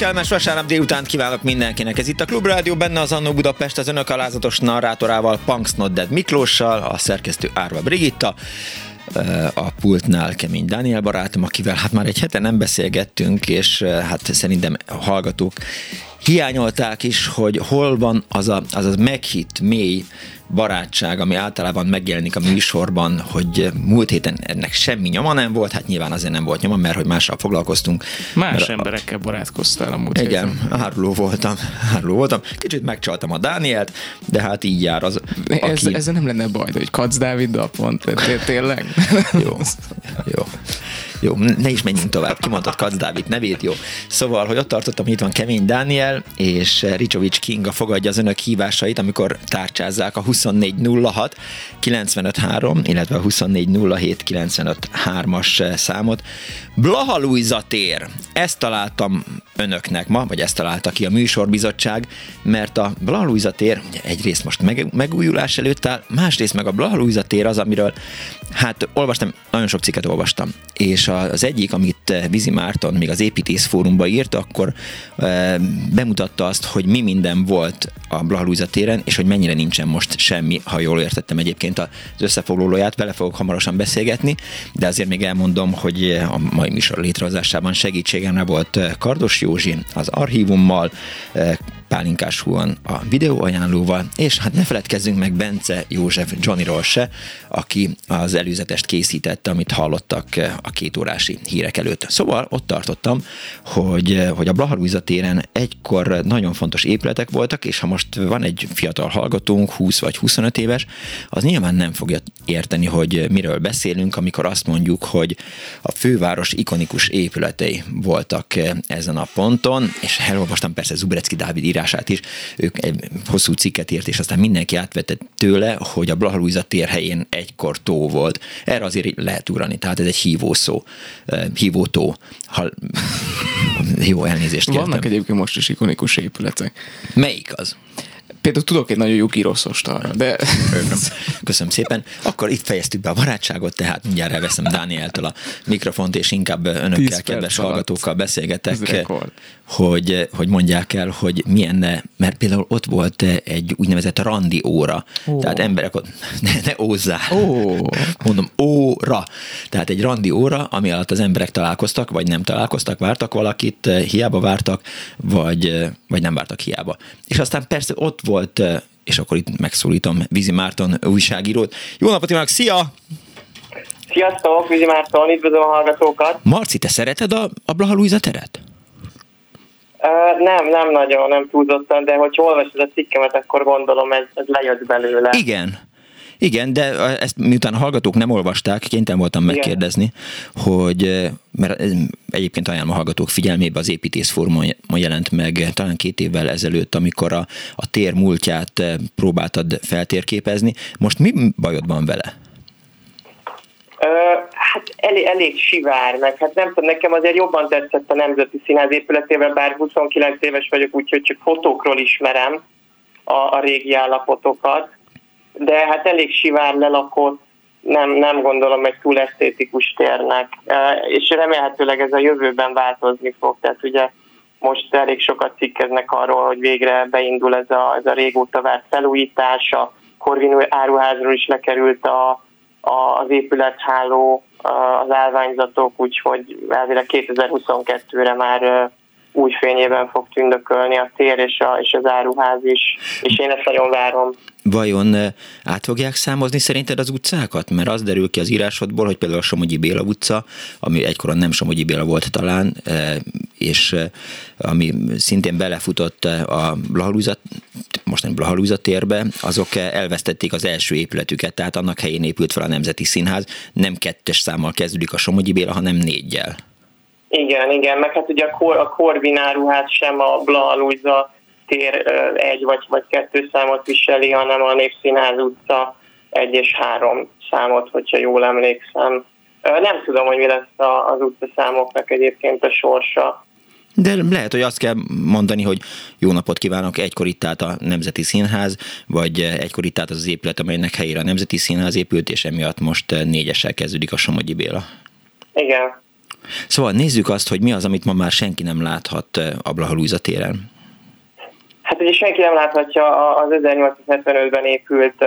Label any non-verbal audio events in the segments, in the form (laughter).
Kellemes vasárnap délután kívánok mindenkinek. Ez itt a Klubrádió, benne az Annó Budapest, az önök alázatos narrátorával, Punks Not Miklóssal, a szerkesztő Árva Brigitta, a pultnál Kemény Dániel barátom, akivel hát már egy hete nem beszélgettünk, és hát szerintem hallgatók hiányolták is, hogy hol van az a, az a meghitt, mély barátság, ami általában megjelenik a műsorban, hogy múlt héten ennek semmi nyoma nem volt, hát nyilván azért nem volt nyoma, mert hogy mással foglalkoztunk. Más emberekkel barátkoztál a múlt Igen, héten. áruló voltam, áruló voltam. Kicsit megcsaltam a Dánielt, de hát így jár az, aki... ez, ezzel nem lenne baj, hogy Kac Dáviddal pont, tényleg? jó, (laughs) jó. Jó, ne is menjünk tovább. Kimondott Kac Dávid nevét, jó. Szóval, hogy ott tartottam, itt van Kemény Dániel, és Ricsovics Kinga fogadja az önök hívásait, amikor tárcsázzák a 2406 953, illetve a 2407 953-as számot. Blaha Luisa tér. Ezt találtam önöknek ma, vagy ezt találta ki a műsorbizottság, mert a Blaha Luisa tér egyrészt most meg, megújulás előtt áll, másrészt meg a Blaha Luisa tér az, amiről hát olvastam, nagyon sok cikket olvastam, és az egyik, amit Vizi Márton még az építész fórumba írt, akkor e, bemutatta azt, hogy mi minden volt a Blaha Luisa téren, és hogy mennyire nincsen most semmi, ha jól értettem egyébként az összefoglalóját, vele fogok hamarosan beszélgetni, de azért még elmondom, hogy a mai műsor létrehozásában segítségemre volt Kardos Józsi az archívummal, Pálinkás Huan a videóajánlóval, és hát ne feledkezzünk meg Bence József Johnnyról se, aki az előzetest készítette, amit hallottak a két órási hírek előtt. Szóval ott tartottam, hogy, hogy a Blaha téren egykor nagyon fontos épületek voltak, és ha most van egy fiatal hallgatónk, 20 vagy 25 éves, az nyilván nem fogja érteni, hogy miről beszélünk, amikor azt mondjuk, hogy a főváros ikonikus épületei voltak ezen a ponton, és elolvastam persze Zubrecki Dávid írását is, ők egy hosszú cikket írt, és aztán mindenki átvette tőle, hogy a Blaha tér helyén egykor tó volt. Erre azért lehet ugrani, tehát ez egy hívószó, hívótó. Ha, (laughs) jó, elnézést kértem. Vannak egyébként most is ikonikus épületek. Melyik az? Például tudok egy nagyon jó kiroszost arra, de... Köszönöm szépen. Akkor itt fejeztük be a barátságot, tehát mindjárt elveszem Dánieltől a mikrofont, és inkább önökkel, kedves hallgatókkal beszélgetek, hogy, hogy mondják el, hogy milyen, mert például ott volt egy úgynevezett randi óra, oh. tehát emberek ott, ne, ne ózzá, oh. mondom, óra, tehát egy randi óra, ami alatt az emberek találkoztak, vagy nem találkoztak, vártak valakit, hiába vártak, vagy, vagy nem vártak hiába. És aztán persze ott volt, és akkor itt megszólítom Vizi Márton újságírót. Jó napot kívánok, szia! Sziasztok, Vizi Márton, üdvözlöm a hallgatókat! Marci, te szereted a, a Blaha Luisa teret? Uh, nem, nem nagyon, nem túlzottan, de hogyha olvasod a cikkemet, akkor gondolom ez, ez lejött belőle. Igen. Igen, de ezt miután a hallgatók nem olvasták, kénytelen voltam Igen. megkérdezni, hogy mert egyébként ajánlom a hallgatók figyelmébe az építész fórumon jelent meg talán két évvel ezelőtt, amikor a, a tér múltját próbáltad feltérképezni. Most mi bajod van vele? hát elég, elég sivár, meg hát nem tudom, nekem azért jobban tetszett a Nemzeti Színház épületével, bár 29 éves vagyok, úgyhogy csak fotókról ismerem a, a régi állapotokat, de hát elég sivár lelakott, nem, nem gondolom egy túl esztétikus térnek, és remélhetőleg ez a jövőben változni fog, tehát ugye most elég sokat cikkeznek arról, hogy végre beindul ez a, ez a régóta várt felújítás, a Corvin áruházról is lekerült a, a, az épületháló, az állványzatok, úgyhogy elvileg 2022-re már új fényében fog tündökölni a tér és, a, és az áruház is, és én ezt nagyon várom. Vajon át fogják számozni szerinted az utcákat? Mert az derül ki az írásodból, hogy például a Somogyi Béla utca, ami egykoron nem Somogyi Béla volt talán, és ami szintén belefutott a Blahalúza, most nem Blahalúza térbe, azok elvesztették az első épületüket, tehát annak helyén épült fel a Nemzeti Színház, nem kettes számmal kezdődik a Somogyi Béla, hanem négyel. Igen, igen, meg hát ugye a, Kor, a Corvin áruház sem a Blahalúza tér egy vagy, vagy kettő számot viseli, hanem a Népszínház utca egy és három számot, hogyha jól emlékszem. Nem tudom, hogy mi lesz az utcaszámoknak egyébként a sorsa. De lehet, hogy azt kell mondani, hogy jó napot kívánok, egykor itt állt a Nemzeti Színház, vagy egykor itt állt az, az épület, amelynek helyére a Nemzeti Színház épült, és emiatt most négyessel kezdődik a Somogyi Béla. Igen. Szóval nézzük azt, hogy mi az, amit ma már senki nem láthat a Blaha téren. Hát ugye senki nem láthatja az 1875-ben épült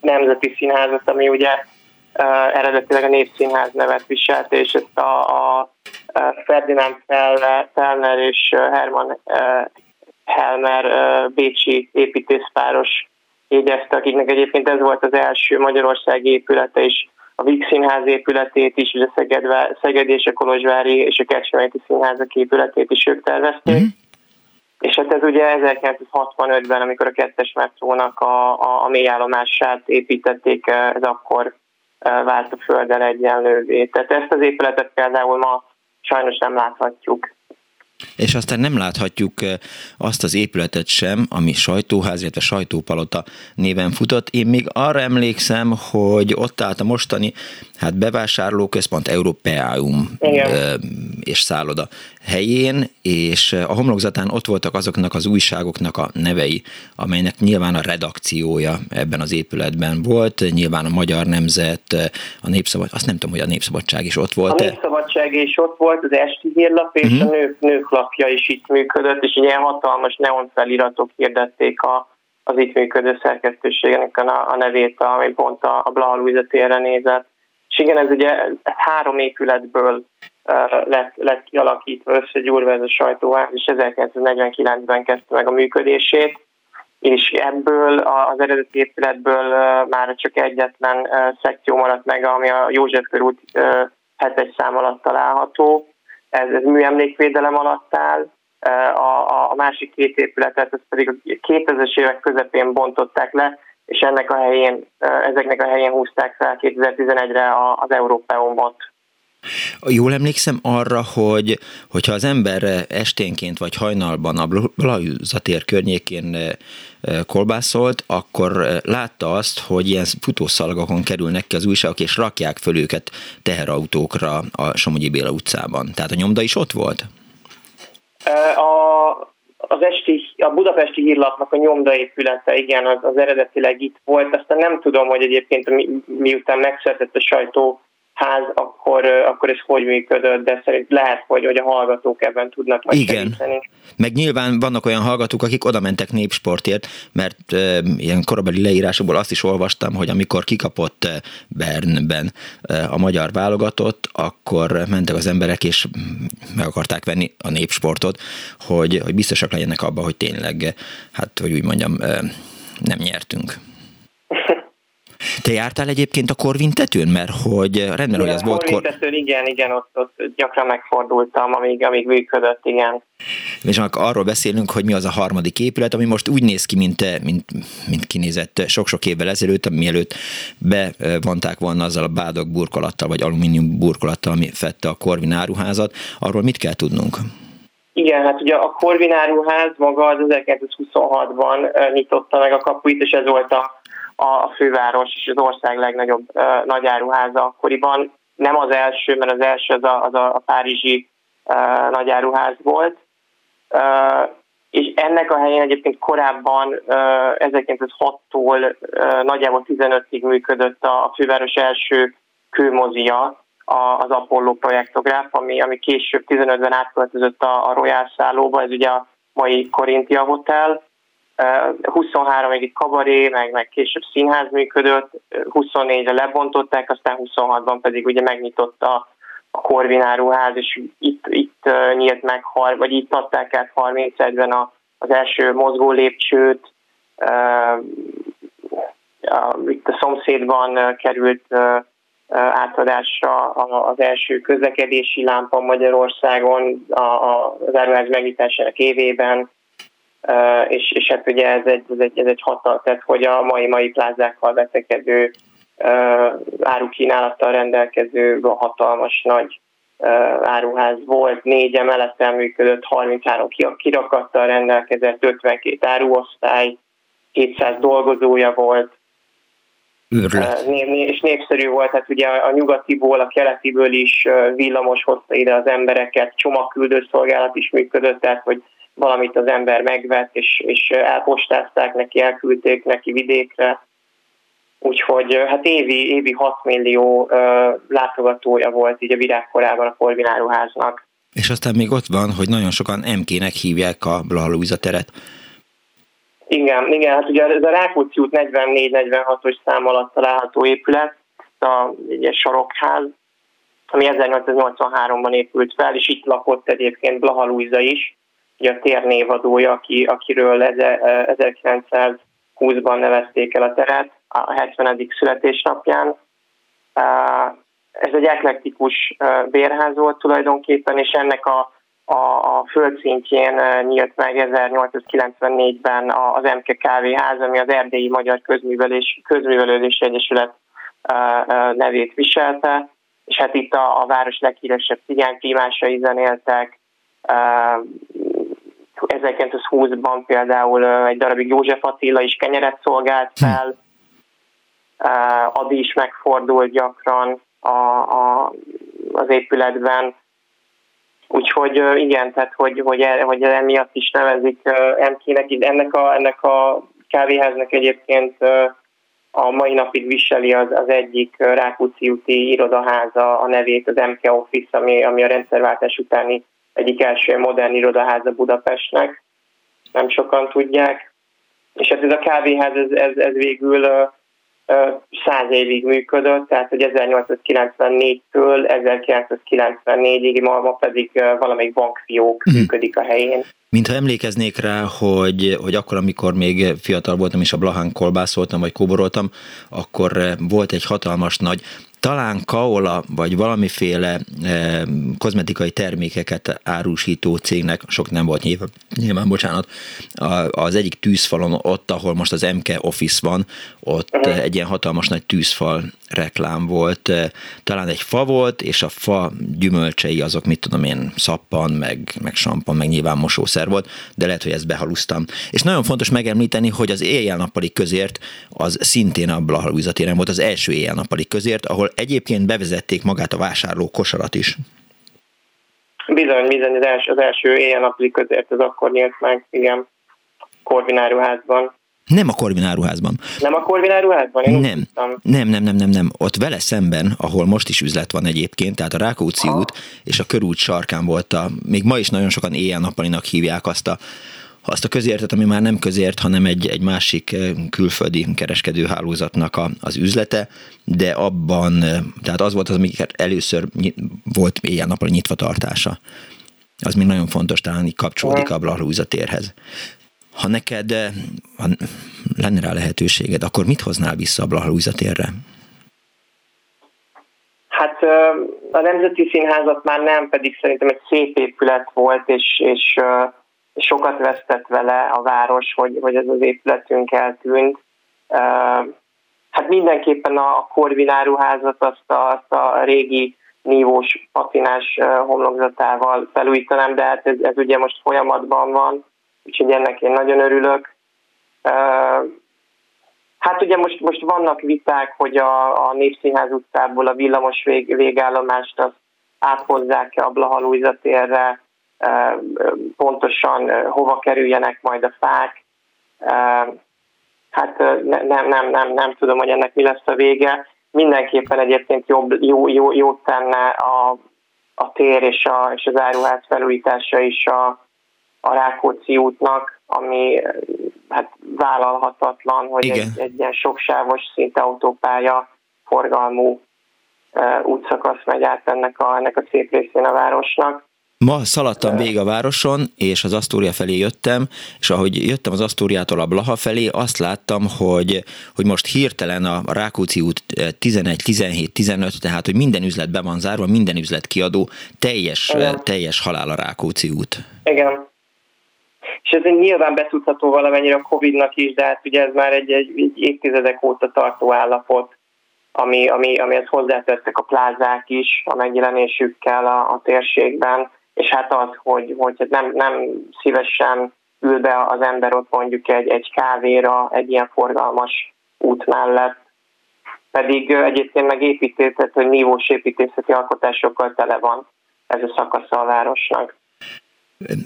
Nemzeti Színházat, ami ugye eredetileg a Népszínház nevet viselt, és ezt a, a Ferdinand Fellner és Hermann Helmer bécsi építészpáros jegyezte, akiknek egyébként ez volt az első Magyarországi épülete, és a Víg Színház épületét is, a Szegedve, Szeged és a Kolozsvári és a Kecskeméti Színházak épületét is ők tervezték. Mm-hmm. És hát ez ugye 1965-ben, amikor a kettes metrónak a, a, a mélyállomását építették, ez akkor vált a földdel egyenlővé. Tehát ezt az épületet például ma sajnos nem láthatjuk. És aztán nem láthatjuk azt az épületet sem, ami sajtóház, illetve sajtópalota néven futott. Én még arra emlékszem, hogy ott állt a mostani hát bevásárlóközpont Europeum Igen. és szálloda helyén, és a homlokzatán ott voltak azoknak az újságoknak a nevei, amelynek nyilván a redakciója ebben az épületben volt, nyilván a Magyar Nemzet, a Népszabadság, azt nem tudom, hogy a Népszabadság is ott volt. A Népszabadság is ott volt, az Esti Hírlap és uh-huh. a nők, nők lapja is itt működött, és ilyen hatalmas neon feliratok hirdették a, az itt működő szerkesztőségnek a, a nevét, ami pont a, a Blaha Luisa térre nézett. És igen, ez ugye három épületből lett, lett kialakítva összegyúrva ez a sajtóház, és 1949-ben kezdte meg a működését, és ebből az eredeti épületből már csak egyetlen szekció maradt meg, ami a József körút uh, hetes szám alatt található. Ez, ez műemlékvédelem alatt áll, a, a, a másik két épületet, ez pedig a 2000-es évek közepén bontották le, és ennek a helyén, ezeknek a helyén húzták fel 2011-re az Európeumot. Jól emlékszem arra, hogy hogyha az ember esténként vagy hajnalban a Blahuzatér környékén kolbászolt, akkor látta azt, hogy ilyen futószalagokon kerülnek ki az újságok, és rakják föl őket teherautókra a Somogyi Béla utcában. Tehát a nyomda is ott volt? A, az esti, a budapesti hírlapnak a nyomdaépülete, igen, az, az eredetileg itt volt. Aztán nem tudom, hogy egyébként mi, miután megszületett a sajtó ház, akkor, akkor ez hogy működött, de szerint lehet, hogy, hogy a hallgatók ebben tudnak majd Igen. Segíteni. Meg nyilván vannak olyan hallgatók, akik oda mentek népsportért, mert e, ilyen korabeli leírásokból azt is olvastam, hogy amikor kikapott Bernben a magyar válogatott, akkor mentek az emberek, és meg akarták venni a népsportot, hogy, hogy biztosak legyenek abban, hogy tényleg, hát hogy úgy mondjam, nem nyertünk. (laughs) Te jártál egyébként a Korvin tetőn? Mert hogy rendben, igen, hogy az volt... Tetőn, igen, igen, ott, ott gyakran megfordultam, amíg, amíg működött, igen. És arról beszélünk, hogy mi az a harmadik épület, ami most úgy néz ki, mint, mint, mint kinézett sok-sok évvel ezelőtt, mielőtt bevonták volna azzal a bádog burkolattal, vagy alumínium burkolattal, ami fette a Korvin áruházat. Arról mit kell tudnunk? Igen, hát ugye a Korvin áruház maga az 1926-ban nyitotta meg a kapuit, és ez volt a a főváros és az ország legnagyobb uh, nagyáruháza akkoriban. Nem az első, mert az első az a, az a, a párizsi uh, nagyáruház volt. És ennek a helyén egyébként korábban uh, 1906-tól uh, nagyjából 15-ig működött a főváros első kőmozia, az Apollo projektográf, ami, ami később 15-ben átköltözött a, a Royal szállóba, ez ugye a mai Corinthia Hotel, 23-ig itt kabaré, meg, meg később színház működött, 24-re lebontották, aztán 26-ban pedig ugye megnyitotta a Korvináruház, és itt, itt nyílt meg, vagy itt adták át 31-ben az első mozgó lépcsőt, itt a szomszédban került átadásra az első közlekedési lámpa Magyarországon az áruház megnyitásának évében, és, és hát ugye ez egy, ez egy, ez egy hatal, tehát hogy a mai mai plázákkal vetekedő árukínálattal rendelkező hatalmas nagy áruház volt, négy emeleten működött, 33 kirakattal rendelkezett, 52 áruosztály, 200 dolgozója volt, Őrület. és népszerű volt, hát ugye a nyugatiból, a keletiből is villamos hozta ide az embereket, csomagküldő szolgálat is működött, tehát hogy valamit az ember megvett, és, és elpostázták neki, elküldték neki vidékre. Úgyhogy hát évi, évi 6 millió uh, látogatója volt így a virágkorában a Korvináruháznak. És aztán még ott van, hogy nagyon sokan MK-nek hívják a Blaha teret. Igen, igen, hát ugye ez a Rákóczi út 44-46-os szám alatt található épület, a, egy sarokház, ami 1883-ban épült fel, és itt lakott egyébként Blaha Luisa is, ugye a térnévadója, aki, akiről 1920-ban nevezték el a teret a 70. születésnapján. Ez egy eklektikus bérház volt tulajdonképpen, és ennek a, a, a földszintjén nyílt meg 1894-ben az MK Kávéház, ami az Erdélyi Magyar Közművelés, Közművelődési Egyesület nevét viselte, és hát itt a, a város leghíresebb cigányklímásai zenéltek, 1920-ban például egy darabig József Attila is kenyeret szolgált hm. fel, Adi is megfordult gyakran a, a, az épületben, Úgyhogy igen, tehát hogy, hogy, hogy emiatt is nevezik MK-nek. Ennek a, ennek a kávéháznak egyébként a mai napig viseli az, az egyik Rákóczi úti irodaháza a nevét, az MK Office, ami, ami a rendszerváltás utáni egyik első modern irodaháza Budapestnek, nem sokan tudják. És hát ez a kávéház, ez, ez, ez végül száz évig működött, tehát hogy 1894-től 1994-ig, ma, ma pedig valamelyik bankfiók hmm. működik a helyén. Mintha emlékeznék rá, hogy, hogy akkor, amikor még fiatal voltam és a Blahán kolbászoltam, vagy kóboroltam, akkor volt egy hatalmas nagy talán kaola, vagy valamiféle e, kozmetikai termékeket árusító cégnek, sok nem volt nyilván, nyilván bocsánat, az egyik tűzfalon ott, ahol most az MK Office van, ott uh-huh. egy ilyen hatalmas nagy tűzfal reklám volt. Talán egy fa volt, és a fa gyümölcsei azok, mit tudom én, szappan, meg, meg sampan, meg nyilván mosószer volt, de lehet, hogy ezt behalusztam. És nagyon fontos megemlíteni, hogy az éjjel-nappali közért az szintén a Blaha téren volt az első éjjel-nappali közért, ahol egyébként bevezették magát a vásárló kosarat is. Bizony, bizony, az első, az első éjjel-nappali közért az akkor nyílt meg, igen, Korvináruházban. Nem a Korvináruházban. Nem a Korvináruházban? Én nem. nem, nem, nem, nem, nem. Ott vele szemben, ahol most is üzlet van egyébként, tehát a Rákóczi út és a körút sarkán volt a, még ma is nagyon sokan éjjel-nappalinak hívják azt a, azt a közértet, ami már nem közért, hanem egy, egy másik eh, külföldi kereskedőhálózatnak a, az üzlete, de abban, eh, tehát az volt az, amikor először volt éjjel-nappali nyitva tartása. Az még nagyon fontos, talán így kapcsolódik a Blahlúza térhez. Ha neked eh, ha lenne rá lehetőséged, akkor mit hoznál vissza a Blaha térre? Hát a Nemzeti Színházat már nem, pedig szerintem egy szép épület volt, és, és sokat vesztett vele a város, hogy, hogy ez az épületünk eltűnt. Hát mindenképpen a Korvináruházat, azt a, azt a régi nívós patinás homlokzatával felújítanám, de hát ez, ez ugye most folyamatban van úgyhogy ennek én nagyon örülök. Hát ugye most, most vannak viták, hogy a, a Népszínház utcából a villamos vég, végállomást azt áthozzák-e a Blaha térre, pontosan hova kerüljenek majd a fák. Hát nem, nem, nem, nem tudom, hogy ennek mi lesz a vége. Mindenképpen egyébként jobb, jó, jó, jót tenne a, a tér és, a, és az áruház felújítása is a, a Rákóczi útnak, ami hát vállalhatatlan, hogy Igen. egy, egy ilyen soksávos szinte autópálya forgalmú uh, útszakasz megy át ennek a, ennek a szép részén a városnak. Ma szaladtam végig a városon, és az Asztória felé jöttem, és ahogy jöttem az Asztóriától a Blaha felé, azt láttam, hogy, hogy most hirtelen a Rákóczi út 11, 17, 15, tehát hogy minden üzlet be van zárva, minden üzlet kiadó, teljes, Igen. teljes halál a Rákóczi út. Igen. És ez nyilván betudható valamennyire a Covid-nak is, de hát ugye ez már egy, egy, egy évtizedek óta tartó állapot, ami, ami, amihez hozzátettek a plázák is a megjelenésükkel a, a térségben, és hát az, hogy, hogy hát nem, nem szívesen ül be az ember ott mondjuk egy, egy kávéra egy ilyen forgalmas út mellett, pedig egyébként meg építészet, hogy nívós építészeti alkotásokkal tele van ez a szakasza a városnak.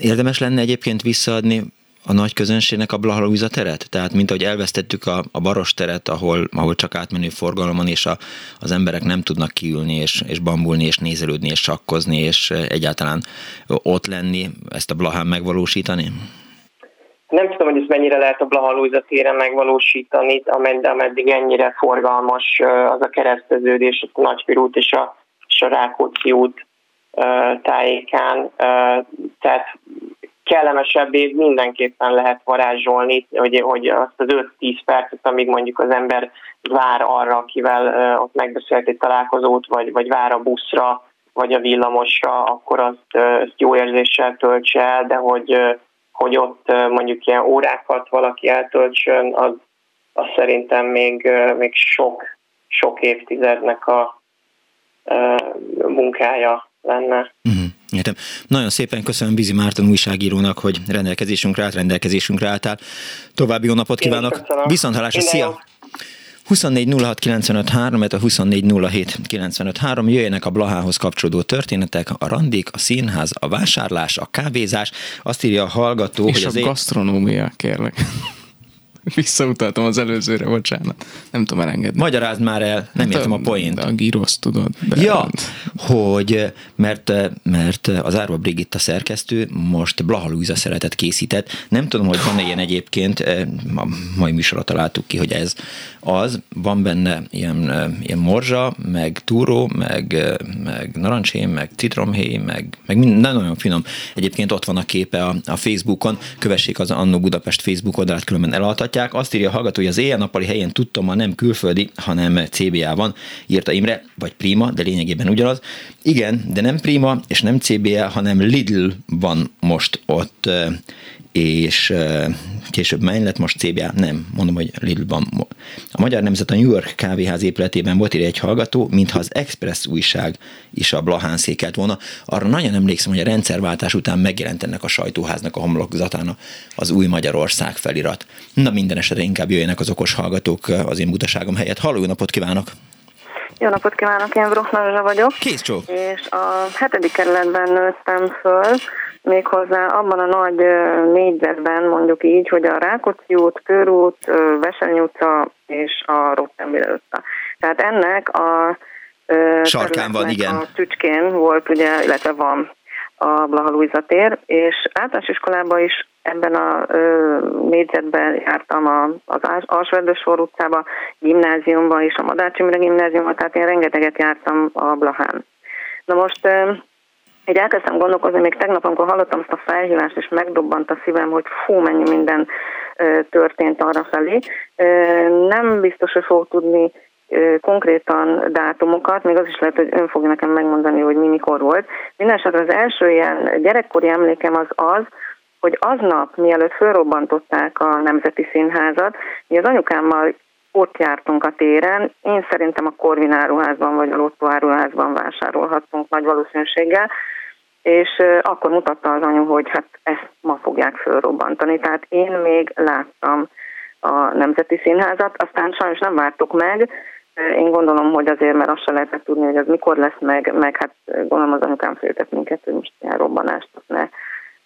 Érdemes lenne egyébként visszaadni a nagy közönségnek a Blahalúza teret? Tehát, mint ahogy elvesztettük a, a Baros teret, ahol, ahol csak átmenő forgalom van, és a, az emberek nem tudnak kiülni, és, és bambulni, és nézelődni, és sakkozni, és egyáltalán ott lenni, ezt a Blahán megvalósítani? Nem tudom, hogy ezt mennyire lehet a Blahalújza téren megvalósítani, amed- ameddig ennyire forgalmas ö, az a kereszteződés, a Nagypirút és a, és a Rákóczi út tájékán. Tehát kellemesebb év mindenképpen lehet varázsolni, hogy, hogy azt az 5-10 percet, amíg mondjuk az ember vár arra, akivel ott megbeszélt egy találkozót, vagy, vagy vár a buszra, vagy a villamosra, akkor azt, azt jó érzéssel töltse el, de hogy hogy ott mondjuk ilyen órákat valaki eltöltsön, az, az szerintem még, még sok, sok évtizednek a munkája lenne. Uh-huh. Értem. Nagyon szépen köszönöm Bizi Márton újságírónak, hogy rendelkezésünkre állt, rendelkezésünkre álltál. További jó napot Én kívánok. Viszont hallásra, szia! jót. 24 06 95 3, a 24 07 95 3, jöjjenek a Blahához kapcsolódó történetek, a randik, a színház, a vásárlás, a kávézás. Azt írja a hallgató, És hogy a az gasztronómia, kérlek. Visszautaltam az előzőre, bocsánat. Nem tudom elengedni. Magyarázd már el, nem Hát értem a poént. A gyrosz, tudod. De Ja, hogy mert, mert az Árva Brigitta szerkesztő most Blaha Luisa szeretet készített. Nem tudom, hogy van-e ilyen egyébként, eh, a mai műsorra találtuk ki, hogy ez az. Van benne ilyen, eh, ilyen morzsa, meg túró, meg, eh, meg narancshém, meg citromhéj, meg, meg minden nagyon finom. Egyébként ott van a képe a, a Facebookon, kövessék az Annó Budapest Facebook oldalát, különben elaltatják. Azt írja a hallgató, hogy az éjjel-nappali helyén tudtam, ma nem külföldi, hanem CBA van, írta Imre, vagy Prima, de lényegében ugyanaz. Igen, de nem Prima, és nem CBA, hanem Lidl van most ott, és később Main lett, most CBA, nem, mondom, hogy Lidl van. A Magyar Nemzet a New York kávéház épületében volt írja egy hallgató, mintha az Express újság is a Blahán székelt volna. Arra nagyon emlékszem, hogy a rendszerváltás után megjelent ennek a sajtóháznak a homlokzatán az új Magyarország felirat. Na minden esetre inkább jöjjenek az okos hallgatók az én butaságom helyett. Halló, napot kívánok! Jó napot kívánok, én Bruckner Zsa vagyok, Kész csók! és a hetedik kerületben nőttem föl, méghozzá abban a nagy négyzetben, mondjuk így, hogy a Rákóczi út, Körút, ö, Veselny utca és a Rottenbél utca. Tehát ennek a Sarkán van, igen. A tücskén volt, ugye, illetve van a Blaha Luisa tér, és általános iskolában is ebben a ö, négyzetben jártam a, az Alsverdősor utcába, gimnáziumban is, a Madács Imre gimnáziumban, tehát én rengeteget jártam a Blahán. Na most ö, így elkezdtem gondolkozni, még tegnap, amikor hallottam ezt a felhívást, és megdobbant a szívem, hogy fú, mennyi minden ö, történt arra felé. Ö, nem biztos, hogy fogok tudni konkrétan dátumokat, még az is lehet, hogy ön fogja nekem megmondani, hogy mi mikor volt. Mindenesetre az első ilyen gyerekkori emlékem az az, hogy aznap, mielőtt fölrobbantották a Nemzeti Színházat, mi az anyukámmal ott jártunk a téren, én szerintem a Korvin áruházban vagy a Lotto áruházban vásárolhattunk nagy valószínűséggel, és akkor mutatta az anyu, hogy hát ezt ma fogják fölrobbantani. Tehát én még láttam a Nemzeti Színházat, aztán sajnos nem vártuk meg, én gondolom, hogy azért, mert azt se lehetett tudni, hogy az mikor lesz meg, meg hát gondolom az anyukám féltett minket, hogy most ilyen robbanást ne,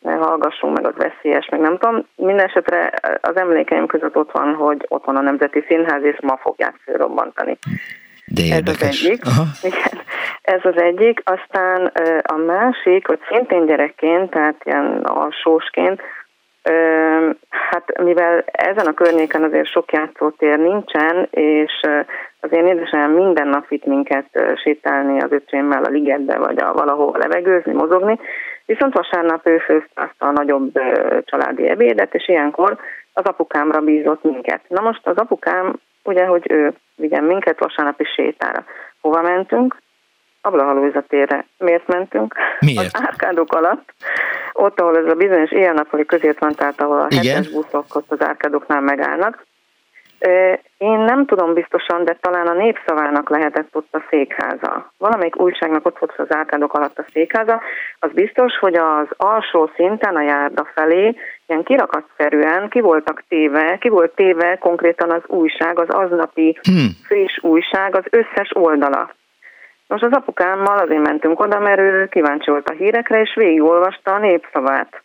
ne hallgassunk, meg az veszélyes, meg nem tudom. Mindenesetre az emlékeim között ott van, hogy ott van a Nemzeti Színház, és ma fogják fölrobbantani. De Ez az egyik. Aha. Igen, ez az egyik. Aztán a másik, hogy szintén gyerekként, tehát ilyen alsósként, Hát mivel ezen a környéken azért sok játszótér nincsen, és az én édesanyám minden nap vitt minket sétálni az öcsémmel a ligetbe, vagy a valahol levegőzni, mozogni, viszont vasárnap ő főzte azt a nagyobb családi ebédet, és ilyenkor az apukámra bízott minket. Na most az apukám, ugye, hogy ő vigyen minket vasárnapi sétára. Hova mentünk? A Blahalújza térre. Miért mentünk? Miért? Az árkádok alatt, ott, ahol ez a bizonyos éjjel-nappali közért van, tehát ahol a Igen? hetes buszok ott az árkádoknál megállnak. Én nem tudom biztosan, de talán a népszavának lehetett ott a székháza. Valamelyik újságnak ott volt az árkádok alatt a székháza. Az biztos, hogy az alsó szinten a járda felé ilyen kirakatszerűen ki voltak téve, ki volt téve konkrétan az újság, az aznapi Hmm. friss újság, az összes oldala. Most az apukámmal azért mentünk oda, mert ő kíváncsi volt a hírekre, és végigolvasta a népszavát.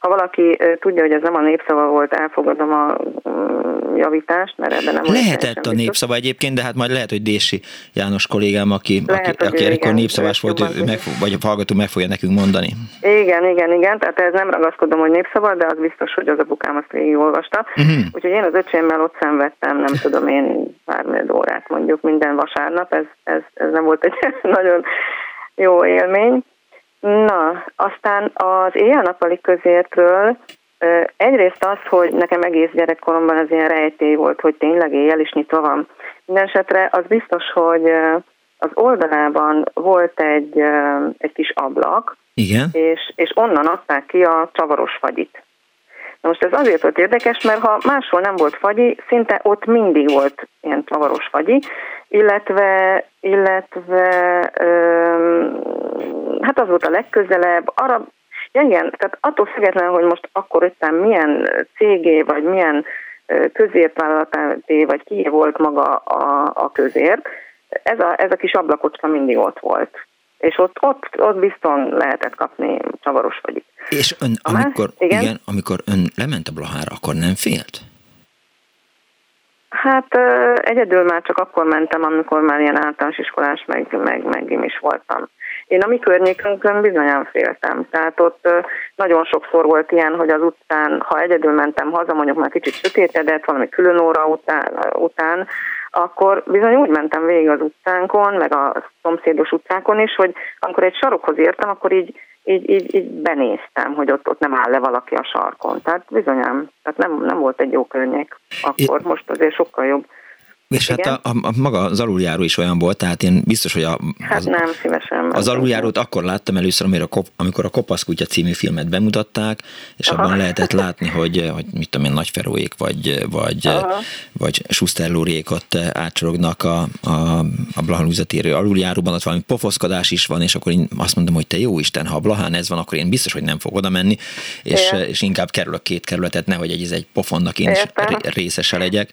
Ha valaki tudja, hogy ez nem a népszava volt, elfogadom a mm, javítást, mert ebben nem Lehetett a népszava egyébként, de hát majd lehet, hogy Dési János kollégám, aki, Lehet, aki, aki ekkor népszavás volt, ő meg, vagy a hallgató meg fogja nekünk mondani. Igen, igen, igen, tehát ez nem ragaszkodom, hogy népszava, de az biztos, hogy az apukám azt végigolvasta. Mhm. Úgyhogy én az öcsémmel ott szenvedtem, nem tudom én, pár órát mondjuk minden vasárnap, ez, ez, ez nem volt egy (laughs) nagyon jó élmény. Na, aztán az éjjel-nappali közértről egyrészt az, hogy nekem egész gyerekkoromban az ilyen rejtély volt, hogy tényleg éjjel is nyitva van. Mindenesetre az biztos, hogy az oldalában volt egy, egy kis ablak, Igen? és, és onnan adták ki a csavaros fagyit. Na most ez azért volt érdekes, mert ha máshol nem volt fagyi, szinte ott mindig volt ilyen csavaros fagyi, illetve, illetve öm, hát az volt a legközelebb, arra, ja igen, tehát attól függetlenül, hogy most akkor éppen milyen cégé, vagy milyen közértvállalaté, vagy kié volt maga a, a közért, ez a, ez a kis ablakocska mindig ott volt. És ott, ott, ott bizton lehetett kapni csavaros fagyit. És ön, A más- amikor, igen? igen, amikor ön lement a Blahára, akkor nem félt? Hát egyedül már csak akkor mentem, amikor már ilyen általános iskolás, meg, meg, meg is voltam. Én a mi környékünkön bizonyan féltem. Tehát ott nagyon sokszor volt ilyen, hogy az utcán, ha egyedül mentem haza, mondjuk már kicsit sötétedett, valami külön óra után, után akkor bizony úgy mentem végig az utcánkon, meg a szomszédos utcákon is, hogy amikor egy sarokhoz értem, akkor így, így, így, így benéztem, hogy ott, ott nem áll le valaki a sarkon. Tehát bizonyám, tehát nem, nem volt egy jó környék akkor, most azért sokkal jobb. És hát Igen? a, a, a, maga az aluljáró is olyan volt, tehát én biztos, hogy a, Hát az, nem szívesen. az aluljárót akkor láttam először, amikor a, kop, amikor a Kopaszkutya című filmet bemutatták, és Aha. abban lehetett látni, hogy, hogy mit tudom én, Nagyferóék vagy, vagy, Aha. vagy Schuster Lóriék ott átcsorognak a, a, a Blahanúza térő aluljáróban, ott valami pofoszkodás is van, és akkor én azt mondom, hogy te jó Isten, ha a Blahán ez van, akkor én biztos, hogy nem fog oda menni, és, Igen. és inkább kerülök két kerületet, nehogy egy, egy pofonnak én is Értem. ré- részese legyek.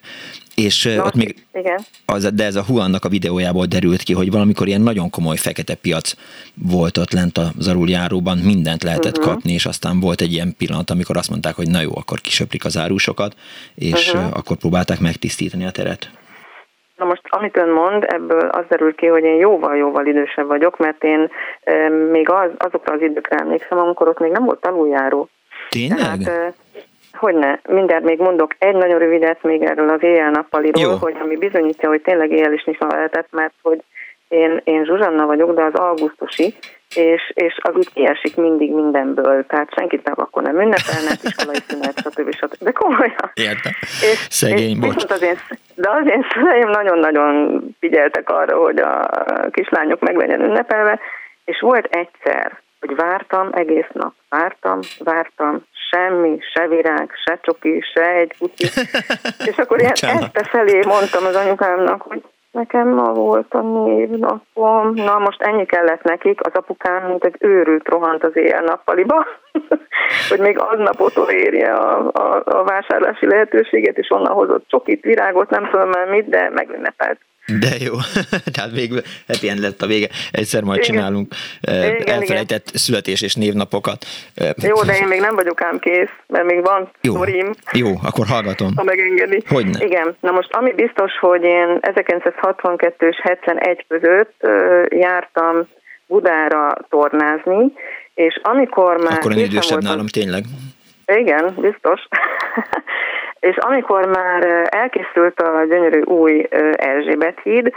És Na, ott még Igen. az, de ez a Huannak a videójából derült ki, hogy valamikor ilyen nagyon komoly fekete piac volt ott lent az aluljáróban, mindent lehetett uh-huh. kapni, és aztán volt egy ilyen pillanat, amikor azt mondták, hogy na jó, akkor kisöprik az árusokat, és uh-huh. akkor próbálták megtisztítani a teret. Na most, amit ön mond, ebből az derül ki, hogy én jóval-jóval idősebb vagyok, mert én e, még az, azokra az időkre emlékszem, amikor ott még nem volt aluljáró. Tényleg? Tehát, e, hogyne, mindjárt még mondok egy nagyon rövidet még erről az éjjel-nappaliról, hogy ami bizonyítja, hogy tényleg éjjel is nyitva lehetett, mert hogy én, én Zsuzsanna vagyok, de az augusztusi, és, és az úgy kiesik mindig mindenből, tehát senkit nem akkor nem ünnepelnek, iskolai szünet, stb. stb. De komolyan. Értem. És, Szegény, és bocs. Az én, de az én szüleim nagyon-nagyon figyeltek arra, hogy a kislányok meg legyen ünnepelve, és volt egyszer, hogy vártam egész nap, vártam, vártam, semmi, se virág, se csoki, se egy kutyi, és akkor ilyen Bocsánat. este felé mondtam az anyukámnak, hogy nekem ma volt a névnapom, na most ennyi kellett nekik, az apukám mint egy őrült rohant az éjjel-nappaliba, (laughs) hogy még aznap érje a, a, a vásárlási lehetőséget, és onnan hozott csokit, virágot, nem tudom már mit, de megünnepelt. De jó, (laughs) tehát végül happy end lett a vége. Egyszer majd Igen. csinálunk Igen, igen. elfelejtett születés és névnapokat. Jó, de én még nem vagyok ám kész, mert még van Jó, sztorim, jó, akkor hallgatom. ha megengedi. Hogyne. Igen, na most ami biztos, hogy én 1962 és 71 között jártam Budára tornázni, és amikor már Akkor készen idősebb voltam- nálam, tényleg. Igen, biztos. (laughs) és amikor már elkészült a gyönyörű új Erzsébet híd,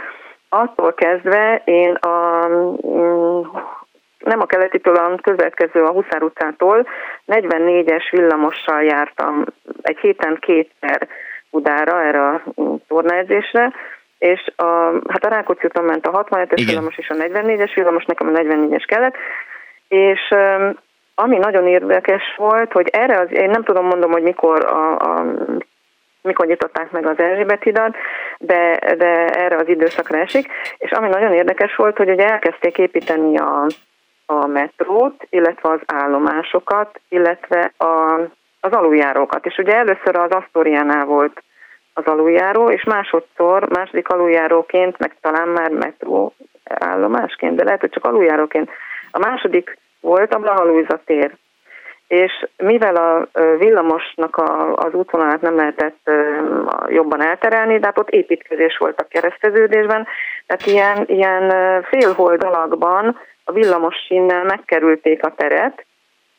attól kezdve én a mm, nem a keletitől, a következő a Huszár utcától 44-es villamossal jártam egy héten kétszer Budára erre a tornaedzésre, és a, hát a Rákóczi úton ment a 65-es villamos és a 44-es villamos, nekem a 44-es kellett, és ami nagyon érdekes volt, hogy erre az, én nem tudom mondom, hogy mikor a, a mikor nyitották meg az Erzsébet hidat, de, de erre az időszakra esik, és ami nagyon érdekes volt, hogy ugye elkezdték építeni a, a metrót, illetve az állomásokat, illetve a, az aluljárókat. És ugye először az Asztoriánál volt az aluljáró, és másodszor, második aluljáróként, meg talán már metró állomásként, de lehet, hogy csak aluljáróként. A második volt a Blaha tér. És mivel a villamosnak a, az útvonalát nem lehetett jobban elterelni, de hát ott építkezés volt a kereszteződésben, tehát ilyen, ilyen félhold alakban a villamos sínnel megkerülték a teret,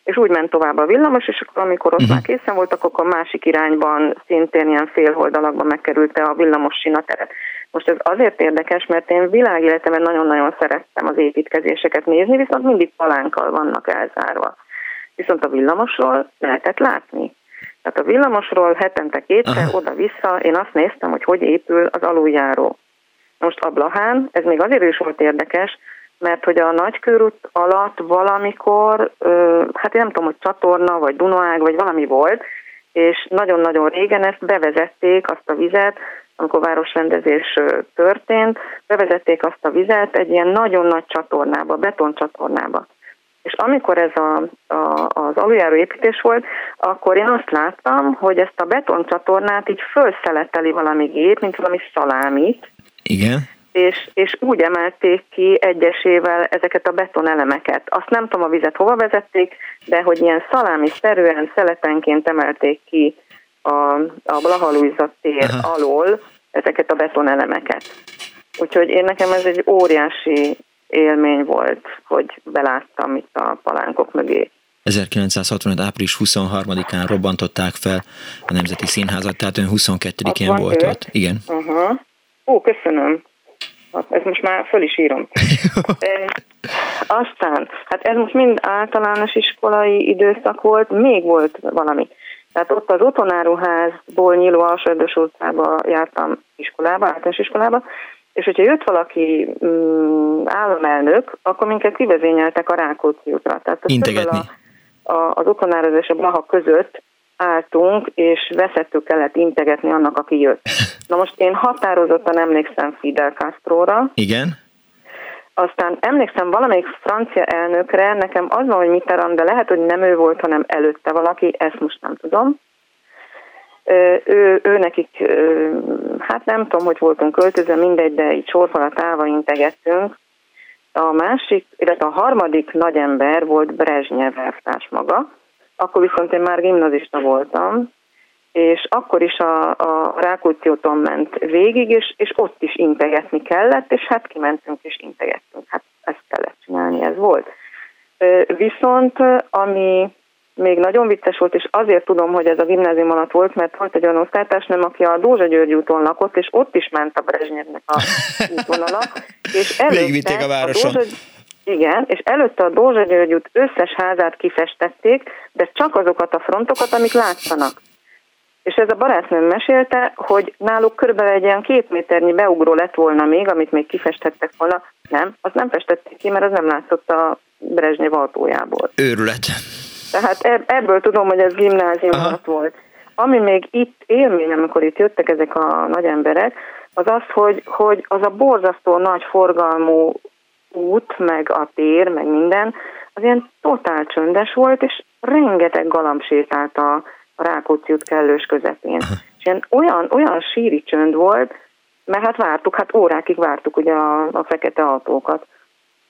és úgy ment tovább a villamos, és akkor amikor ott uh-huh. már készen voltak, akkor a másik irányban szintén ilyen félholdalakban megkerülte a villamos sinateret. Most ez azért érdekes, mert én világéletemben nagyon-nagyon szerettem az építkezéseket nézni, viszont mindig palánkkal vannak elzárva. Viszont a villamosról lehetett látni. Tehát a villamosról hetente kétszer oda-vissza én azt néztem, hogy hogy épül az aluljáró. Most a Blahán, ez még azért is volt érdekes, mert hogy a nagykörút alatt valamikor, hát én nem tudom, hogy csatorna, vagy Dunaág, vagy valami volt, és nagyon-nagyon régen ezt bevezették, azt a vizet, amikor városrendezés történt, bevezették azt a vizet egy ilyen nagyon nagy csatornába, betoncsatornába. És amikor ez a, a, az aluljáró építés volt, akkor én azt láttam, hogy ezt a betoncsatornát így felszeleteli valami gép, mint valami szalámit. Igen és, és úgy emelték ki egyesével ezeket a betonelemeket. Azt nem tudom a vizet hova vezették, de hogy ilyen szalámi-szerűen szeletenként emelték ki a, a Blahalújza tér Aha. alól ezeket a betonelemeket. Úgyhogy én nekem ez egy óriási élmény volt, hogy beláttam itt a palánkok mögé. 1965. április 23-án robbantották fel a Nemzeti Színházat, tehát ön 22-én volt ott. Igen. Uh-huh. Ó, köszönöm. Ezt most már föl is írom. (laughs) e, aztán, hát ez most mind általános iskolai időszak volt, még volt valami. Tehát ott az otthonáruházból nyíló Alsőrdös utcába jártam iskolába, általános iskolába, és hogyha jött valaki mm, államelnök, akkor minket kivezényeltek a Rákóczi útra. Tehát Integetni. A, a, az otthonáról és a Blaha között álltunk, és veszettük kellett integetni annak, aki jött. (laughs) Na most én határozottan emlékszem Fidel Castro-ra. Igen. Aztán emlékszem valamelyik francia elnökre, nekem az van, hogy Mitterrand, de lehet, hogy nem ő volt, hanem előtte valaki, ezt most nem tudom. Ő, ő nekik, hát nem tudom, hogy voltunk költözve, mindegy, de így sorfalat állva integettünk. A másik, illetve a harmadik nagy ember volt Brezsnyev elvtárs maga, akkor viszont én már gimnazista voltam, és akkor is a, a Rákóczi úton ment végig, és, és ott is integetni kellett, és hát kimentünk és integettünk. Hát ezt kellett csinálni, ez volt. Viszont ami még nagyon vicces volt, és azért tudom, hogy ez a gimnázium alatt volt, mert volt egy olyan osztálytársnőm, aki a Dózsa György úton lakott, és ott is ment a Brezsnyevnek a (laughs) útvonala. És előtte a városon. A Dózsa, igen, és előtte a Dózsa György út összes házát kifestették, de csak azokat a frontokat, amik látszanak. És ez a barátnőm mesélte, hogy náluk körülbelül egy ilyen két méternyi beugró lett volna még, amit még kifestettek volna. Nem, azt nem festették ki, mert az nem látszott a Brezsnyev autójából. Őrület. Tehát ebből tudom, hogy ez gimnázium alatt volt. Ami még itt élmény, amikor itt jöttek ezek a nagy emberek, az az, hogy, hogy az a borzasztó nagy forgalmú út, meg a tér, meg minden, az ilyen totál csöndes volt, és rengeteg galamb sétált a Rákóczi út kellős közepén. És ilyen olyan, olyan síri csönd volt, mert hát vártuk, hát órákig vártuk ugye a, a fekete autókat.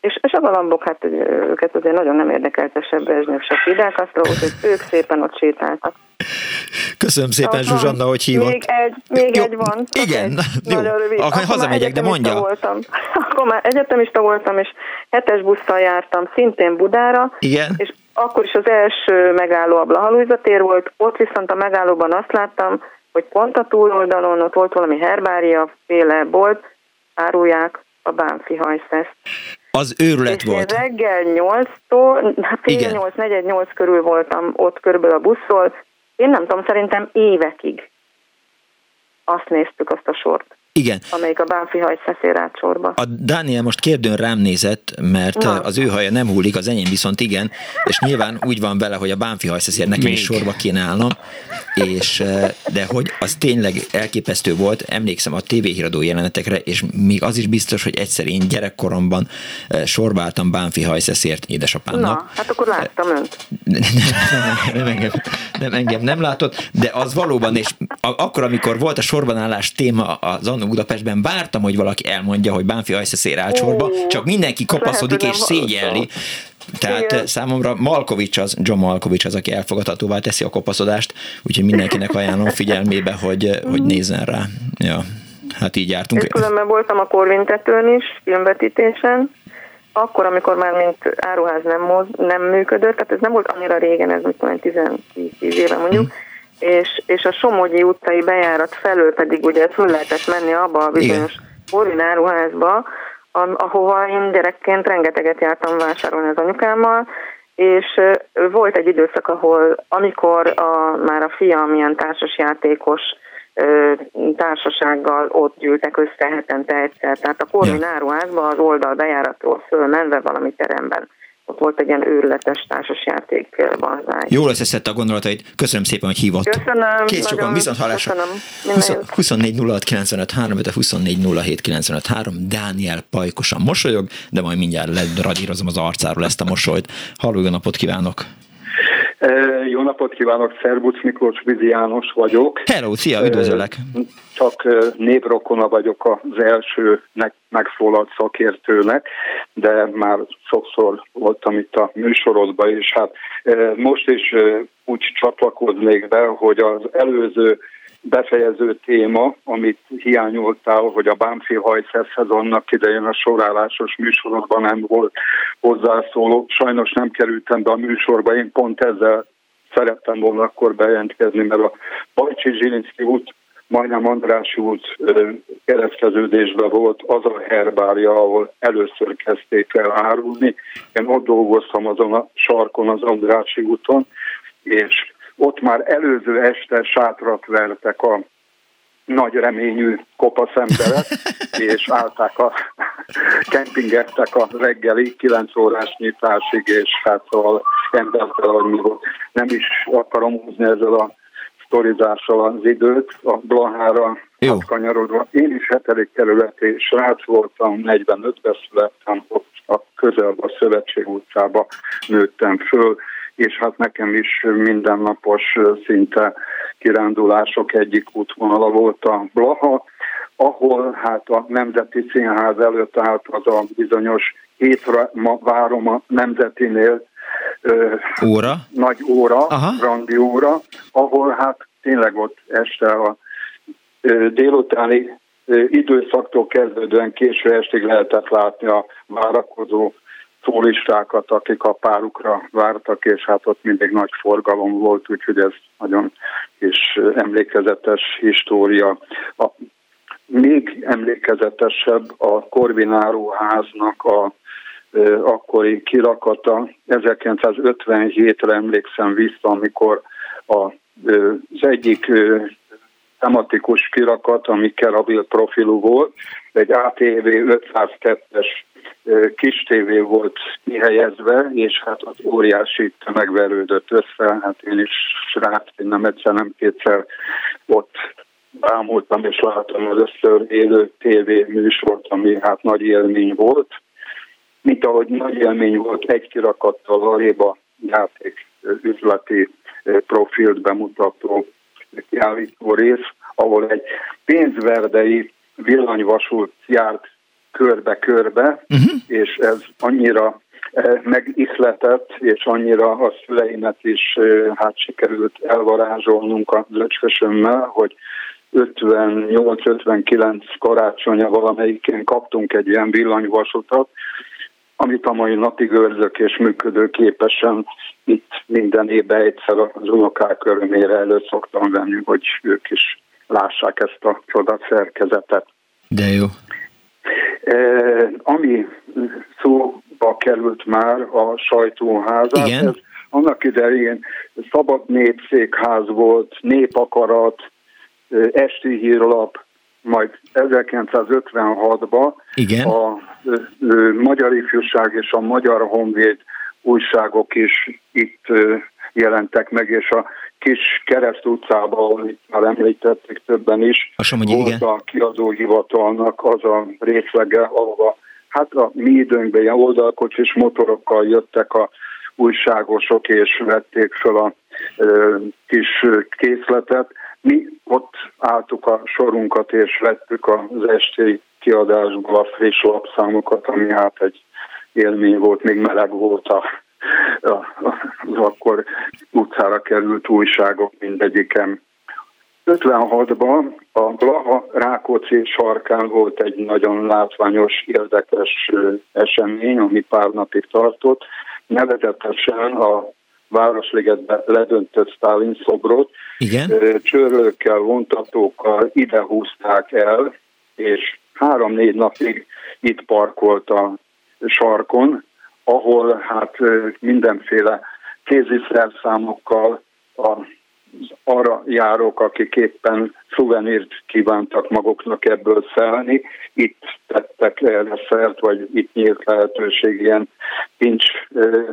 És, és a galambok, hát őket azért nagyon nem érdekelte se Brezsnyev, se Fidel Castro, úgyhogy ők szépen ott sétáltak. Köszönöm szépen, Aha. Zsuzsanna, hogy hívott. Még egy, még jó, egy van. Igen, egy, jó. Rövid. Akkor, akkor hazamegyek, de mondja. Voltam. (laughs) Akkor már egyetemista voltam, és hetes busszal jártam szintén Budára. Igen. És akkor is az első megálló a Blahalújza tér volt, ott viszont a megállóban azt láttam, hogy pont a túloldalon ott volt valami herbária féle bolt, árulják a bánfi hajszeszt. Az őrület és volt. Reggel 8-tól, hát fél 8, negyed 8 körül voltam ott körülbelül a buszról. Én nem tudom, szerintem évekig azt néztük, azt a sort. Igen. Amelyik a Bánfi haj szeszér át sorba. A Dániel most kérdőn rám nézett, mert Na. az ő haja nem hullik, az enyém viszont igen, és nyilván úgy van vele, hogy a Bánfi hajszeszér nekem Még. is sorba kéne állnom, és, eh, de hogy az tényleg elképesztő volt, emlékszem a tévéhíradó jelenetekre, és még az is biztos, hogy egyszer én gyerekkoromban eh, sorba álltam Bánfi hajszeszért édesapámnak. Na, hát akkor láttam önt. (laughs) Nem, nem, nem, engem, nem, engem nem látott, de az valóban, és akkor, amikor volt a sorbanállás téma az annó Budapestben vártam, hogy valaki elmondja, hogy Bánfi Ajszeszér áll sorba, csak mindenki kopaszodik és szégyelli. Tehát Igen. számomra Malkovics az, John Malkovics az, aki elfogadhatóvá teszi a kopaszodást, úgyhogy mindenkinek ajánlom figyelmébe, hogy, hogy nézzen rá. Ja, hát így jártunk. És különben voltam a Korvintetőn is, filmvetítésen, akkor, amikor már mint áruház nem, moz, nem működött, tehát ez nem volt annyira régen, ez mit tudom, 10 éve mondjuk, hmm és, és a Somogyi utcai bejárat felől pedig ugye föl lehetett menni abba a bizonyos áruházba, ahova én gyerekként rengeteget jártam vásárolni az anyukámmal, és volt egy időszak, ahol amikor a, már a fiam ilyen társasjátékos társasággal ott gyűltek össze hetente egyszer. Tehát a Korvin áruházban az oldal bejáratról fölmenve valami teremben ott volt egy ilyen őrületes társasjáték banzáj. Jól összeszedte a gondolatait. Köszönöm szépen, hogy hívott. Köszönöm. Kész sokan, viszont hallásra. Köszönöm. 24 06 95 3, 24 07 95 3. Dániel pajkosan mosolyog, de majd mindjárt ledradírozom az arcáról ezt a mosolyt. Halló, napot kívánok! Jó napot kívánok, Szerbusz Miklós Vizi János vagyok. Hello, szia, üdvözöllek! Csak névrokona vagyok az első megszólalt szakértőnek, de már sokszor voltam itt a műsorodban, és hát most is úgy csatlakoznék be, hogy az előző befejező téma, amit hiányoltál, hogy a Bánfi hajszeszhez annak idején a sorállásos műsorokban nem volt hozzászóló. Sajnos nem kerültem be a műsorba, én pont ezzel szerettem volna akkor bejelentkezni, mert a Bajcsi Zsilinszki út majdnem András út kereszteződésben volt az a herbária, ahol először kezdték el árulni. Én ott dolgoztam azon a sarkon, az Andrási úton, és ott már előző este sátrat vertek a nagy reményű kopasz emberek, (laughs) és állták a, kempingettek a reggeli 9 órás nyitásig, és hát szóval embertel, hogy mi volt. Nem is akarom húzni ezzel a sztorizással az időt, a Blahára kanyarodva. Én is hetedik kerületi srác voltam, 45-ben születtem, ott a közelben a Szövetség utcába nőttem föl, és hát nekem is mindennapos szinte kirándulások egyik útvonala volt a Blaha, ahol hát a Nemzeti Színház előtt állt az a bizonyos hétre ma várom a Nemzetinél óra? nagy óra, Aha. randi óra, ahol hát tényleg ott este a délutáni időszaktól kezdődően késő estig lehetett látni a várakozó szólistákat, akik a párukra vártak, és hát ott mindig nagy forgalom volt, úgyhogy ez nagyon is emlékezetes história. A, még emlékezetesebb a Korvináró háznak a akkori kirakata. 1957-re emlékszem vissza, amikor a, az egyik tematikus kirakat, ami kerabil profilú volt, egy ATV 502-es kis tévé volt kihelyezve, és hát az óriási tömegverődött össze, hát én is srác, én nem egyszer, nem kétszer ott bámultam és láttam először élő tévé műsort, ami hát nagy élmény volt. Mint ahogy nagy élmény volt egy kirakattal aléba játék üzleti profilt bemutató kiállító rész, ahol egy pénzverdei villanyvasút járt körbe-körbe, uh-huh. és ez annyira eh, megihletett, és annyira a szüleimet is eh, hát sikerült elvarázsolnunk a löcskösömmel, hogy 58-59 karácsonya valamelyikén kaptunk egy ilyen villanyvasutat, amit a mai napig őrzök és működőképesen itt minden évben egyszer az unokák örömére elő szoktam venni, hogy ők is lássák ezt a csoda szerkezetet. De jó. Ami szóba került már a sajtóházát, Igen. ez annak idején szabad népszékház volt, népakarat, esti hírlap, majd 1956-ban Igen. a Magyar Ifjúság és a Magyar Honvéd újságok is itt jelentek meg, és a kis kereszt utcában, ahol itt már említették többen is, a volt igen. a kiadóhivatalnak az a részlege, ahova hát a mi időnkben ilyen oldalkocsis motorokkal jöttek a újságosok, és vették fel a ö, kis készletet. Mi ott álltuk a sorunkat, és vettük az esti kiadásból a friss lapszámokat, ami hát egy élmény volt, még meleg volt a, az akkor utcára került újságok mindegyiken. 56-ban a Blaha Rákóczi sarkán volt egy nagyon látványos, érdekes esemény, ami pár napig tartott. Nevezetesen a Városligetbe ledöntött Stalin szobrot Igen? csörlőkkel, vontatókkal ide húzták el, és három-négy napig itt parkolt a sarkon, ahol hát mindenféle kéziszerszámokkal a arra járók, akik éppen szuvenírt kívántak maguknak ebből szelni, itt tettek erre szert, vagy itt nyílt lehetőség ilyen pincs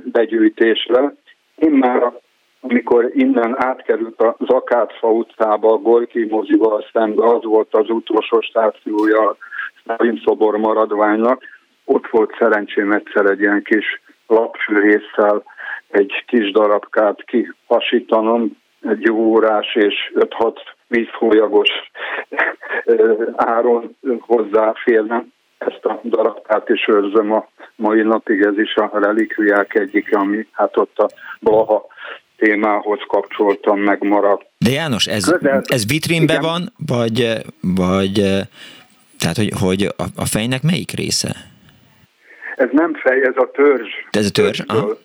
begyűjtésre. Én már amikor innen átkerült a Zakátfa utcába, a Gorki mozival szembe, az volt az utolsó stációja a szobor maradványnak, ott volt szerencsém egyszer egy ilyen kis lapfűrészsel egy kis darabkát kihasítanom, egy jó órás és 5-6 vízhólyagos áron hozzáférne. Ezt a darabkát is őrzöm a mai napig, ez is a relikviák egyik, ami hát ott a Blaha témához kapcsoltam, megmaradt. De János, ez, ez vitrínben Igen. van, vagy, vagy tehát, hogy, hogy a, a fejnek melyik része? Ez nem fej, ez a törzs. De ez a törzs? Aha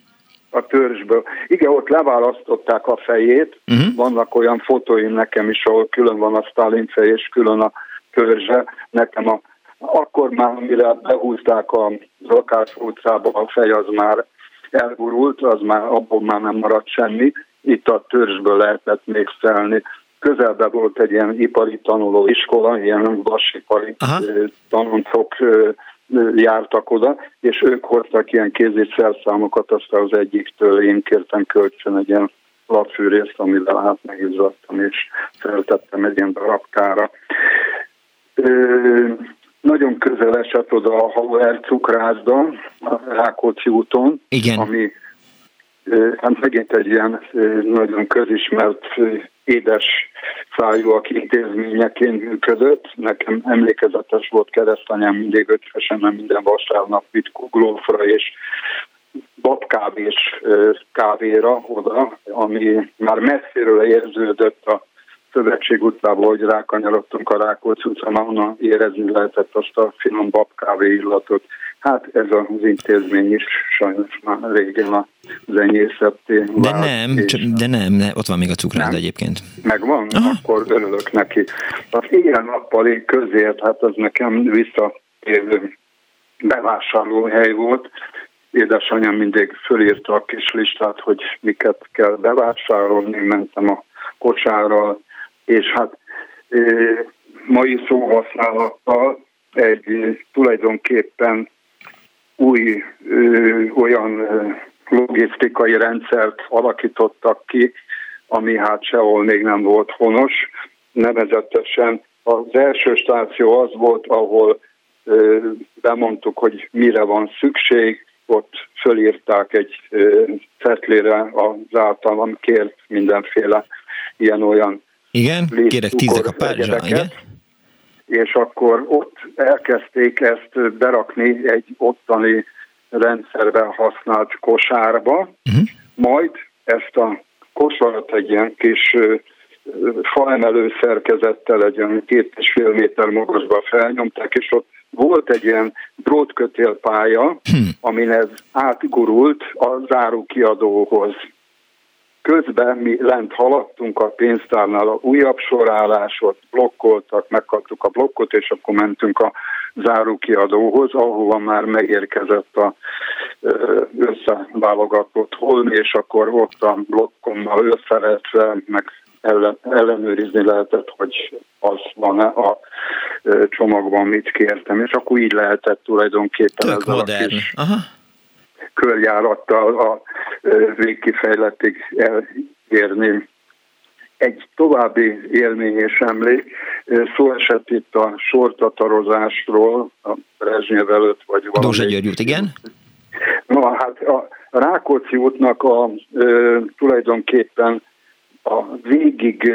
a törzsből. Igen, ott leválasztották a fejét, uh-huh. vannak olyan fotóim nekem is, ahol külön van a Stalin fej, és külön a törzse. Nekem a, akkor már, mire behúzták a Zakás utcába, a fej az már elgurult, az már, abból már nem maradt semmi. Itt a törzsből lehetett még szelni. Közelben volt egy ilyen ipari tanuló iskola, ilyen vasipari tanoncok jártak oda, és ők hoztak ilyen kézi szerszámokat, aztán az egyiktől én kértem kölcsön egy ilyen lapfűrészt, amivel hát megizzadtam, és feltettem egy ilyen darabkára. Ö, nagyon közel esett oda a Hauer cukrászda, a Rákóczi úton, Igen. ami hát megint egy ilyen nagyon közismert édes szájúak intézményeként működött. Nekem emlékezetes volt keresztanyám mindig ötvesen, mert minden vasárnap vitt glófra és babkávés kávéra oda, ami már messziről érződött a Szövetség utcából, hogy rákanyarodtunk a Rákóczi utcán, onnan érezni lehetett azt a finom babkávé illatot. Hát ez az intézmény is sajnos már régen a zenyészetté De nem, de nem, ne, ott van még a cukrád egyébként. Megvan? Aha. Akkor örülök neki. Az ilyen-nappali közért, hát az nekem visszatérő bevásárlóhely volt. Édesanyám mindig fölírta a kis listát, hogy miket kell bevásárolni, mentem a kocsárral, és hát mai szóhasználattal egy tulajdonképpen új ö, olyan logisztikai rendszert alakítottak ki, ami hát sehol még nem volt honos. Nevezetesen az első stáció az volt, ahol ö, bemondtuk, hogy mire van szükség, ott fölírták egy cetlére az általam kért mindenféle ilyen-olyan igen, kérek tízek a párzsa, igen és akkor ott elkezdték ezt berakni egy ottani rendszerben használt kosárba, uh-huh. majd ezt a kosarat egy ilyen kis faemelő szerkezettel egy olyan két és fél méter magasba felnyomták, és ott volt egy ilyen drótkötélpálya, hmm. amin ez átgurult a zárókiadóhoz. Közben mi lent haladtunk a pénztárnál a újabb sorálásot, blokkoltak, megkaptuk a blokkot, és akkor mentünk a zárókiadóhoz, ahova már megérkezett a összeválogatott holm, és akkor ott a blokkommal összeretve, meg ellen, ellenőrizni lehetett, hogy az van-e a csomagban, mit kértem, és akkor így lehetett tulajdonképpen Tök ezzel modern. a kis Aha. Körjárattal a végkifejletig elérni. Egy további élmény és emlék, szó esett itt a sortatarozásról, a Brezsnyev előtt, vagy valami. Dózsa Györgyút, igen? Na, hát a Rákóczi útnak a, e, tulajdonképpen a végig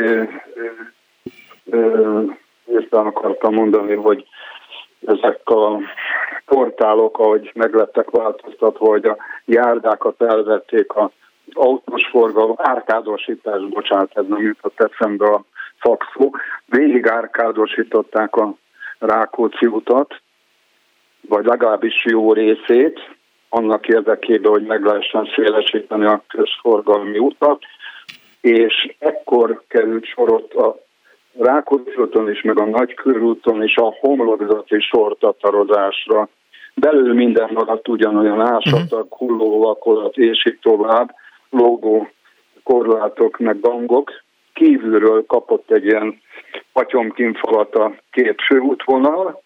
ezt akartam mondani, hogy ezek a portálok, ahogy meglettek változtatva, hogy a járdákat elvették a autós forgalom, árkádosítás, bocsánat, ez nem jutott eszembe a szakszó, végig árkádosították a Rákóczi utat, vagy legalábbis jó részét, annak érdekében, hogy meg lehessen szélesíteni a közforgalmi utat, és ekkor került sorot a Rákóczi úton is, meg a Nagykörúton is a homlokzati sortatarozásra. Belül minden maradt ugyanolyan ásatak, uh-huh. hullóvakolat és így tovább, logó, korlátok, meg gangok. Kívülről kapott egy ilyen patyomkinfalat a két főútvonal,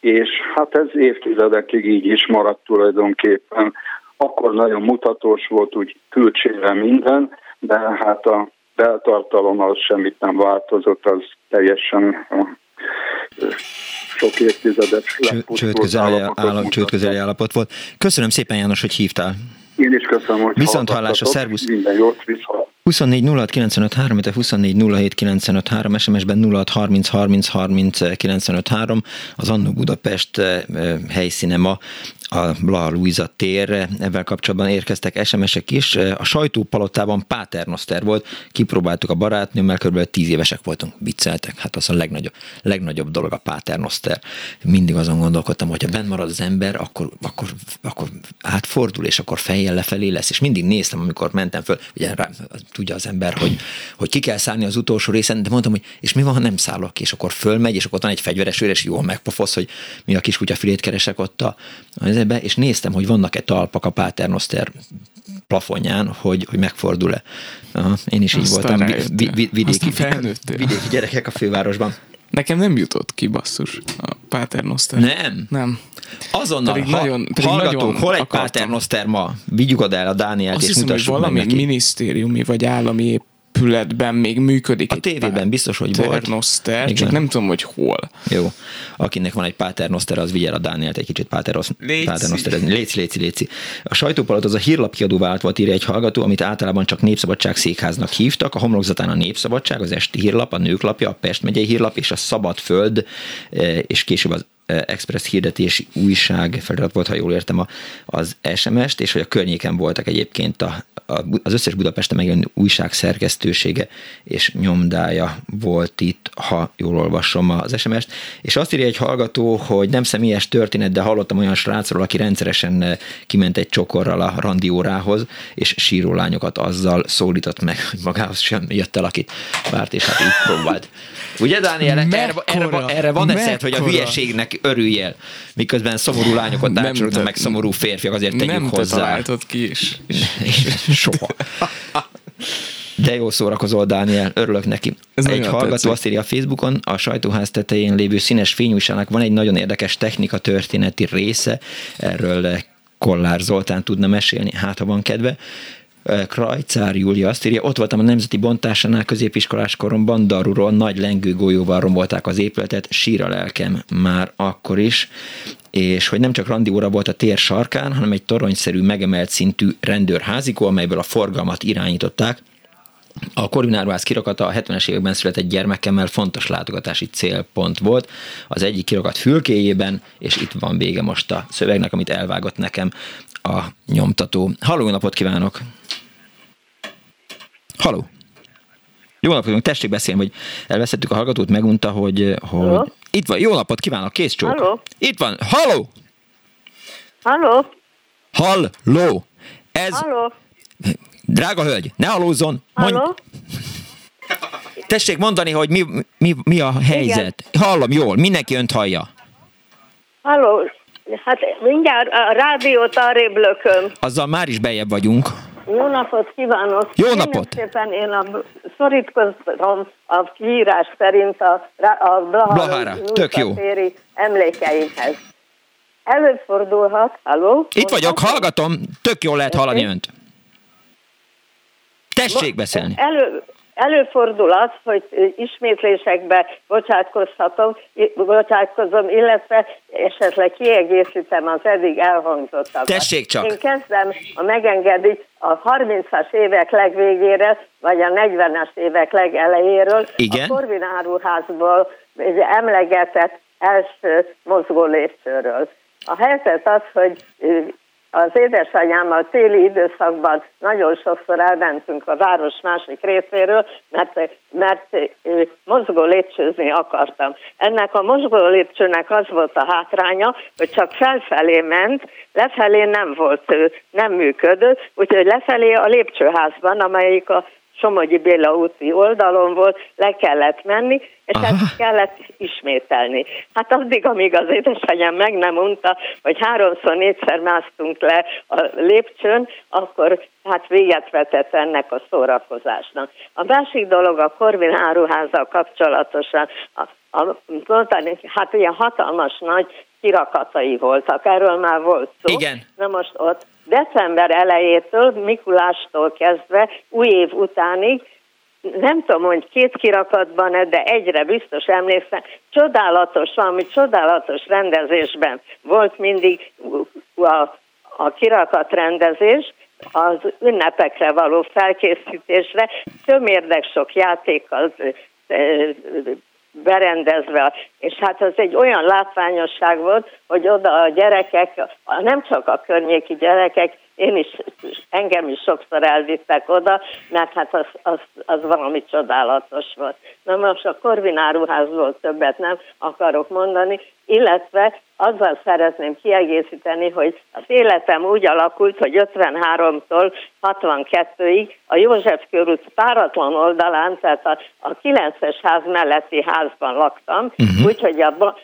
és hát ez évtizedekig így is maradt tulajdonképpen. Akkor nagyon mutatós volt úgy külcsére minden, de hát a beltartalom az semmit nem változott, az teljesen sok évtizedes csőd közeli állapot volt. Köszönöm szépen János, hogy hívtál. Én is köszönöm, hogy Viszont hallásra, szervusz. Minden jót, viszont. 24 06 953, de 24 07 SMS-ben 06 30 30 30 953, az Annó Budapest helyszíne ma a Blaha Luisa tér, ebben kapcsolatban érkeztek SMS-ek is. A sajtópalotában Paternoster volt, kipróbáltuk a barátnőmmel, kb. 10 évesek voltunk, vicceltek. Hát az a legnagyobb, legnagyobb dolog a Paternoster. Mindig azon gondolkodtam, hogy ha benn marad az ember, akkor, akkor, akkor átfordul, és akkor fejjel lefelé lesz. És mindig néztem, amikor mentem föl, ugye rá, tudja az ember, hogy, hogy ki kell szállni az utolsó részen, de mondtam, hogy és mi van, ha nem szállok, és akkor fölmegy, és akkor ott van egy fegyveres őr, és jól megpofosz, hogy mi a kis kutya keresek ott a, ezebe, és néztem, hogy vannak-e talpak a Paternoster plafonján, hogy, hogy megfordul-e. Aha, én is így Aztán voltam vi, vi, vidéki, vidéki gyerekek a fővárosban. Nekem nem jutott ki basszus a Paternoster. Nem? Nem. Azonnal, pedig ha, nagyon, pedig hallgatók, nagyon hol egy Paternoster ma? Vigyük oda el a Dánielt, Azt és hiszem, hogy valami neki. minisztériumi vagy állami épületben még működik. A tévében biztos, hogy volt. Paternoster, csak nem tudom, hogy hol. Jó. Akinek van egy Paternoster, az vigye a Dánielt egy kicsit Paternoster. Léci, léci, léci. A sajtópalat az a hírlapkiadó vált volt, írja egy hallgató, amit általában csak Népszabadság székháznak hívtak. A homlokzatán a Népszabadság, az esti hírlap, a nőklapja, a Pest megyei hírlap és a Szabadföld, eh, és később az Express hirdetési újság felirat volt, ha jól értem a, az SMS-t, és hogy a környéken voltak egyébként a, a, az összes Budapesten megjelenő újság szerkesztősége és nyomdája volt itt, ha jól olvasom az SMS-t. És azt írja egy hallgató, hogy nem személyes történet, de hallottam olyan srácról, aki rendszeresen kiment egy csokorral a randiórához, és sírólányokat azzal szólított meg, hogy magához sem jött el, akit várt, és hát így próbált. Ugye, Dániel? Erre, erre, erre van eszed, hogy a hülyeségnek örüljél, miközben szomorú lányokat tárcsolnak, meg szomorú férfiak, azért tegyük nem hozzá. Nem te ki is. (laughs) Soha. De jó szórakozol, Dániel, örülök neki. Ez egy hallgató tetszik. azt írja a Facebookon, a sajtóház tetején lévő színes fényújságnak van egy nagyon érdekes technika történeti része, erről Kollár Zoltán tudna mesélni, hát ha van kedve. Krajcár Júlia azt írja, ott voltam a Nemzeti Bontásánál középiskolás koromban, Daruról nagy lengő golyóval rombolták az épületet, sír a lelkem már akkor is, és hogy nem csak randi óra volt a tér sarkán, hanem egy toronyszerű megemelt szintű rendőrházikó, amelyből a forgalmat irányították, a Korvinárvász kirakata a 70-es években született gyermekemmel fontos látogatási célpont volt. Az egyik kirakat fülkéjében, és itt van vége most a szövegnek, amit elvágott nekem a nyomtató. Halló, napot kívánok! Halló! Jó napot, tessék beszélni, hogy elveszettük a hallgatót, megunta, hogy, hogy... Itt van, jó napot kívánok, kész csók. Halló. Itt van, halló! Halló? Halló! Ez, Halló? drága hölgy, ne halózzon! Halló? tessék mondani, hogy mi, mi, mi a helyzet. Igen. Hallom jól, mindenki önt hallja. Halló? Hát mindjárt a rádiót arrébb lököm. Azzal már is bejebb vagyunk. Jó napot kívánok! Jó Én napot! szépen én a, szorítkozom a kiírás szerint a, a Blahára. Blahára Tök jó. emlékeimhez. Előfordulhat, halló? Itt vagyok, hallgatom, tök jól lehet hallani önt. Tessék beszélni. Elő, előfordul az, hogy ismétlésekbe bocsátkozhatom, bocsátkozom, illetve esetleg kiegészítem az eddig elhangzottakat. Tessék csak. Én kezdem, ha megengedi, a 30-as évek legvégére, vagy a 40-es évek legelejéről Igen. a Korvin áruházból egy emlegetett első mozgó lépcsőről. A helyzet az, hogy az édesanyámmal téli időszakban nagyon sokszor elmentünk a város másik részéről, mert, mert mozgó lépcsőzni akartam. Ennek a mozgó lépcsőnek az volt a hátránya, hogy csak felfelé ment, lefelé nem volt, nem működött, úgyhogy lefelé a lépcsőházban, amelyik a Somogyi Béla úti oldalon volt, le kellett menni, és Aha. ezt kellett ismételni. Hát addig, amíg az édesanyám meg nem mondta, hogy háromszor, négyszer másztunk le a lépcsőn, akkor hát véget vetett ennek a szórakozásnak. A másik dolog a Korvin áruházzal kapcsolatosan, a, a, mondani, hát ilyen hatalmas nagy kirakatai voltak, erről már volt szó. Igen. Na most ott december elejétől, Mikulástól kezdve, új év utánig, nem tudom, hogy két kirakatban, de egyre biztos emlékszem, csodálatos, valami csodálatos rendezésben volt mindig a, a kirakatrendezés, az ünnepekre való felkészítésre, tömérdek sok játékkal berendezve, és hát az egy olyan látványosság volt, hogy oda a gyerekek, nem csak a környéki gyerekek, én is, engem is sokszor elvittek oda, mert hát az, az, az valami csodálatos volt. Na most a Korvin áruházról többet nem akarok mondani, illetve azzal szeretném kiegészíteni, hogy az életem úgy alakult, hogy 53-tól 62-ig a József körút páratlan oldalán, tehát a, a 9-es ház melletti házban laktam, uh-huh. úgyhogy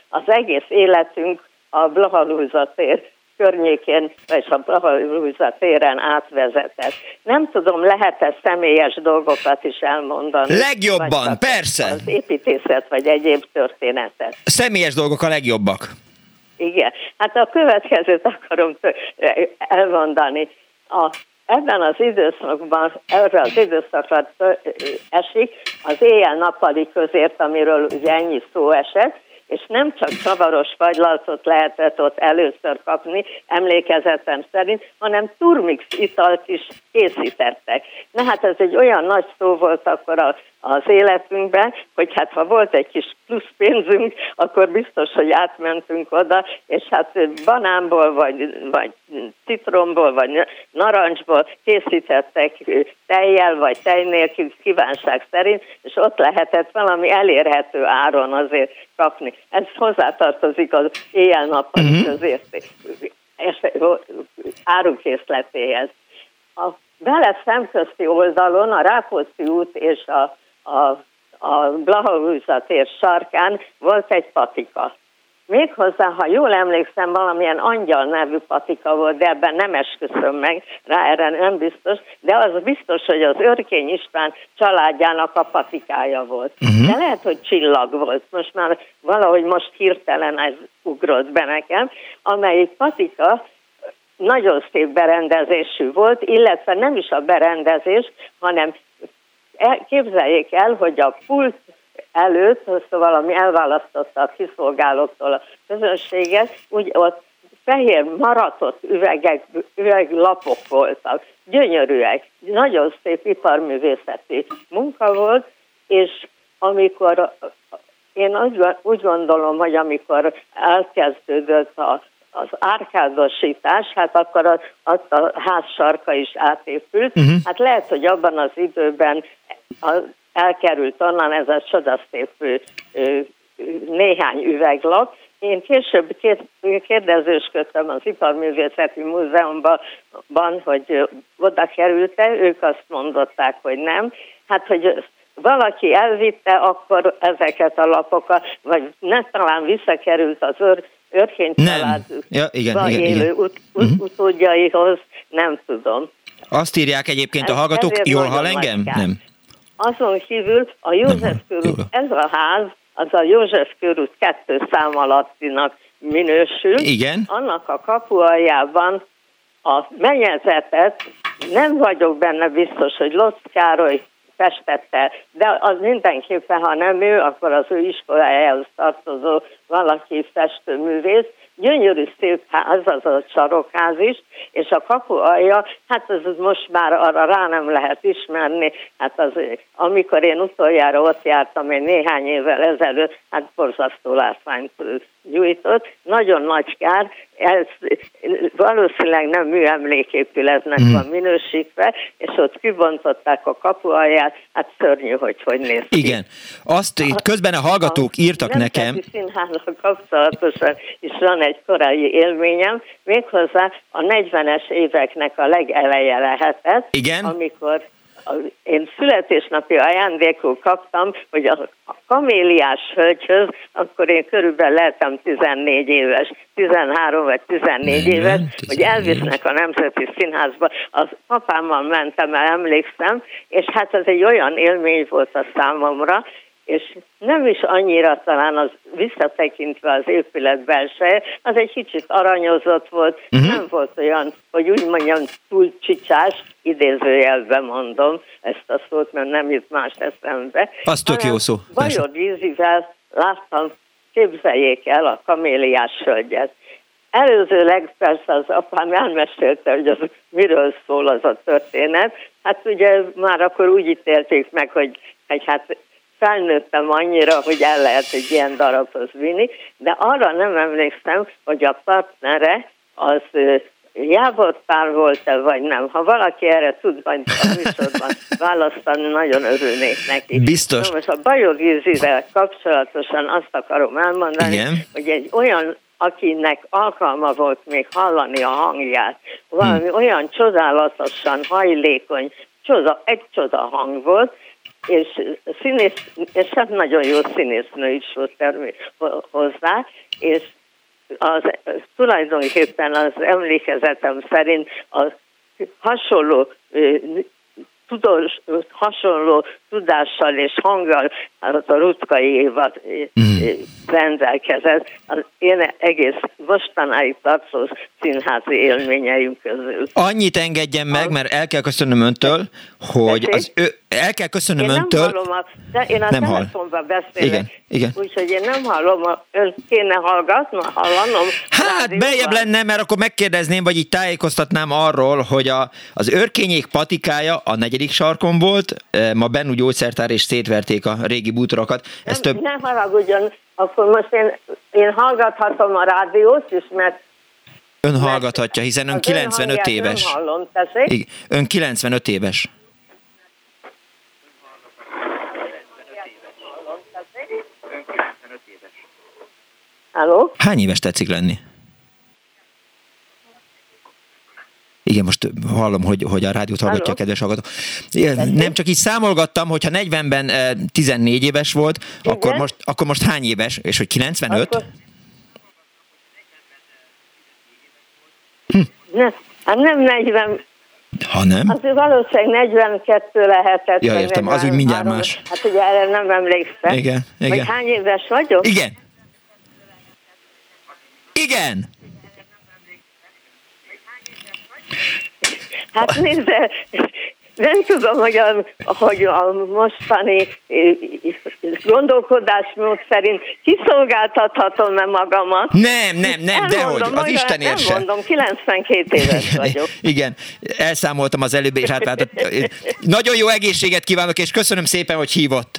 az egész életünk a Blahalúza tér környékén, vagy a Blahalúza téren átvezetett. Nem tudom, lehet-e személyes dolgokat is elmondani? Legjobban, vagy persze. Az építészet, vagy egyéb történetet. Személyes dolgok a legjobbak. Igen. Hát a következőt akarom elmondani. A, ebben az időszakban, erre az időszakra esik az éjjel-nappali közért, amiről ugye ennyi szó esett, és nem csak csavaros fagylaltot lehetett ott először kapni, emlékezetem szerint, hanem turmix italt is készítettek. Na hát ez egy olyan nagy szó volt akkor a, az életünkben, hogy hát ha volt egy kis plusz pénzünk, akkor biztos, hogy átmentünk oda, és hát banánból, vagy, vagy citromból, vagy narancsból készítettek tejjel, vagy tej nélkül kívánság szerint, és ott lehetett valami elérhető áron azért kapni. Ez hozzátartozik az éjjel-nappal uh-huh. közérték árukészletéhez. A Bele szemközti oldalon a Rákóczi út és a, a, a Blaha tér sarkán volt egy patika. Méghozzá, ha jól emlékszem, valamilyen angyal nevű patika volt, de ebben nem esküszöm meg, rá erre nem biztos, de az biztos, hogy az Örkény István családjának a patikája volt. Uh-huh. De lehet, hogy csillag volt. Most már valahogy most hirtelen ez ugrott be nekem, amelyik patika nagyon szép berendezésű volt, illetve nem is a berendezés, hanem képzeljék el, hogy a pult előtt, szóval ami elválasztotta a kiszolgálóktól a közönséget, úgy ott fehér maratott üvegek, üveglapok voltak, gyönyörűek, nagyon szép iparművészeti munka volt, és amikor én úgy gondolom, hogy amikor elkezdődött a az árkádosítás, hát akkor az, az a ház sarka is átépült. Uh-huh. Hát lehet, hogy abban az időben a elkerült onnan ez a csodaszép néhány üveglap, én később kérdezősködtem az Iparművészeti Múzeumban, hogy oda került-e, ők azt mondották, hogy nem. Hát, hogy valaki elvitte akkor ezeket a lapokat, vagy ne talán visszakerült az őr, őrkény család ja, igen, igen, élő igen. Ut, ut, uh-huh. utódjaihoz, nem tudom. Azt írják egyébként ez, a hallgatók, jól hall engem? Nem. Azon kívül a József körül, ez a ház, az a József körút kettő szám alattinak minősül. Igen. Annak a kapualjában a mennyezetet nem vagyok benne biztos, hogy Lotz Károly festette, de az mindenképpen, ha nem ő, akkor az ő iskolájához tartozó valaki festőművész, gyönyörű szép ház, az a sarokház is, és a kapu alja, hát ez most már arra rá nem lehet ismerni, hát az, amikor én utoljára ott jártam egy néhány évvel ezelőtt, hát borzasztó látványt gyújtott, nagyon nagy kár, ez valószínűleg nem műemléképületnek mm. van minősítve, és ott kibontották a kapu alját, hát szörnyű, hogy hogy néz ki. Igen. Azt a, közben a hallgatók a, írtak nekem. színházal kapcsolatosan is van egy korai élményem, méghozzá a 40-es éveknek a legeleje lehetett, Igen? amikor én születésnapi ajándékot kaptam, hogy a kaméliás hölgyhöz, akkor én körülbelül lehetem 14 éves, 13 vagy 14 éves, 14 hogy elvisznek a Nemzeti Színházba. Az apámmal mentem el, emlékszem, és hát ez egy olyan élmény volt a számomra, és nem is annyira talán az visszatekintve az épület belseje, az egy kicsit aranyozott volt, uh-huh. nem volt olyan, hogy úgy mondjam, túl csicsás, idézőjelben mondom ezt a szót, mert nem jut más eszembe. Az tök jó szó. Bajor Vízivel láttam, képzeljék el a kaméliás hölgyet. Előzőleg persze az apám elmesélte, hogy az miről szól az a történet. Hát ugye már akkor úgy ítélték meg, hogy, hogy hát felnőttem annyira, hogy el lehet egy ilyen darabhoz vinni, de arra nem emlékszem, hogy a partnere az Jávor pár volt-e, vagy nem. Ha valaki erre tud majd a műsorban választani, nagyon örülnék neki. Biztos. Na most a Bajor Gizivel kapcsolatosan azt akarom elmondani, Igen. hogy egy olyan akinek alkalma volt még hallani a hangját, valami hmm. olyan csodálatosan hajlékony, csoda, egy csoda hang volt, és színész, és hát nagyon jó színésznő is volt hozzá, és az, tulajdonképpen az emlékezetem szerint a hasonló tudós, hasonló tudással és hanggal hát a Rutkai évad mm. rendelkezett. Az én egész mostanáig tartó színházi élményeim közül. Annyit engedjen meg, mert el kell köszönnöm öntől, hogy az ő, el kell köszönnöm én öntől. Nem hallom a, de én a nem telefonban beszélek. Igen, igen. Úgyhogy én nem hallom, a, ön kéne hallgatni, hallanom. Hát bejebb lenne, mert akkor megkérdezném, vagy így tájékoztatnám arról, hogy a, az őrkényék patikája a negyedik sarkon volt, ma Bennu gyógyszertár és szétverték a régi bútorokat. Ez nem, több... nem haragudjon, akkor most én, én hallgathatom a rádiót is, mert Ön hallgathatja, hiszen ön 95 ön éves. Nem hallom, tessék. Ön 95 éves. Halló? Hány éves tetszik lenni? Igen, most hallom, hogy, hogy a rádiót hallgatja a kedves hallgató. Nem csak így számolgattam, hogyha 40-ben 14 éves volt, akkor most, akkor most hány éves? És hogy 95? Akkor... Hm. Ne, hát nem 40, ha nem? Az valószínűleg 42 lehetett. Ja, értem, az úgy mindjárt más. Hát ugye erre nem emlékszem. Igen, igen. Hogy hány éves vagyok? Igen. Igen. Hát nézd, nem tudom, hogy a, hogy a mostani gondolkodásmód szerint kiszolgáltathatom-e magamat. Nem, nem, nem, dehogy, az Isten érse. Nem mondom, 92 éves vagyok. Igen, elszámoltam az előbb, és hát, hát nagyon jó egészséget kívánok, és köszönöm szépen, hogy hívott.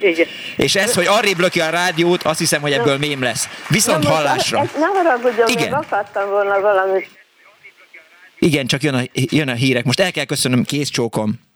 Igen. És ez, hogy arrébb löki a rádiót, azt hiszem, hogy ebből mém lesz. Viszont hallásra. Nem haragudjon, Igen. akartam volna valamit. Igen, csak jön a, jön a hírek. Most el kell köszönöm, kész csókom.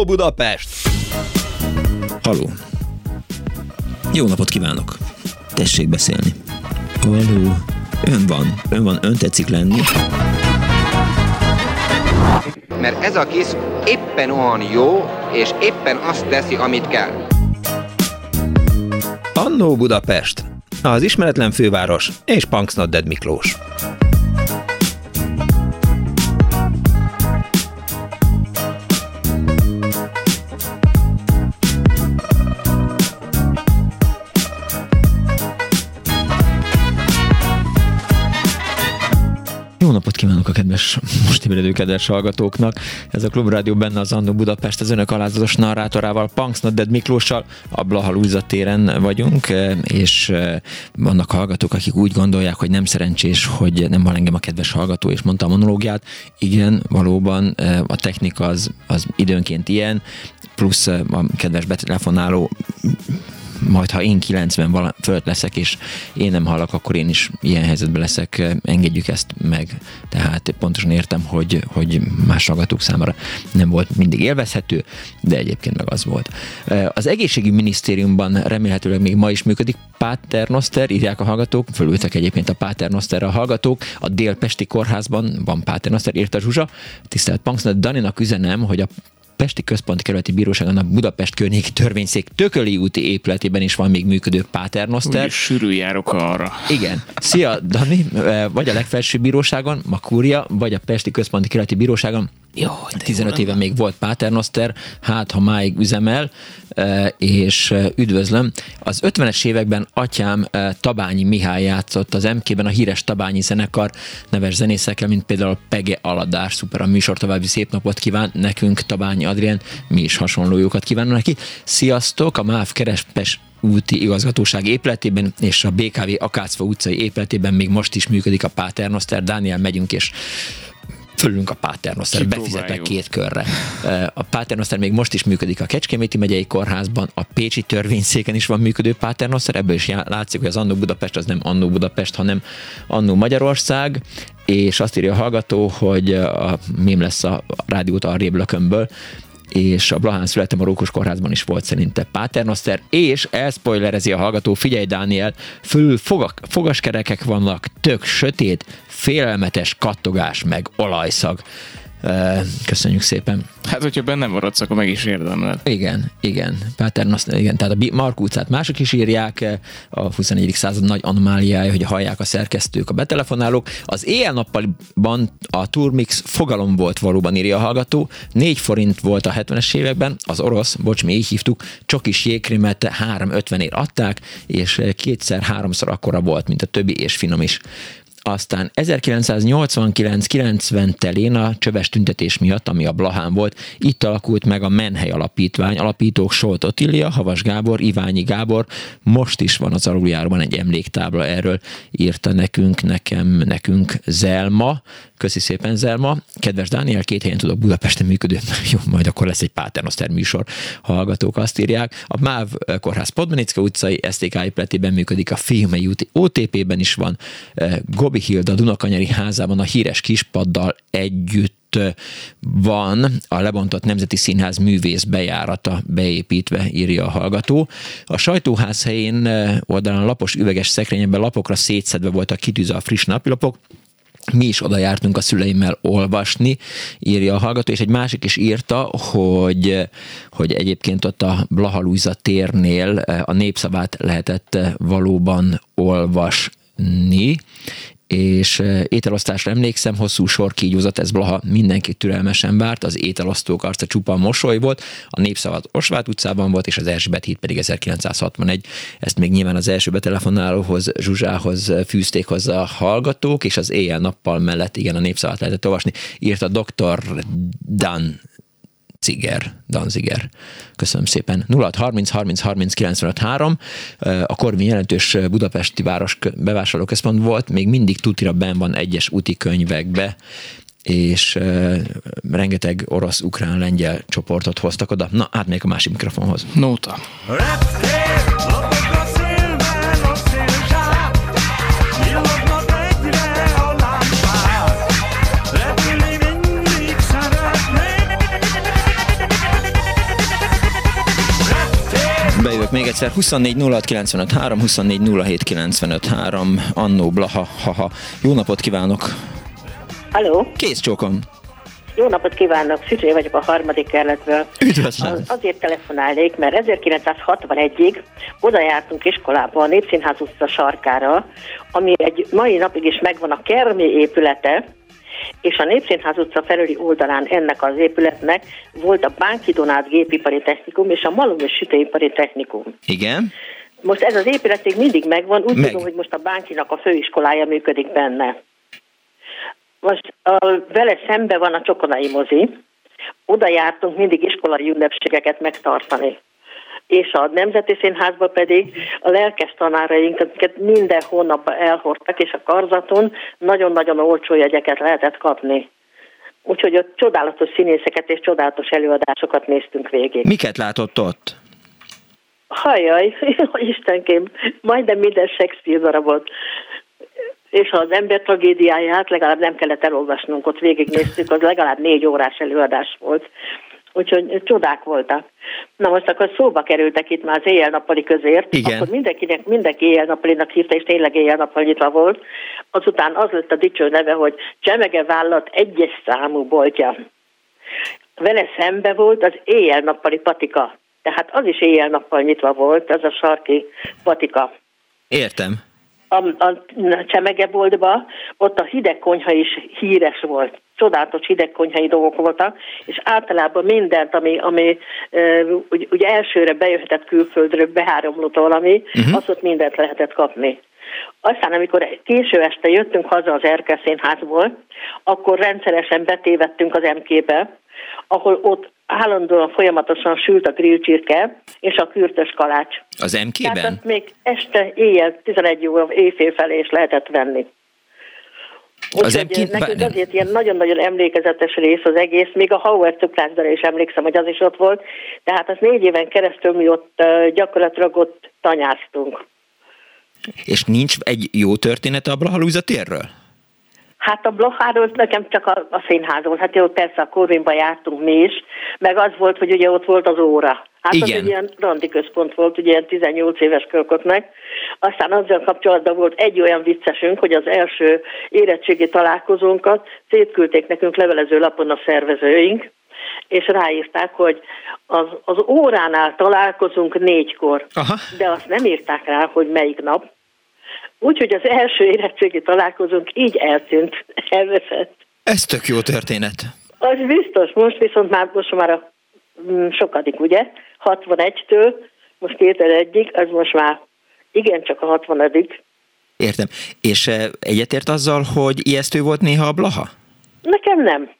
Annó Budapest! Haló. Jó napot kívánok. Tessék beszélni. Haló. Ön van. Ön van. Ön tetszik lenni. Mert ez a kis éppen olyan jó, és éppen azt teszi, amit kell. Annó Budapest. Az ismeretlen főváros és Punksnodded Miklós. Kedves, most ébredő kedves hallgatóknak. Ez a Klubrádió benne az Annó Budapest, az önök alázatos narrátorával, Punks Nodded Miklóssal, a Blaha Lúza téren vagyunk, és vannak hallgatók, akik úgy gondolják, hogy nem szerencsés, hogy nem van engem a kedves hallgató, és mondta a monológiát. Igen, valóban a technika az, az időnként ilyen, plusz a kedves betelefonáló majd ha én 90 vala, fölött leszek, és én nem hallak, akkor én is ilyen helyzetben leszek, engedjük ezt meg. Tehát pontosan értem, hogy, hogy más hallgatók számára nem volt mindig élvezhető, de egyébként meg az volt. Az egészségügyi minisztériumban remélhetőleg még ma is működik Paternoster, írják a hallgatók, fölültek egyébként a Paternoster a hallgatók, a Délpesti kórházban van Paternoster, írta Zsuzsa. Tisztelt Punksnod, Daninak üzenem, hogy a Pesti Központi Kerületi Bíróságon a Budapest környéki törvényszék Tököli úti épületében is van még működő páternoszter. Úgy sűrű járok arra. Igen. Szia, Dani, vagy a legfelsőbb bíróságon, Makúria, vagy a Pesti Központi Kerületi Bíróságon jó, 15 éve még volt Paternoster, hát ha máig üzemel, e, és e, üdvözlöm. Az 50-es években atyám e, Tabányi Mihály játszott az MK-ben a híres Tabányi zenekar neves zenészekkel, mint például Pege Aladár, szuper a műsor, további szép napot kíván nekünk Tabányi Adrien, mi is hasonló jókat kívánunk neki. Sziasztok, a MÁV Kerespes úti igazgatóság épületében és a BKV Akácfa utcai épületében még most is működik a Paternoster. Dániel, megyünk és fölülünk a Paternoster, befizetek két körre. A Paternoster még most is működik a Kecskeméti megyei kórházban, a Pécsi törvényszéken is van működő Paternoster, ebből is látszik, hogy az Annó Budapest az nem Annó Budapest, hanem Annó Magyarország, és azt írja a hallgató, hogy a, mém lesz a rádiót a réblökömből, és a Blahán születem a Rókus kórházban is volt szerinte Paternoster, és elspoilerezi a hallgató, figyelj Dániel, fölül fogak, fogaskerekek vannak, tök sötét, félelmetes kattogás, meg olajszag. Köszönjük szépen. Hát, hogyha benne maradsz, akkor meg is érdemled. Igen, igen. Paternoster, igen. Tehát a Mark utcát mások is írják, a 21. század nagy anomáliája, hogy hallják a szerkesztők, a betelefonálók. Az éjjel-nappaliban a Turmix fogalom volt valóban, írja a hallgató. 4 forint volt a 70-es években, az orosz, bocs, mi így hívtuk, csokis jégkrémet 3,50 ért adták, és kétszer-háromszor akkora volt, mint a többi, és finom is. Aztán 1989-90 telén a csöves tüntetés miatt, ami a Blahán volt, itt alakult meg a Menhely Alapítvány, alapítók Solt Otília, Havas Gábor, Iványi Gábor, most is van az aluljáróban egy emléktábla erről, írta nekünk, nekem, nekünk Zelma, Köszi szépen, Zelma. Kedves Dániel, két helyen tudok Budapesten működő. (laughs) Jó, majd akkor lesz egy Paternoster műsor. Hallgatók azt írják. A MÁV Kórház Podmanicka utcai STK épületében működik, a úti OTP-ben is van. Eh, Gobi Hilda Dunakanyari házában a híres kispaddal együtt eh, van. A lebontott Nemzeti Színház művész bejárata beépítve, írja a hallgató. A sajtóház helyén eh, oldalán lapos üveges szekrényben lapokra szétszedve voltak kitűzve a friss napilapok, mi is oda jártunk a szüleimmel olvasni, írja a hallgató, és egy másik is írta, hogy, hogy egyébként ott a Blahalújza térnél a népszavát lehetett valóban olvasni, és ételosztásra emlékszem, hosszú sor kígyózat, ez Blaha mindenki türelmesen várt, az ételosztók arca csupa mosoly volt, a népszavat Osvát utcában volt, és az Erzsébet híd pedig 1961. Ezt még nyilván az első betelefonálóhoz, Zsuzsához fűzték hozzá a hallgatók, és az éjjel-nappal mellett igen, a népszavat lehetett olvasni. Írt a dr. Dan Ziger, Danziger. Köszönöm szépen. 0 30 30 30 95 3. A Korvin jelentős budapesti város bevásárlóközpont volt, még mindig tutira ben van egyes úti könyvekbe, és uh, rengeteg orosz, ukrán, lengyel csoportot hoztak oda. Na, átmegyek a másik mikrofonhoz. Nóta. Bejövök még egyszer, 24 06 95 3, 24 07 95 3, Annó Blaha, haha. Jó napot kívánok! Halló! Kész csókom! Jó napot kívánok, Szüzsé vagyok a harmadik kerületből. Üdvözlöm! Az, azért telefonálnék, mert 1961-ig oda jártunk iskolába a Népszínház utca sarkára, ami egy mai napig is megvan a Kermi épülete, és a Népszínház utca felüli oldalán ennek az épületnek volt a Bánki Donát gépipari technikum és a Malom és sütőipari technikum. Igen? Most ez az épület még mindig megvan, úgy Meg. tudom, hogy most a Bánkinak a főiskolája működik benne. Most a, vele szembe van a Csokonai mozi, oda jártunk mindig iskolai ünnepségeket megtartani. És a Nemzeti Színházba pedig a lelkes tanáraink, akiket minden hónapban elhordtak, és a karzaton nagyon-nagyon olcsó jegyeket lehetett kapni. Úgyhogy ott csodálatos színészeket és csodálatos előadásokat néztünk végig. Miket látott ott? Hajjaj, (laughs) Istenkém, majdnem minden Shakespeare darabot. És ha az ember tragédiáját legalább nem kellett elolvasnunk, ott végignéztük, az legalább négy órás előadás volt. Úgyhogy csodák voltak. Na most akkor szóba kerültek itt már az éjjel-nappali közért, Igen. akkor mindenkinek, mindenki éjjel-nappalinak hívta, és tényleg éjjel-nappal nyitva volt. Azután az lett a dicső neve, hogy Csemege vállalat egyes számú boltja. Vele szembe volt az éjjel-nappali patika. Tehát az is éjjel-nappal nyitva volt, az a sarki patika Értem. a, a csemegeboltba, ott a hideg konyha is híres volt. Csodálatos hideg konyhai dolgok voltak, és általában mindent, ami, ami úgy, úgy elsőre bejöhetett külföldről, beháromlott valami, uh-huh. azt ott mindent lehetett kapni. Aztán, amikor késő este jöttünk haza az Erkel színházból, akkor rendszeresen betévettünk az MK-be, ahol ott állandóan folyamatosan sült a grillcsirke és a kürtös kalács. Az Tehát MK-ben? azt még este éjjel 11 óra éjfél felé is lehetett venni. Az Úgyhogy MK nekünk azért ilyen nagyon-nagyon emlékezetes rész az egész, még a Howard cukrászdára is emlékszem, hogy az is ott volt, tehát az négy éven keresztül mi ott gyakorlatilag ott tanyáztunk. És nincs egy jó történet a Blahalúza térről? Hát a Blocháról nekem csak a, a színház volt. Hát jó, persze a Corvinba jártunk mi is, meg az volt, hogy ugye ott volt az óra. Hát Igen. az egy ilyen randi központ volt, ugye ilyen 18 éves kölköknek. Aztán azzal kapcsolatban volt egy olyan viccesünk, hogy az első érettségi találkozónkat szétküldték nekünk levelező lapon a szervezőink, és ráírták, hogy az, az óránál találkozunk négykor, Aha. de azt nem írták rá, hogy melyik nap. Úgyhogy az első érettségi találkozónk így eltűnt, elveszett. Ez tök jó történet. Az biztos, most viszont már, most már a mm, sokadik, ugye? 61-től, most 2001-ig, az most már igencsak a 60 Értem. És eh, egyetért azzal, hogy ijesztő volt néha a Blaha? Nekem nem.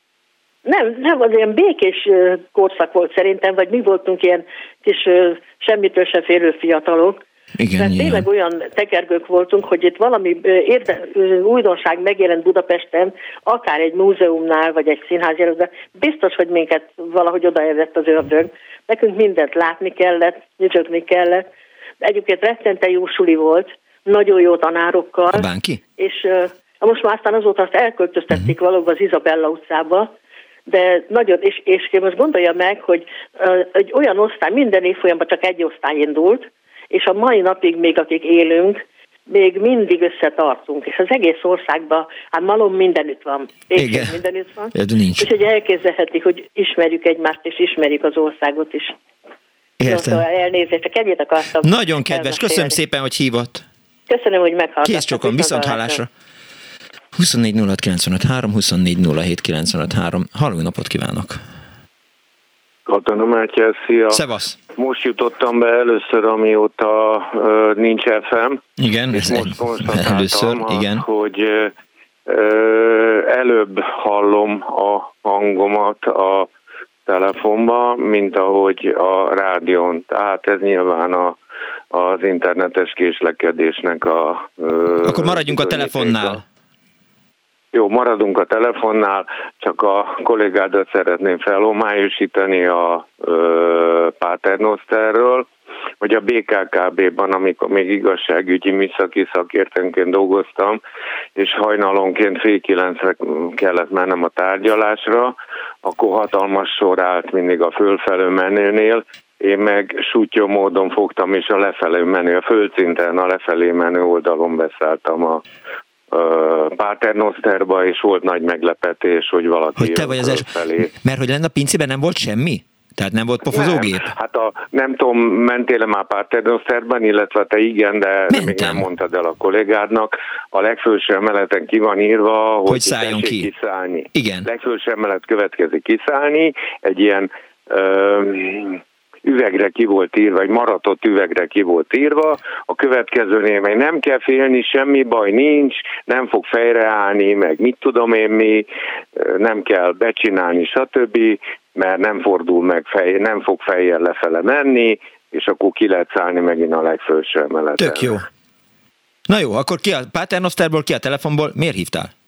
Nem, nem, az ilyen békés ö, korszak volt szerintem, vagy mi voltunk ilyen kis ö, semmitől se félő fiatalok. Igen, Mert igen. tényleg olyan tekergők voltunk, hogy itt valami érde, újdonság megjelent Budapesten, akár egy múzeumnál, vagy egy színházjelölben, biztos, hogy minket valahogy odaérett az ördög. Nekünk mindent látni kellett, nyücsögni kellett. Egyébként rettente jó suli volt, nagyon jó tanárokkal. Bánki? És most már aztán azóta azt elköltöztették uh-huh. valahol az Izabella utcába, de nagyon, és, és most gondolja meg, hogy egy olyan osztály, minden évfolyamban csak egy osztály indult, és a mai napig még akik élünk, még mindig összetartunk, és az egész országban, hát malom mindenütt van, Igen. Mindenütt van, de nincs. úgyhogy elképzelheti, hogy ismerjük egymást, és ismerjük az országot is. Értem. szóval elnézést, csak ennyit akartam. Nagyon kedves, köszönöm szépen, hogy hívott. Köszönöm, hogy meghallgattak. Kész csokon, viszont hallásra. 24 06 95 3, 24 07 95 3. Halló napot kívánok! Katona Mátyás, szia! Szevasz! Most jutottam be először, amióta uh, nincs FM. Igen, És ez most konstatáltam, először, azt, igen. hogy ö, előbb hallom a hangomat a telefonba, mint ahogy a rádión. Tehát ez nyilván a, az internetes késlekedésnek a... Akkor maradjunk a telefonnál. Jó, maradunk a telefonnál, csak a kollégádat szeretném felhomályosítani a ö, Paternosterről, hogy a BKKB-ban, amikor még igazságügyi műszaki szakértőnként dolgoztam, és hajnalonként fél kilencre kellett mennem a tárgyalásra, akkor hatalmas sor állt mindig a fölfelő menőnél, én meg sutyó módon fogtam, és a lefelé menő, a földszinten a lefelé menő oldalon beszálltam a, Paternosterba, és volt nagy meglepetés, hogy valaki Hogy te vagy az es... felé. Mert hogy lenne a pincében nem volt semmi? Tehát nem volt pofozógép? Nem. Hát a, nem tudom, mentél-e már Paternosterben, illetve te igen, de Mentem. még nem mondtad el a kollégádnak. A legfőső emeleten ki van írva, hogy, hogy szálljon ki. kiszállni. Igen. Legfőső emelet következik kiszállni, egy ilyen üvegre ki volt írva, egy maratott üvegre ki volt írva, a következőnél meg nem kell félni, semmi baj nincs, nem fog fejreállni, meg mit tudom én mi, nem kell becsinálni, stb., mert nem fordul meg, fej, nem fog fejjel lefele menni, és akkor ki lehet szállni megint a legfelső emeleten. Tök jó. Na jó, akkor ki a Paternosterból, ki a telefonból, miért hívtál?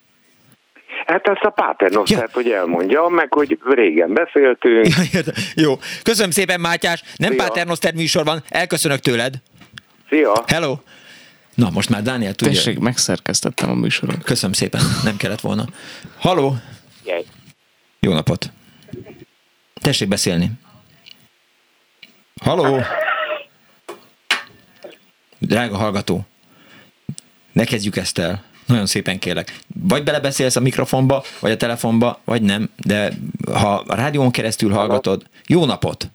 Hát ezt a Paternosztert, ja. hogy elmondja, meg hogy régen beszéltünk. Ja, jó, köszönöm szépen Mátyás, nem Szia. Paternoszter műsor van, elköszönök tőled. Szia. Hello. Na, most már Dániel tudja. Tessék, megszerkesztettem a műsorot. Köszönöm szépen, nem kellett volna. Haló. Jaj. Jó napot. Tessék beszélni. Haló. Drága hallgató, ne kezdjük ezt el. Nagyon szépen kérlek. Vagy belebeszélsz a mikrofonba, vagy a telefonba, vagy nem, de ha a rádión keresztül hallgatod, jó napot!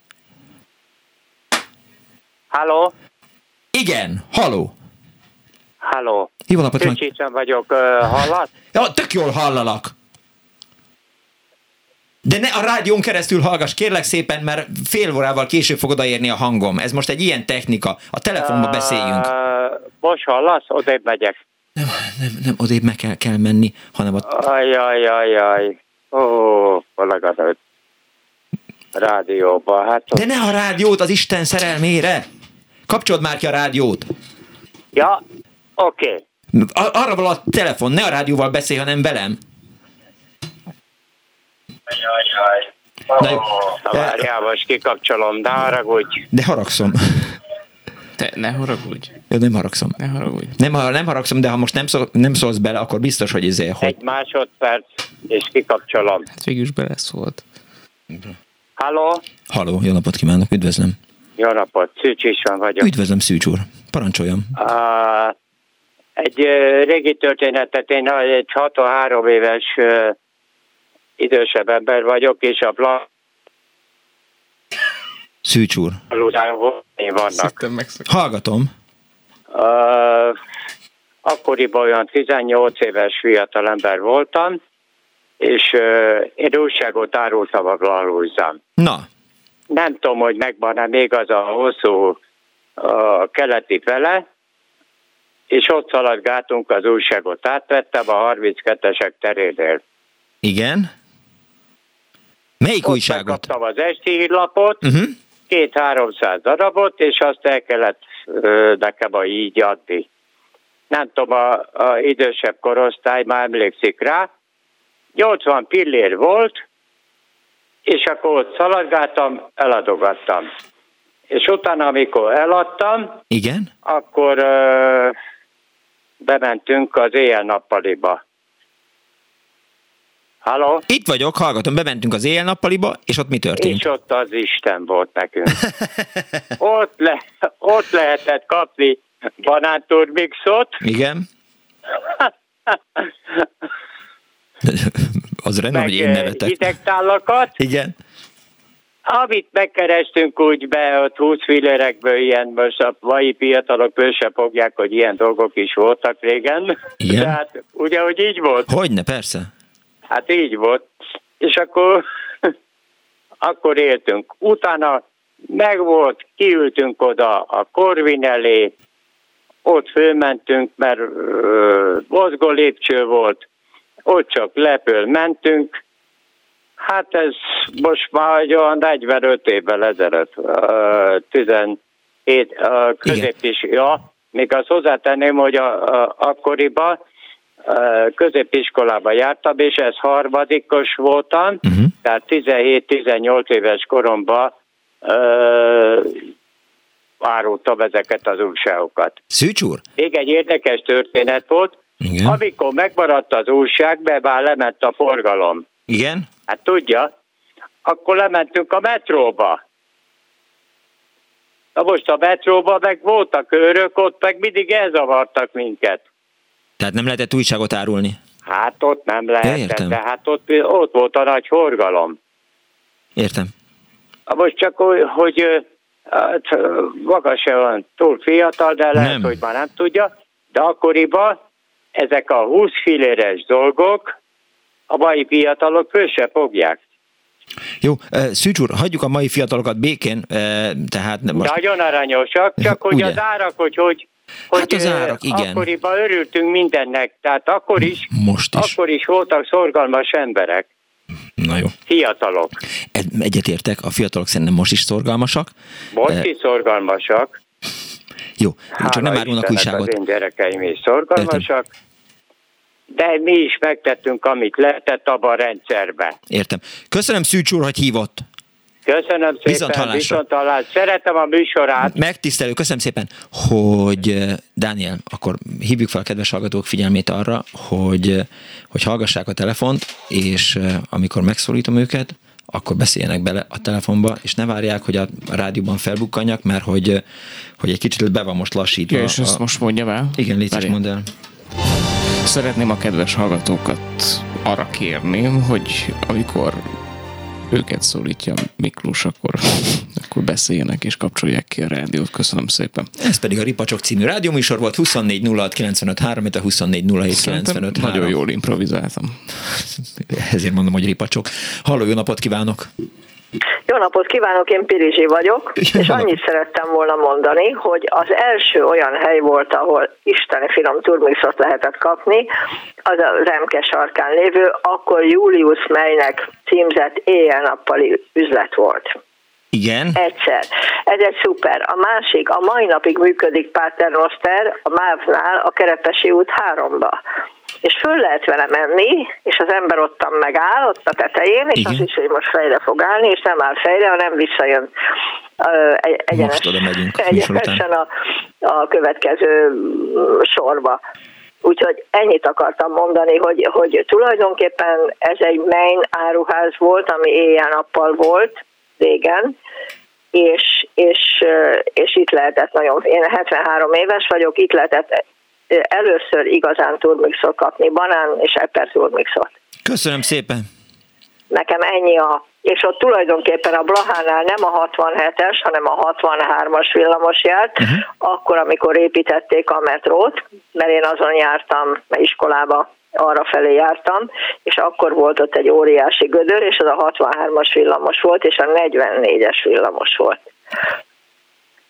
Halló? Igen, haló! Halló. Jó napot! Tücsicsen vagyok, uh, hallat? Ja, tök jól hallalak! De ne a rádión keresztül hallgass, kérlek szépen, mert fél órával később fog odaérni a hangom. Ez most egy ilyen technika. A telefonba beszéljünk. Uh, most hallasz? Odébb megyek. Nem, nem, nem odébb meg kell, kell menni, hanem ott... Ajajajaj. Ó, legalább rádióba. Hát De ne a rádiót az Isten szerelmére! Kapcsold már ki a rádiót! Ja, oké. Okay. Arra van a telefon, ne a rádióval beszélj, hanem velem. Jajjaj. Na jó. Na várjál, most kikapcsolom, de haragudj. De haragszom. Te ne haragudj. Jó, nem haragszom. Ne haragudj. Nem, nem haragszom, de ha most nem, szól, nem szólsz bele, akkor biztos, hogy izé, hogy... Egy másodperc, és kikapcsolom. Hát végül is beleszólt. Halló? Halló, jó napot kívánok, üdvözlöm. Jó napot, Szűcs István vagyok. Üdvözlöm, Szűcs úr. Parancsoljam. Uh, egy uh, régi történetet, én egy 63 éves uh, idősebb ember vagyok, és a plan Szűcs úr. vannak. Hallgatom. Uh, akkoriban olyan 18 éves fiatal ember voltam, és uh, én újságot árultam a Glalúzán. Na. Nem tudom, hogy megvan-e még az a hosszú a keleti fele, és ott szaladgáltunk az újságot. Átvettem a 32-esek terénél. Igen? Melyik ott újságot? Megkaptam az esti hírlapot, uh-huh két-háromszáz darabot, és azt el kellett nekem a így adni. Nem tudom, a, a idősebb korosztály már emlékszik rá. 80 pillér volt, és akkor ott szaladgáltam, eladogattam. És utána, amikor eladtam, Igen? akkor ö, bementünk az éjjel-nappaliba. Halló? Itt vagyok, hallgatom, bementünk az éjjel-nappaliba, és ott mi történt? És ott az Isten volt nekünk. (laughs) ott, le, ott lehetett kapni banánturbixot. Igen. az rendben, hogy én nevetek. Hidegtálakat. Igen. Amit megkerestünk úgy be, ott 20 fillérekből ilyen, most a mai fiatalok ből se fogják, hogy ilyen dolgok is voltak régen. Igen. Tehát ugye, hogy így volt. Hogyne, persze. Hát így volt. És akkor, (laughs) akkor éltünk. Utána megvolt, kiültünk oda a Korvin elé, ott fölmentünk, mert ö, mozgó lépcső volt, ott csak lepől mentünk. Hát ez most már egy olyan 45 évvel ezelőtt, 17 középis, ja, még azt hozzátenném, hogy a, a, akkoriban középiskolába jártam, és ez harmadikos voltam, uh-huh. tehát 17-18 éves koromban uh, árultam ezeket az újságokat. Szűcs úr? Még egy érdekes történet volt, Igen. amikor megmaradt az újság, be már lement a forgalom. Igen? Hát tudja, akkor lementünk a metróba. Na most a metróban meg voltak őrök, ott meg mindig elzavartak minket. Tehát nem lehetett újságot árulni? Hát ott nem lehetett, értem. de hát ott, ott volt a nagy forgalom. Értem. Most csak, hogy, hogy hát, maga se van túl fiatal, de lehet, Nem. hogy már nem tudja, de akkoriban ezek a 20 filéres dolgok a mai fiatalok föl se fogják. Jó, Szűcs úr, hagyjuk a mai fiatalokat békén, eh, tehát most... Nagyon aranyosak, csak hogy Ugye? az árak, hogy hogy, hogy Hát az árak, igen. akkoriban örültünk mindennek, tehát akkor is, Most is. akkor is voltak szorgalmas emberek, Na jó. fiatalok. Egy- Egyetértek, a fiatalok szerintem most is szorgalmasak. Most Eh, is szorgalmasak. Jó, csak Hála nem árulnak újságot. Az én gyerekeim is szorgalmasak. De mi is megtettünk, amit lehetett abban a rendszerben. Értem. Köszönöm Szűcs úr, hogy hívott. Köszönöm szépen, Viszont hallásra. viszont hallás. Szeretem a műsorát. Megtisztelő, köszönöm szépen, hogy Dániel, akkor hívjuk fel a kedves hallgatók figyelmét arra, hogy, hogy hallgassák a telefont, és amikor megszólítom őket, akkor beszéljenek bele a telefonba, és ne várják, hogy a rádióban felbukkanjak, mert hogy, hogy egy kicsit be van most lassítva. Ja, és ezt a... most mondjam el? Igen, légy mondd el. Szeretném a kedves hallgatókat arra kérni, hogy amikor őket szólítja Miklós, akkor, akkor beszéljenek és kapcsolják ki a rádiót. Köszönöm szépen. Ez pedig a Ripacsok című rádióműsor volt, 24 06 95 3, a 24 07 Szerintem 95 nagyon jól improvizáltam. Ezért mondom, hogy Ripacsok. Halló, jó napot kívánok! Jó napot kívánok, én Pirizsi vagyok, Jó és annyit szerettem volna mondani, hogy az első olyan hely volt, ahol isteni finom turmixot lehetett kapni, az a Remke sarkán lévő, akkor Julius Meinek címzett éjjel-nappali üzlet volt. Igen? Egyszer. Ez egy szuper. A másik, a mai napig működik Paternoster a MÁV-nál a Kerepesi út 3-ba. És föl lehet vele menni, és az ember ottan megáll, ott a tetején, és Igen. azt is, hogy most fejre fog állni, és nem áll fejre, hanem visszajön egy- egyenes, megyünk egyenesen a, a következő mm, sorba. Úgyhogy ennyit akartam mondani, hogy, hogy tulajdonképpen ez egy main áruház volt, ami éjjel-nappal volt régen, és, és, és itt lehetett nagyon, én 73 éves vagyok, itt lehetett először igazán turmixot kapni, banán és eper turmixot. Köszönöm szépen! Nekem ennyi a, és ott tulajdonképpen a Blahánál nem a 67-es, hanem a 63-as villamos járt, uh-huh. akkor, amikor építették a metrót, mert én azon jártam iskolába, arra felé jártam, és akkor volt ott egy óriási gödör, és az a 63-as villamos volt, és a 44-es villamos volt.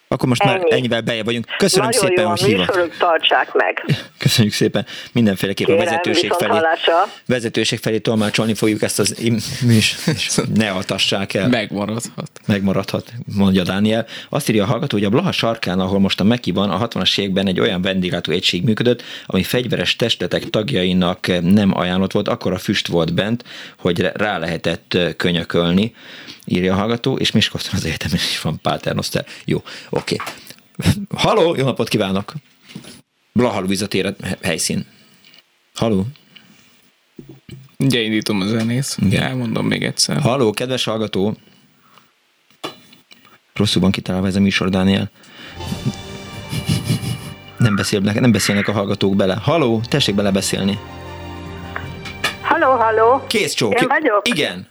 Akkor most már Ennyi. ennyivel beje vagyunk. Köszönöm Nagyon szépen, jó a hogy hívott. tartsák meg. (laughs) Köszönjük szépen. Mindenféleképpen a Kérem, vezetőség viszont felé, hallásra. vezetőség felé tolmácsolni fogjuk ezt az és (laughs) ne altassák el. Megmaradhat. megmaradhat, mondja Dániel. Azt írja a hallgató, hogy a Blaha sarkán, ahol most a Meki van, a 60-as években egy olyan vendéglátó egység működött, ami fegyveres testletek tagjainak nem ajánlott volt, akkor a füst volt bent, hogy rá lehetett könyökölni, írja a hallgató, és Miskolcon az egyetemen is van Paternoster. Jó, oké. Haló, jó napot kívánok! Blaha Luisa tér helyszín. Haló? Ugye indítom a zenét. Igen. Elmondom még egyszer. Halló, kedves hallgató! Rosszul van kitalálva ez a műsor, Dániel. Nem, beszélnek, nem beszélnek a hallgatók bele. Haló, tessék bele beszélni. Halló, halló. Kész csók. Én vagyok? Igen.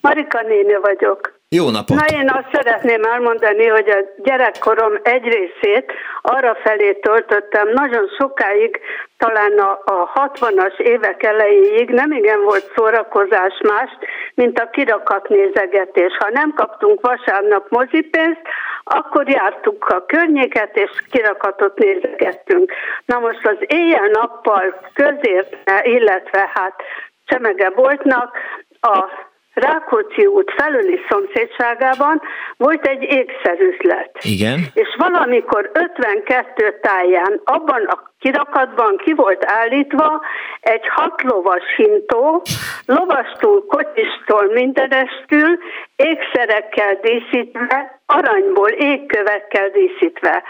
Marika néni vagyok. Jó napot. Na én azt szeretném elmondani, hogy a gyerekkorom egy részét arra felé töltöttem nagyon sokáig, talán a, a 60-as évek elejéig nem igen volt szórakozás más, mint a kirakatnézegetés. Ha nem kaptunk vasárnap mozipénzt, akkor jártuk a környéket, és kirakatot nézegettünk. Na most az éjjel-nappal közérte, illetve hát Csemege voltnak a Rákóczi út felüli szomszédságában volt egy ékszerüzlet. Igen. És valamikor 52 táján abban a kirakatban ki volt állítva egy hatlovas hintó, lovastól, kocsistól, mindenestül, ékszerekkel díszítve, aranyból, égkövekkel díszítve.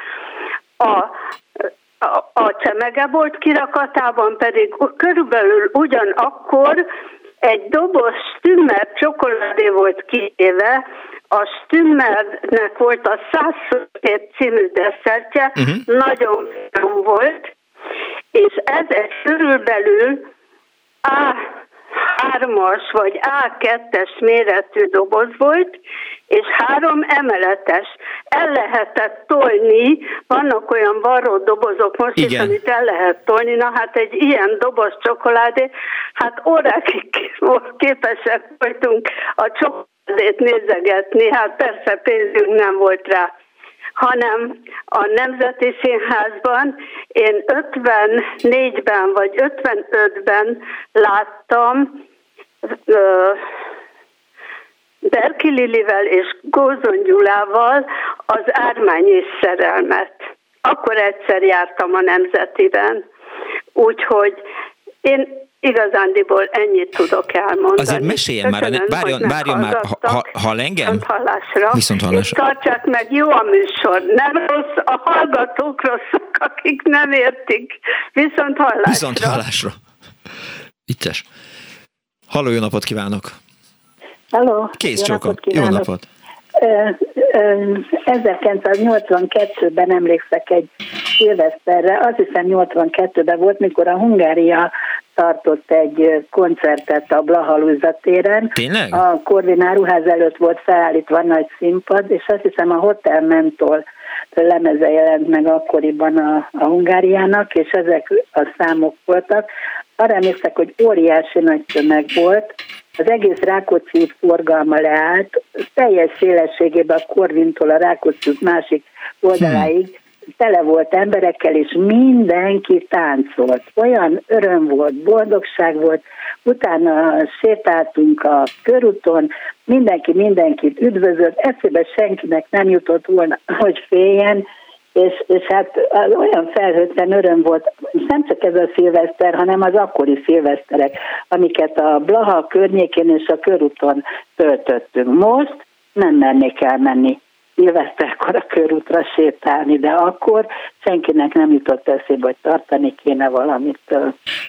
A, a, a csemege volt kirakatában pedig körülbelül ugyanakkor egy doboz stümmer csokoládé volt kiéve, a Stümmernek volt a 107 című desszertje, uh-huh. nagyon finom volt, és ez egy körülbelül A3-as vagy A2-es méretű doboz volt, és három emeletes. El lehetett tolni, vannak olyan varró dobozok most Igen. is, amit el lehet tolni, na hát egy ilyen doboz csokoládé, hát órákig (laughs) képesek voltunk a csokoládét nézegetni, hát persze pénzünk nem volt rá hanem a Nemzeti Színházban én 54-ben vagy 55-ben láttam Berki Lilivel és Gózon Gyulával az Ármány és szerelmet. Akkor egyszer jártam a Nemzetiben, úgyhogy én igazándiból ennyit tudok elmondani. Azért meséljen már, várjon, várjon már, ha, ha, engem? Viszont hallásra. Viszont hallásra. Tartsák meg, jó a műsor. Nem rossz, a hallgatók rosszak, akik nem értik. Viszont hallásra. Viszont hallásra. Vicces. Halló, jó napot kívánok! Halló! Kész jó napot! Jó napot! 1982-ben emlékszek egy szilveszterre, azt hiszem 82-ben volt, mikor a Hungária tartott egy koncertet a Blahalúza téren. Tényleg? A Korvin áruház előtt volt felállítva nagy színpad, és azt hiszem a Hotel Mentol lemeze jelent meg akkoriban a, a Hungáriának, és ezek a számok voltak. Arra emlékszek, hogy óriási nagy tömeg volt, az egész Rákóczi forgalma leállt, teljes szélességében a Korvintól a Rákóczi másik oldaláig tele volt emberekkel, és mindenki táncolt. Olyan öröm volt, boldogság volt, utána sétáltunk a körúton, mindenki mindenkit üdvözölt, eszébe senkinek nem jutott volna, hogy féljen, és, és hát olyan felhőtlen öröm volt, nem csak ez a szilveszter, hanem az akkori szilveszterek, amiket a Blaha környékén és a körúton töltöttünk. Most nem mernék elmenni szilveszterkor a körútra sétálni, de akkor senkinek nem jutott eszébe, hogy tartani kéne valamit.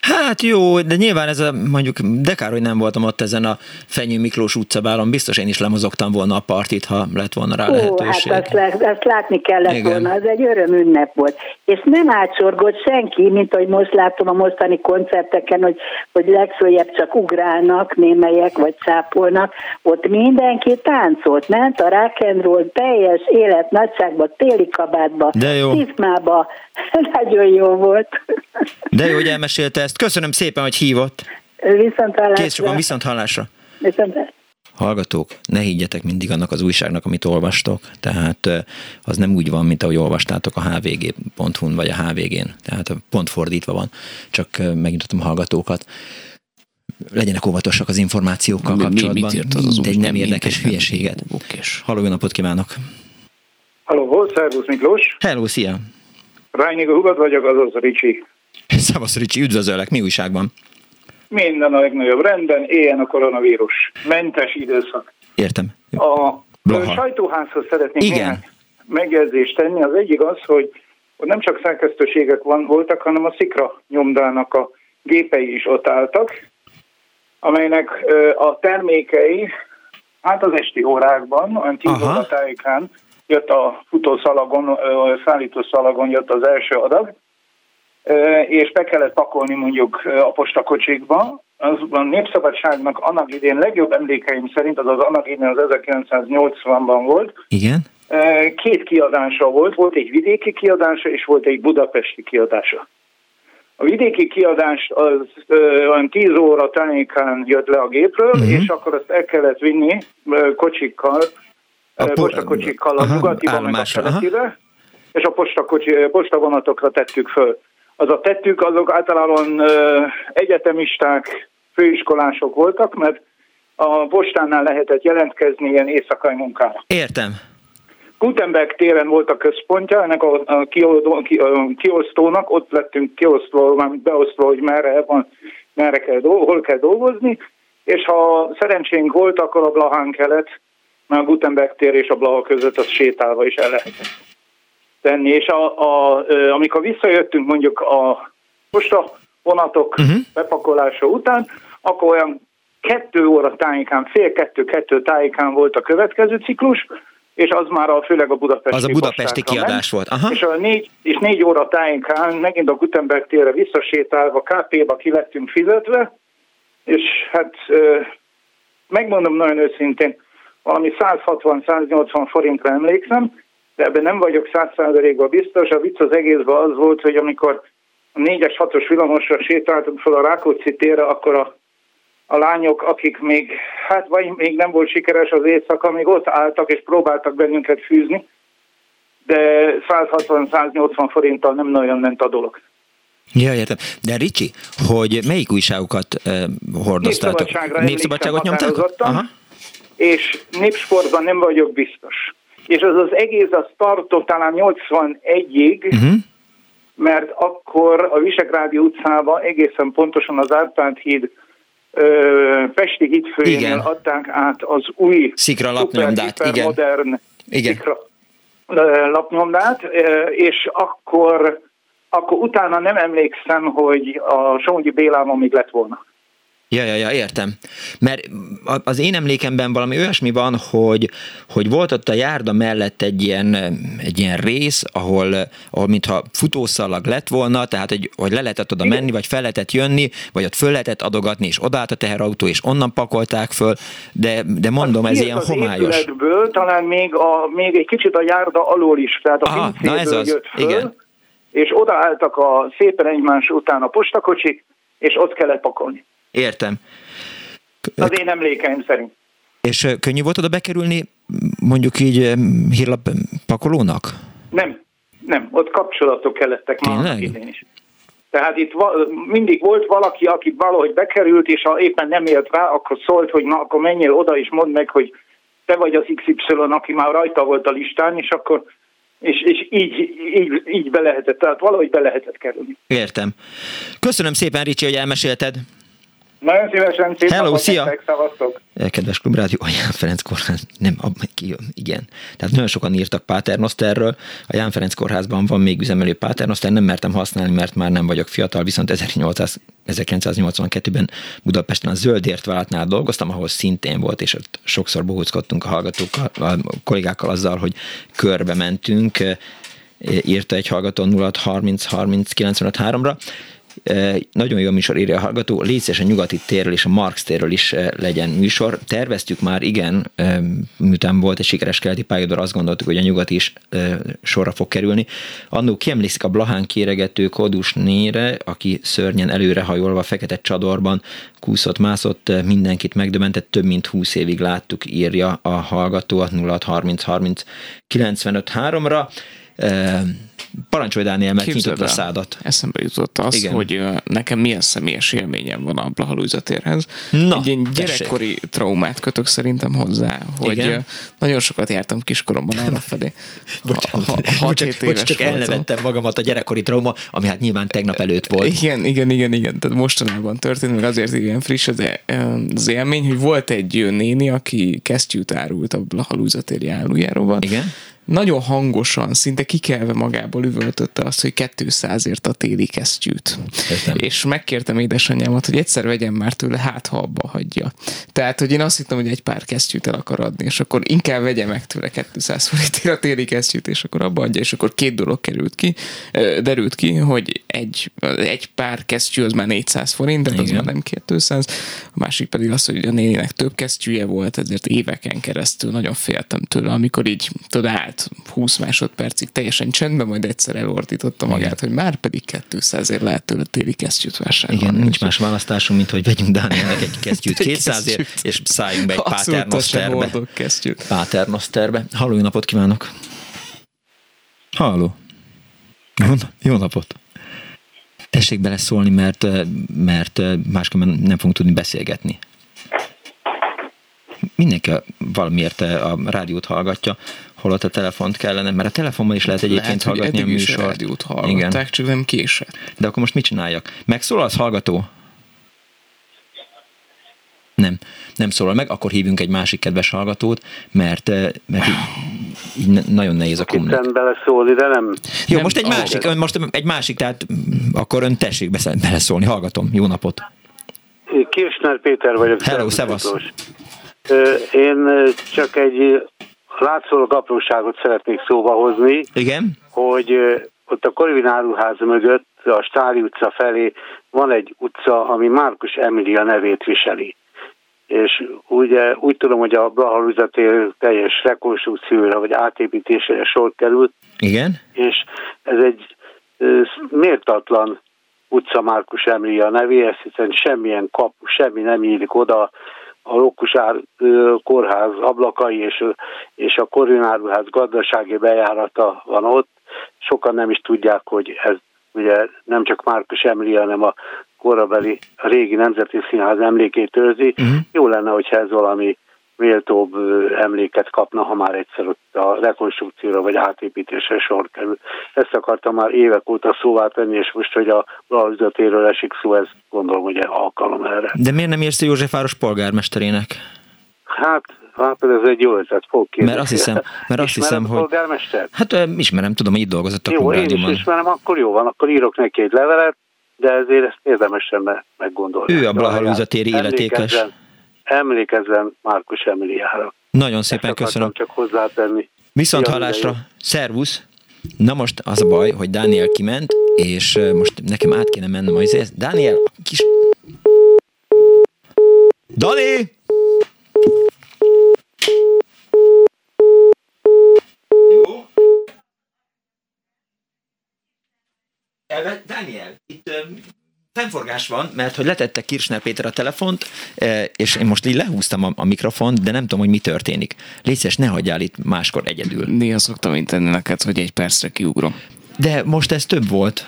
Hát jó, de nyilván ez a, mondjuk, de kár, hogy nem voltam ott ezen a Fenyő Miklós utcabálon, biztos én is lemozogtam volna a partit, ha lett volna rá Ó, lehetőség. hát azt, azt látni kellett Igen. volna, az egy öröm ünnep volt. És nem átsorgott senki, mint ahogy most látom a mostani koncerteken, hogy, hogy legfőjebb csak ugrálnak némelyek, vagy szápolnak, ott mindenki táncolt, ment a rock and roll, teljes élet nagyságba, téli kabátba, De jó. Szifmába. (laughs) Nagyon jó volt. De jó, hogy elmesélte ezt. Köszönöm szépen, hogy hívott. Viszont hallásra. Kész sokan viszont hallásra. Viszont Hallgatók, ne higgyetek mindig annak az újságnak, amit olvastok. Tehát az nem úgy van, mint ahogy olvastátok a hvg.hu-n vagy a HVG-n. Tehát pont fordítva van. Csak megnyitatom a hallgatókat legyenek óvatosak az információkkal mi, kapcsolatban. Mi, mit az az egy nem érdekes hülyeséget. Halló, jó napot kívánok! Halló, szervusz Miklós! Hello, szia! Rányiga Hugad vagyok, azaz Ricsi. Szavasz Ricsi, üdvözöllek, mi újságban? Minden a legnagyobb rendben, éljen a koronavírus. Mentes időszak. Értem. A Blaha. sajtóházhoz szeretnék Igen. megjegyzést tenni. Az egyik az, hogy nem csak szerkesztőségek van, voltak, hanem a Szikra nyomdának a gépei is ott álltak, amelynek a termékei, hát az esti órákban, olyan 10 óra tájékán jött a futószalagon, szállítószalagon jött az első adag, és be kellett pakolni mondjuk a postakocsikba. Az a Népszabadságnak annak idén legjobb emlékeim szerint, az az annak idén az 1980-ban volt. Igen. Két kiadása volt, volt egy vidéki kiadása és volt egy budapesti kiadása. A vidéki kiadás az olyan 10 óra tájékán jött le a gépről, uh-huh. és akkor azt el kellett vinni kocsikkal, a po- postakocsikkal a nyugatiba, meg a keletibe, és a postakocsi, postavonatokra tettük föl. Az a tettük, azok általában egyetemisták, főiskolások voltak, mert a postánál lehetett jelentkezni ilyen éjszakai munkára. Értem. Gutenberg téren volt a központja ennek a, a, kioldó, ki, a kiosztónak, ott lettünk kiosztva, már beosztva, hogy merre van, merre kell, hol kell dolgozni, és ha szerencsénk volt, akkor a Blahán kellett, mert a Gutenberg tér és a Blaha között az sétálva is el lehetett tenni. És a, a, amikor visszajöttünk mondjuk a posta vonatok uh-huh. bepakolása után, akkor olyan kettő óra tájékán, fél kettő-kettő tájékán volt a következő ciklus, és az már a, főleg a budapesti Az a budapesti kiadás ment, volt. Aha. És a négy, és négy óra tájékán megint a Gutenberg térre visszasétálva KP-ba ki lettünk fizetve, és hát megmondom nagyon őszintén, valami 160-180 forintra emlékszem, de ebben nem vagyok 100%-ban biztos. A vicc az egészben az volt, hogy amikor a 4-es, 6-os villamosra sétáltunk fel a Rákóczi térre, akkor a, a lányok, akik még, hát vagy még nem volt sikeres az éjszaka, még ott álltak és próbáltak bennünket fűzni, de 160-180 forinttal nem nagyon ment a dolog. Ja, értem. De Ricsi, hogy melyik újságokat uh, hordoztátok? Népszabadságra Népszabadságot nyomtátok? határozottan, És népsportban nem vagyok biztos. És az az egész az tartott talán 81-ig, Uh-huh. mert akkor a Visegrádi utcában egészen pontosan az Árpád híd ö, Pesti hídfőjénél adták át az új Szikra lapnyomdát, igen. modern Igen. szikra lapnyomdát, és akkor, akkor utána nem emlékszem, hogy a Songyi Bélában még lett volna. Ja, ja, ja, értem. Mert az én emlékemben valami olyasmi van, hogy, hogy volt ott a járda mellett egy ilyen, egy ilyen rész, ahol, ahol mintha futószalag lett volna, tehát hogy, hogy le lehetett oda menni, vagy fel lehetett jönni, vagy ott föl lehetett adogatni, és odállt a teherautó, és onnan pakolták föl, de, de mondom, ez ilyen az homályos. épületből talán még, a, még egy kicsit a járda alól is, tehát a Aha, na ez az, jött föl, igen. és odaálltak a szépen egymás után a postakocsik, és ott kellett pakolni. Értem. Az én emlékeim szerint. És könnyű volt oda bekerülni, mondjuk így hírlap pakolónak? Nem, nem, ott kapcsolatok kellettek már idén is. Tehát itt va- mindig volt valaki, aki valahogy bekerült, és ha éppen nem élt rá, akkor szólt, hogy na, akkor menjél oda, és mondd meg, hogy te vagy az XY, aki már rajta volt a listán, és akkor és, és így, így, így be lehetett, tehát valahogy be lehetett kerülni. Értem. Köszönöm szépen, Ricsi, hogy elmesélted. Nagyon szívesen, szép Hello, szia! nektek, szevasztok! Kedves klubrádió, Ján Ferenc kórház, nem, ki, igen. Tehát nagyon sokan írtak Paternosterről. A Ján Ferenc kórházban van még üzemelő Paternoster, nem mertem használni, mert már nem vagyok fiatal, viszont 1800, 1982-ben Budapesten a Zöldért vállalatnál dolgoztam, ahol szintén volt, és ott sokszor bohóckodtunk a hallgatókkal, a kollégákkal azzal, hogy körbe mentünk, írta egy hallgató 0630 30 95 3-ra. Nagyon jó műsor írja a hallgató, légy a nyugati térről és a Marx térről is legyen műsor. Terveztük már, igen, miután volt egy sikeres keleti pályador, azt gondoltuk, hogy a nyugati is sorra fog kerülni. Annó kiemlékszik a Blahán kéregető Kodus Nére, aki szörnyen előrehajolva fekete csadorban kúszott, mászott, mindenkit megdöbentett, több mint 20 évig láttuk, írja a hallgató a 0630 30 95 3-ra. E, Parancsolj, Dániel, mert Képzeld nyitott a szádat. Eszembe jutott az, Igen. Hogy nekem milyen személyes élményem van a Blahalújza térhez. Na, Egy ilyen tessék. gyerekkori traumát kötök szerintem hozzá, hogy Igen. nagyon sokat jártam kiskoromban (laughs) arra felé. Bocsánat, Ha- ha- hat-hét csak, éves csak elnevettem magamat a gyerekkori trauma, ami hát nyilván tegnap előtt volt. Igen, igen, igen, igen. Tehát mostanában történt, meg azért igen friss az, az élmény, hogy volt egy néni, aki kesztyűt árult a Blahalújza téri járójáróban. Igen. Nagyon hangosan, szinte kikelve magából üvöltötte azt, hogy 200ért a téli kesztyűt. Értem. És megkértem édesanyámat, hogy egyszer vegyem már tőle, hát ha abba hagyja. Tehát, hogy én azt hittem, hogy egy pár kesztyűt el akar adni, és akkor inkább vegye meg tőle 200 forintért a téli kesztyűt, és akkor abba adja, és akkor két dolog került ki, derült ki, hogy egy, egy pár kesztyű az már 400 forint, tehát az már nem 200. A másik pedig az, hogy a néninek több kesztyűje volt, ezért éveken keresztül nagyon féltem tőle, amikor így tudod, állt 20 másodpercig teljesen csendben, majd egyszer elordította magát, hogy már pedig 200-ért lehet tőle téli kesztyűt vásárolni. Igen, nincs más választásunk, mint hogy vegyünk Dánielnek egy kesztyűt Egy 200 ért, kesztyűt. és szálljunk be egy kesztyűt. Paternosterbe. Halló, jó napot kívánok! Halló! Jó, jó napot! Tessék beleszólni, mert, mert máskülönben nem fogunk tudni beszélgetni. Mindenki valamiért a rádiót hallgatja, holott a telefont kellene, mert a telefonban is lehet egyébként Lehet, hogy hallgatni a eddig is a műsort. rádiót hallgatták, csak nem késett. De akkor most mit csináljak? Megszólalsz, hallgató? Nem, nem szólal meg, akkor hívjunk egy másik kedves hallgatót, mert, eh, mert így, így nagyon nehéz a kommunikáció. Kittem beleszólni, de nem. Jó, Nem, most egy másik, ön most egy másik, tehát akkor ön tessék beleszólni, hallgatom. Jó napot. Kirsner Péter vagyok. Hello, szevasz. Én csak egy látszólag apróságot szeretnék szóba hozni. Igen? Hogy ott a Korvin áruház mögött, a Stári utca felé van egy utca, ami Márkus Emilia nevét viseli. És ugye úgy tudom, hogy a Blaha teljes rekonstrukcióra vagy átépítésére sor került. Igen. És ez egy mértatlan utca Márkus Emilia nevéhez, hiszen semmilyen kapu, semmi nem nyílik oda, a Lókusár kórház ablakai és, és a koronáruház gazdasági bejárata van ott. Sokan nem is tudják, hogy ez ugye nem csak Márkus Emli, hanem a korabeli, a régi Nemzeti Színház emlékét őrzi. Uh-huh. Jó lenne, hogyha ez valami méltóbb emléket kapna, ha már egyszer ott a rekonstrukcióra vagy átépítésre sor kerül. Ezt akartam már évek óta szóvá tenni, és most, hogy a valaüzetéről esik szó, ez gondolom, hogy alkalom erre. De miért nem érsz Józsefváros polgármesterének? Hát, Hát ez egy jó ötlet, fog kérdezni. Mert azt hiszem, mert azt hiszem hogy... Hát ismerem, tudom, hogy itt dolgozott a Jó, én is ismerem, akkor jó van, akkor írok neki egy levelet, de ezért ezt érdemes meggondolni. Ő a Blaha téri illetékes emlékezzen Márkus Emiliára. Nagyon szépen Ezt köszönöm. csak hozzátenni. Viszont hallásra, szervusz! Na most az a baj, hogy Dániel kiment, és most nekem át kéne mennem az ez. Dániel, kis... Dani! Jó. Daniel, itt fennforgás van, mert hogy letette Kirchner Péter a telefont, e, és én most így lehúztam a, a mikrofont, de nem tudom, hogy mi történik. Légy ne hagyjál itt máskor egyedül. Néha szoktam én tenni neked, hogy egy percre kiugrom. De most ez több volt.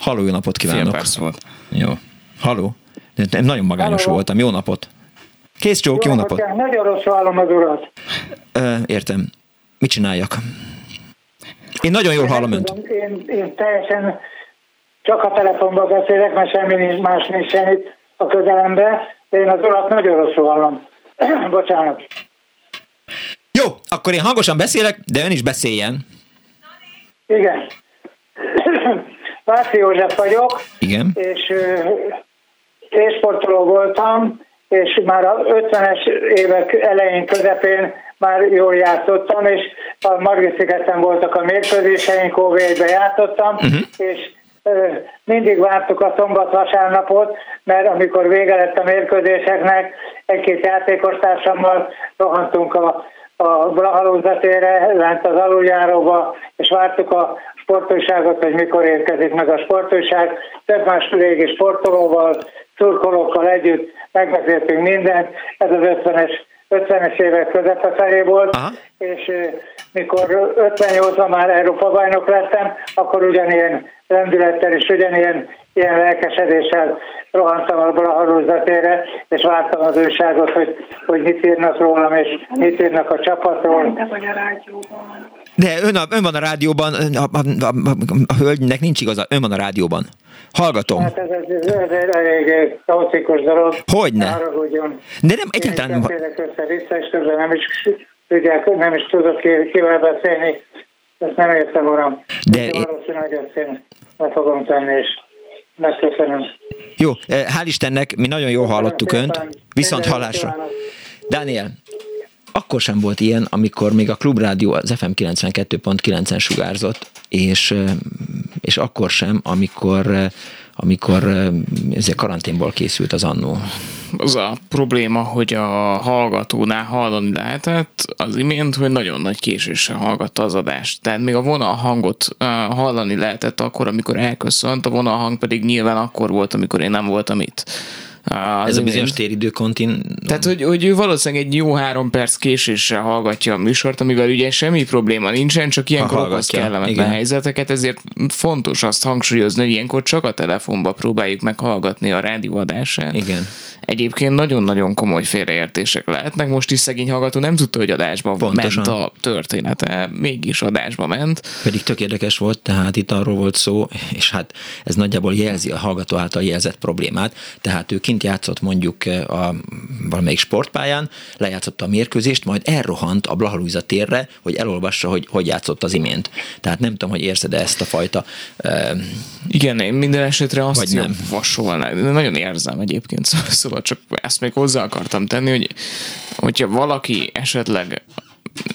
Haló, jó napot kívánok. Fél perc volt. Jó. Haló. De nagyon magányos Halló. voltam. Jó napot. Kész csók, jó, jó napot. napot. Nagyon rossz hallom az urat. Ö, értem. Mit csináljak? Én nagyon jól hallom önt. Én, én teljesen csak a telefonban beszélek, mert semmi más nincs semmit a közelembe, de én az urat nagyon rosszul hallom. (clears throat) Bocsánat. Jó, akkor én hangosan beszélek, de ön is beszéljen. Igen. (clears throat) Váci József vagyok. Igen. És sportoló voltam, és már a 50-es évek elején, közepén már jól játszottam, és a Margit szigeten voltak a mérkőzéseink, OV-be játszottam, uh-huh. és mindig vártuk a szombat-vasárnapot, mert amikor vége lett a mérkőzéseknek, egy-két játékostársammal rohantunk a, a Blahalózatére, lent az aluljáróba, és vártuk a sportújságot, hogy mikor érkezik meg a sportújság. Több más régi sportolóval, szurkolókkal együtt megbeszéltünk mindent. Ez az 50-es 50-es évek közepe felé volt, Aha. és mikor 58-ban már Európa bajnok lettem, akkor ugyanilyen rendülettel és ugyanilyen ilyen lelkesedéssel rohantam abból a harúzatére, és vártam az újságot, hogy, hogy mit írnak rólam, és mit írnak a csapatról. Vagy a rádióban. De ön, a, ön van a rádióban, a, a, a, a, hölgynek nincs igaza, ön van a rádióban. Hallgatom. Hát ez, ez, ez egy elég kaotikus dolog. Hogyne? De nem egyáltalán... Én össze-vissza, és nem is tudják, nem is tudok kivel beszélni. Ezt nem értem, uram. De én... Valószínűleg ezt én meg fogom tenni, és megköszönöm. Jó, eh, hál' Istennek, mi nagyon jól hallottuk Önt. Viszont hallásra. Dániel, akkor sem volt ilyen, amikor még a Klubrádió az FM 92.9-en sugárzott, és, és akkor sem, amikor amikor ez karanténból készült az annó. Az a probléma, hogy a hallgatónál hallani lehetett az imént, hogy nagyon nagy késéssel hallgatta az adást. Tehát még a vonalhangot hallani lehetett akkor, amikor elköszönt, a vonalhang pedig nyilván akkor volt, amikor én nem voltam itt. Az Ez a bizonyos téridő kontin... Tehát, hogy, hogy ő valószínűleg egy jó három perc késéssel hallgatja a műsort, amivel ugye semmi probléma nincsen, csak ilyenkor okoz kellemetlen Igen. helyzeteket, ezért fontos azt hangsúlyozni, hogy ilyenkor csak a telefonba próbáljuk meg hallgatni a rádióadását. Igen. Egyébként nagyon-nagyon komoly félreértések lehetnek. Most is szegény hallgató nem tudta, hogy adásba Pontosan. ment a története, mégis adásba ment. Pedig tök érdekes volt, tehát itt arról volt szó, és hát ez nagyjából jelzi a hallgató által jelzett problémát, tehát ő kint játszott mondjuk a valamelyik sportpályán, lejátszotta a mérkőzést, majd elrohant a Blahalúza térre, hogy elolvassa, hogy hogy játszott az imént. Tehát nem tudom, hogy érzed -e ezt a fajta... Uh, Igen, én minden esetre azt vagy nem. javasolnám. Nagyon érzem egyébként, (laughs) szóval csak ezt még hozzá akartam tenni, hogy hogyha valaki esetleg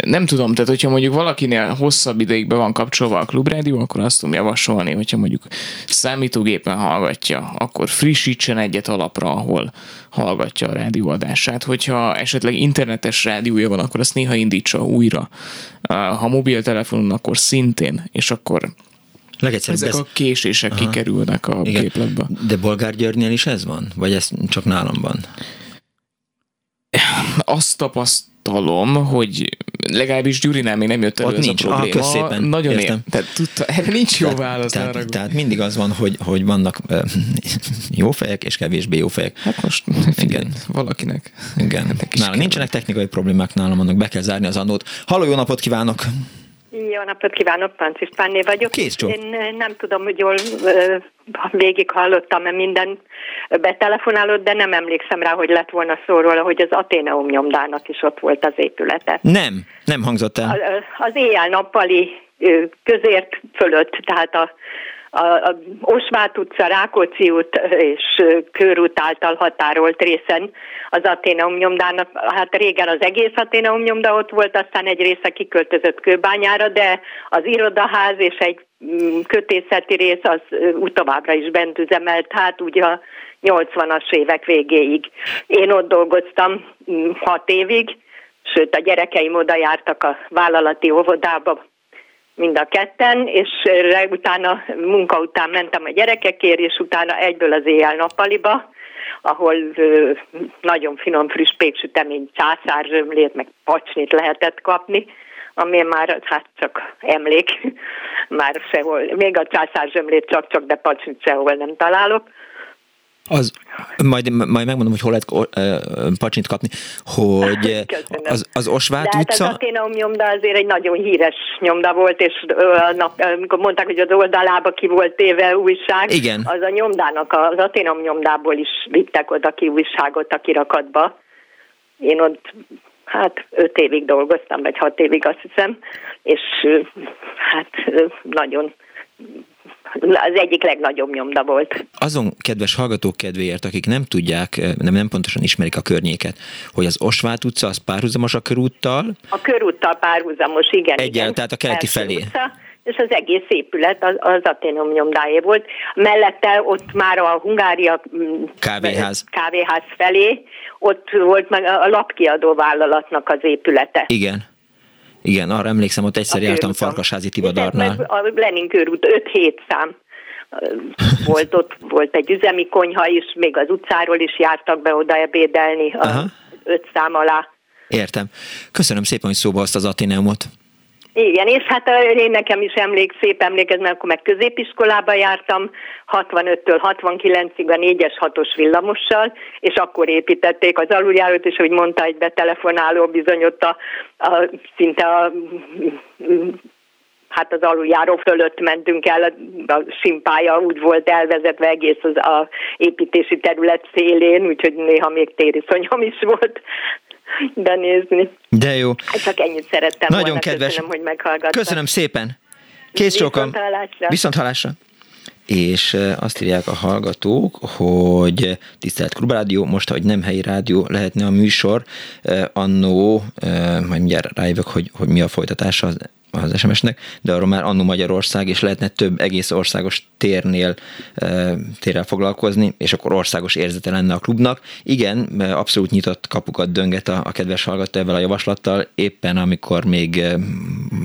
nem tudom, tehát hogyha mondjuk valakinél hosszabb ideig be van kapcsolva a klubrádió, akkor azt tudom javasolni, hogyha mondjuk számítógépen hallgatja, akkor frissítsen egyet alapra, ahol hallgatja a rádióadását. Hogyha esetleg internetes rádiója van, akkor azt néha indítsa újra. Ha mobiltelefonon, akkor szintén, és akkor Legegyszerűbb Ezek ez... a késések Aha. kikerülnek a Igen. képletbe. De Bolgár Györgynél is ez van? Vagy ez csak nálam van? Azt tapasztalom, hogy legalábbis Gyurinál még nem jött elő Ott ez nincs. a probléma. Ah, szépen. Nagyon Értem. Ér, tehát tudta, erre nincs jó tehát, válasz. Tehát, tehát, mindig az van, hogy, hogy vannak jó fejek és kevésbé jó fejek. Hát most igen. valakinek. Igen. Nálam nincsenek technikai problémák nálam, annak be kell zárni az annót. Halló, jó napot kívánok! Jó napot kívánok, Pancis Pánné vagyok. Kész csó. Én nem tudom, hogy jól végig hallottam-e minden betelefonálót, de nem emlékszem rá, hogy lett volna szó róla, hogy az Ateneum nyomdának is ott volt az épülete. Nem, nem hangzott el. Az éjjel-nappali közért fölött, tehát a a, a Osvát utca, Rákóczi út és Körút által határolt részen az Ateneum nyomdának, hát régen az egész Ateneum nyomda ott volt, aztán egy része kiköltözött Kőbányára, de az irodaház és egy mm, kötészeti rész az továbbra is bent üzemelt, hát ugye a 80-as évek végéig. Én ott dolgoztam mm, hat évig, sőt a gyerekeim oda jártak a vállalati óvodába, mind a ketten, és utána munka után mentem a gyerekekért, és utána egyből az éjjel-nappaliba, ahol ö, nagyon finom friss péksütemény, császárzsömlét, meg pacsnit lehetett kapni, ami már hát csak emlék, (laughs) már sehol, még a császárzsömlét csak-csak, de pacsnit sehol nem találok. Az, majd, majd megmondom, hogy hol lehet pacsint kapni, hogy (laughs) az, az Osvát De utca... Hát az Atenaum nyomda azért egy nagyon híres nyomda volt, és nap, amikor mondták, hogy az oldalába ki volt téve újság, Igen. az a nyomdának, az Atenaum nyomdából is vittek oda ki újságot a kirakatba. Én ott hát öt évig dolgoztam, vagy hat évig azt hiszem, és hát nagyon az egyik legnagyobb nyomda volt. Azon kedves hallgatók kedvéért, akik nem tudják, eh, nem, nem pontosan ismerik a környéket, hogy az Osvát utca az párhuzamos a körúttal? A körúttal párhuzamos, igen. Egyel, igen. tehát a keleti felé. Utca, és az egész épület az, az Aténom nyomdáé volt. Mellette ott már a Hungária mm, kávéház. kávéház felé, ott volt meg a lapkiadó vállalatnak az épülete. Igen. Igen, arra emlékszem, ott egyszer jártam Farkasházi Tivadarnál. A Lenin körút 5-7 szám volt ott, volt egy üzemi konyha is, még az utcáról is jártak be oda ebédelni a Aha. öt szám alá. Értem. Köszönöm szépen, hogy szóba azt az Ateneumot. Igen, és hát én nekem is emlék, szép emlékez, mert akkor meg középiskolába jártam, 65-től 69-ig a 4-es 6-os villamossal, és akkor építették az aluljárót, és hogy mondta egy betelefonáló, bizony ott a, a szinte a hát az aluljáró fölött mentünk el, a simpája úgy volt elvezetve egész az a építési terület szélén, úgyhogy néha még tériszonyom is volt benézni. De jó. Csak ennyit szerettem Nagyon volna. kedves. Köszönöm, hogy meghallgattam. Köszönöm szépen. Kész Viszont hallásra. Viszont hallásra. És azt írják a hallgatók, hogy tisztelt Klubrádió, most, hogy nem helyi rádió lehetne a műsor, annó, majd mindjárt rájövök, hogy, hogy mi a folytatása az SMS-nek, de arról már annó Magyarország, és lehetne több egész országos térnél térrel foglalkozni, és akkor országos érzete lenne a klubnak. Igen, abszolút nyitott kapukat dönget a, a kedves hallgató ebben a javaslattal, éppen amikor még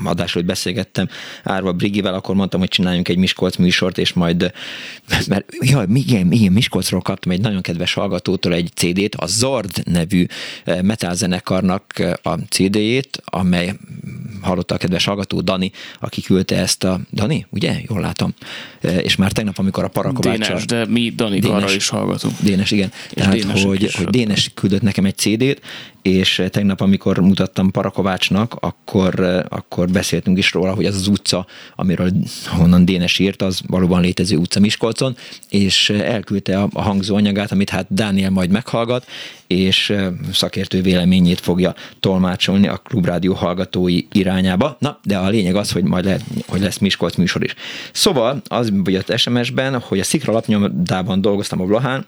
adásról beszélgettem Árva Brigivel, akkor mondtam, hogy csináljunk egy Miskolc műsort, és majd, mert jaj, igen, igen, Miskolcról kaptam egy nagyon kedves hallgatótól egy CD-t, a Zord nevű metal zenekarnak a CD-jét, amely hallotta a kedves hallgató, hallgató Dani, aki küldte ezt a... Dani, ugye? Jól látom. És már tegnap, amikor a Parakovácsa... Dénes, de mi Dani arra is hallgatunk. Dénes, igen. És Tehát, Dénes hogy, hogy Dénes küldött nekem egy CD-t, és tegnap, amikor mutattam Parakovácsnak, akkor, akkor beszéltünk is róla, hogy az az utca, amiről honnan Dénes írt, az valóban létező utca Miskolcon, és elküldte a, a hangzóanyagát, amit hát Dániel majd meghallgat, és szakértő véleményét fogja tolmácsolni a klubrádió hallgatói irányába. Na, de a lényeg az, hogy majd lehet, hogy lesz Miskolc műsor is. Szóval az, az SMS-ben, hogy a Szikra lapnyomdában dolgoztam a Blahán,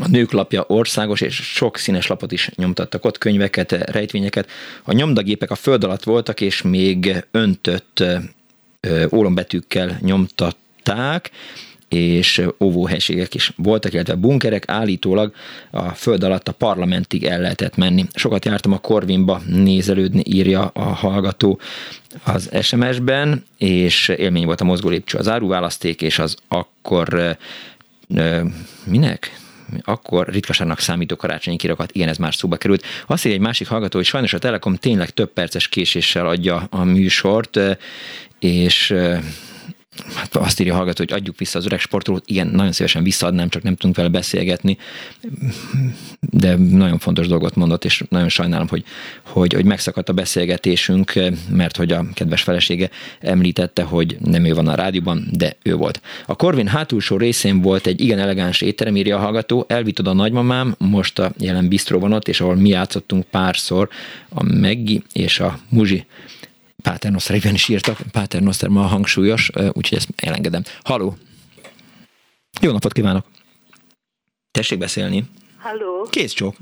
a nők lapja országos és sok színes lapot is nyomtattak ott, könyveket, rejtvényeket. A nyomdagépek a föld alatt voltak, és még öntött ólombetűkkel nyomtatták, és óvóhelységek is voltak, illetve bunkerek, állítólag a föld alatt a parlamentig el lehetett menni. Sokat jártam a Korvinba nézelődni, írja a hallgató az SMS-ben, és élmény volt a mozgó lépcső, az áruválaszték, és az akkor minek? akkor ritkasának számító karácsonyi kirakat, igen, ez már szóba került. Azt írja egy másik hallgató, hogy sajnos a Telekom tényleg több perces késéssel adja a műsort, és hát azt írja a hallgató, hogy adjuk vissza az öreg sportolót. Igen, nagyon szívesen visszaadnám, csak nem tudunk vele beszélgetni. De nagyon fontos dolgot mondott, és nagyon sajnálom, hogy, hogy, hogy megszakadt a beszélgetésünk, mert hogy a kedves felesége említette, hogy nem ő van a rádióban, de ő volt. A Korvin hátulsó részén volt egy igen elegáns étterem, írja a hallgató, elvitod a nagymamám, most a jelen bistró van ott, és ahol mi játszottunk párszor, a Meggi és a Muzsi Paternoster is írtak, Paternoster ma hangsúlyos, úgyhogy ezt elengedem. Haló! Jó napot kívánok! Tessék beszélni. Halló! Kész csók!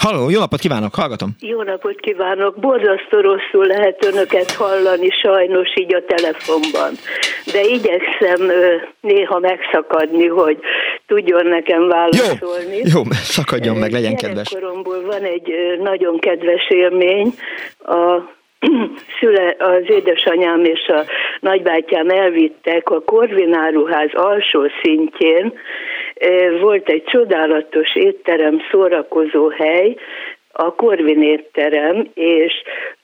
Halló, jó napot kívánok, hallgatom. Jó napot kívánok. Borzasztó rosszul lehet önöket hallani sajnos így a telefonban. De igyekszem néha megszakadni, hogy tudjon nekem válaszolni. Jó, jó szakadjon meg, legyen kedves. Gyerekkoromból van egy nagyon kedves élmény. A (clears throat) szüle, az édesanyám és a nagybátyám elvittek a Korvináruház alsó szintjén, volt egy csodálatos étterem, szórakozó hely, a Korvin étterem, és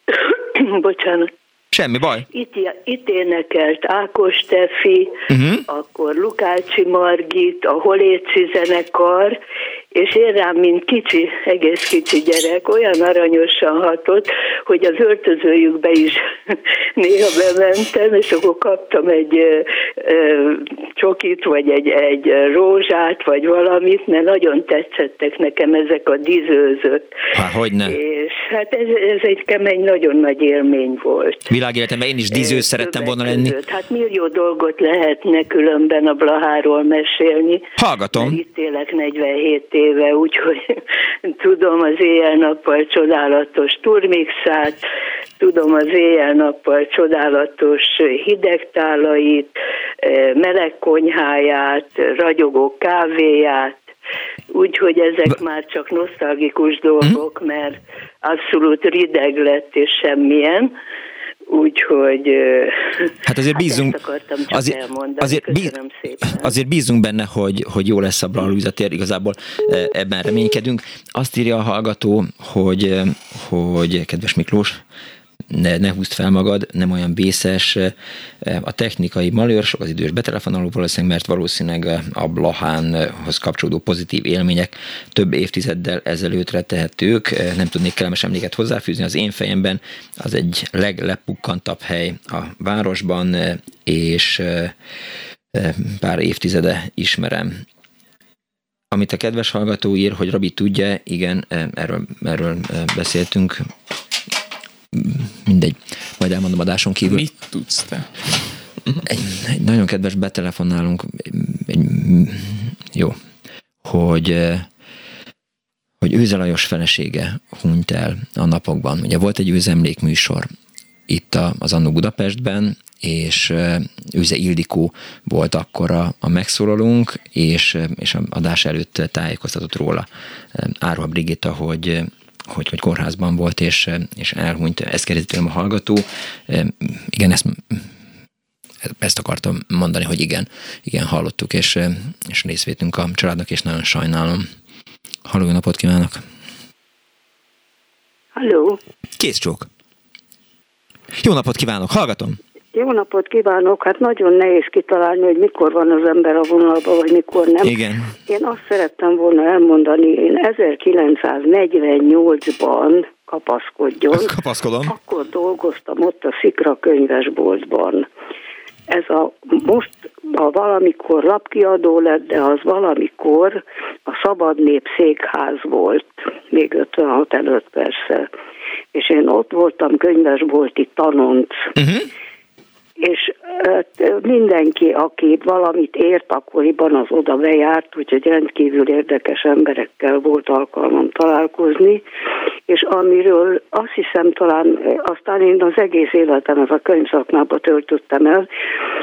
(clears throat) bocsánat, Semmi baj. Itt, itt énekelt Ákos Tefi, uh-huh. akkor Lukácsi Margit, a Holéci zenekar, és én rám, mint kicsi, egész kicsi gyerek, olyan aranyosan hatott, hogy az öltözőjükbe is (laughs) néha bementem, és akkor kaptam egy ö, ö, csokit, vagy egy, egy rózsát, vagy valamit, mert nagyon tetszettek nekem ezek a dizőzök. Há, hogy ne? És hát ez, ez egy kemény, nagyon nagy élmény volt. Világéletemben én is diző szerettem volna lenni. Hát millió dolgot lehetne különben a Blaháról mesélni. Hallgatom. Itt élek 47 éve, úgyhogy (laughs) tudom az éjjel-nappal csodálatos turmixát, tudom az éjjel-nappal csodálatos hidegtálait, eh, meleg konyháját, ragyogó kávéját, Úgyhogy ezek már csak nosztalgikus dolgok, hm? mert abszolút rideg lett és semmilyen. Úgyhogy hát azért bízunk, hát azért, azért, bí, azért bízunk benne, hogy, hogy jó lesz a Blaha tér, igazából ebben reménykedünk. Azt írja a hallgató, hogy, hogy kedves Miklós, ne, ne húzd fel magad, nem olyan vészes. A technikai malőr, sok az idős betelefonáló valószínűleg, mert valószínűleg a Blahánhoz kapcsolódó pozitív élmények több évtizeddel ezelőttre tehetők. Nem tudnék kellemes emléket hozzáfűzni. Az én fejemben az egy leglepukkantabb hely a városban, és pár évtizede ismerem amit a kedves hallgató ír, hogy Rabi tudja, igen, erről, erről beszéltünk mindegy, majd elmondom adáson kívül. Mit tudsz te? Egy, egy nagyon kedves betelefonálunk, egy, jó, hogy hogy Őze Lajos felesége hunyt el a napokban. Ugye volt egy őzemlékműsor itt az Annó Budapestben, és Őze Ildikó volt akkor a, a megszólalónk, és, és a adás előtt tájékoztatott róla Árva Brigitta, hogy hogy, hogy kórházban volt, és, és elhunyt. Ezt kérdezi a hallgató. Igen, ezt ezt akartam mondani, hogy igen, igen, hallottuk, és, és részvétünk a családnak, és nagyon sajnálom. Halló, jó napot kívánok! Halló! Kész csók! Jó napot kívánok, hallgatom! Jó napot kívánok! Hát nagyon nehéz kitalálni, hogy mikor van az ember a vonalban, vagy mikor nem. Igen. Én azt szerettem volna elmondani, én 1948-ban kapaszkodjon. (laughs) Kapaszkodom. Akkor dolgoztam ott a Szikra könyvesboltban. Ez a most a valamikor lapkiadó lett, de az valamikor a Szabad Nép székház volt, még 56 előtt persze. És én ott voltam könyvesbolti tanonc. Uh-huh és mindenki, aki valamit ért, akkoriban az oda bejárt, úgyhogy rendkívül érdekes emberekkel volt alkalmam találkozni, és amiről azt hiszem talán, aztán én az egész életem az a könyvszakmába töltöttem el,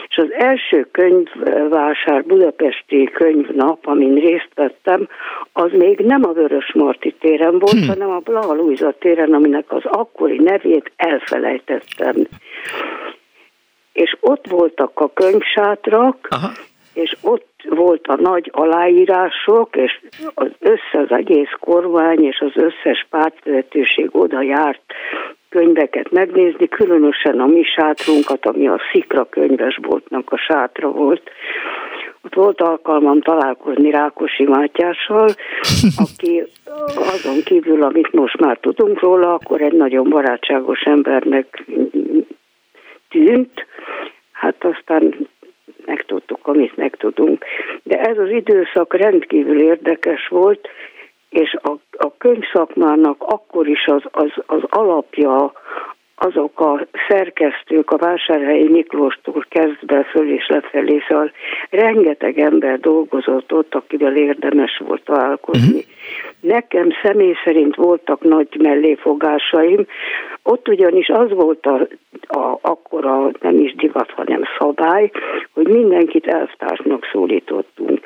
és az első könyvvásár, budapesti könyvnap, amin részt vettem, az még nem a Vörös Marti téren volt, hmm. hanem a Blaha Luisa téren, aminek az akkori nevét elfelejtettem és ott voltak a könyvsátrak, Aha. és ott volt a nagy aláírások, és az össze az egész kormány és az összes pártvezetőség oda járt könyveket megnézni, különösen a mi sátrunkat, ami a Szikra könyvesboltnak a sátra volt. Ott volt alkalmam találkozni Rákosi Mátyással, aki azon kívül, amit most már tudunk róla, akkor egy nagyon barátságos embernek tűnt, hát aztán megtudtuk, amit megtudunk. De ez az időszak rendkívül érdekes volt, és a, a könyvszakmának akkor is az, az, az alapja azok a szerkesztők a Vásárhelyi Miklóstól kezdve föl és lefelé, szóval rengeteg ember dolgozott ott, akivel érdemes volt találkozni. Uh-huh. Nekem személy szerint voltak nagy melléfogásaim, ott ugyanis az volt a, a, akkor a nem is divat, hanem szabály, hogy mindenkit elvtársnak szólítottunk.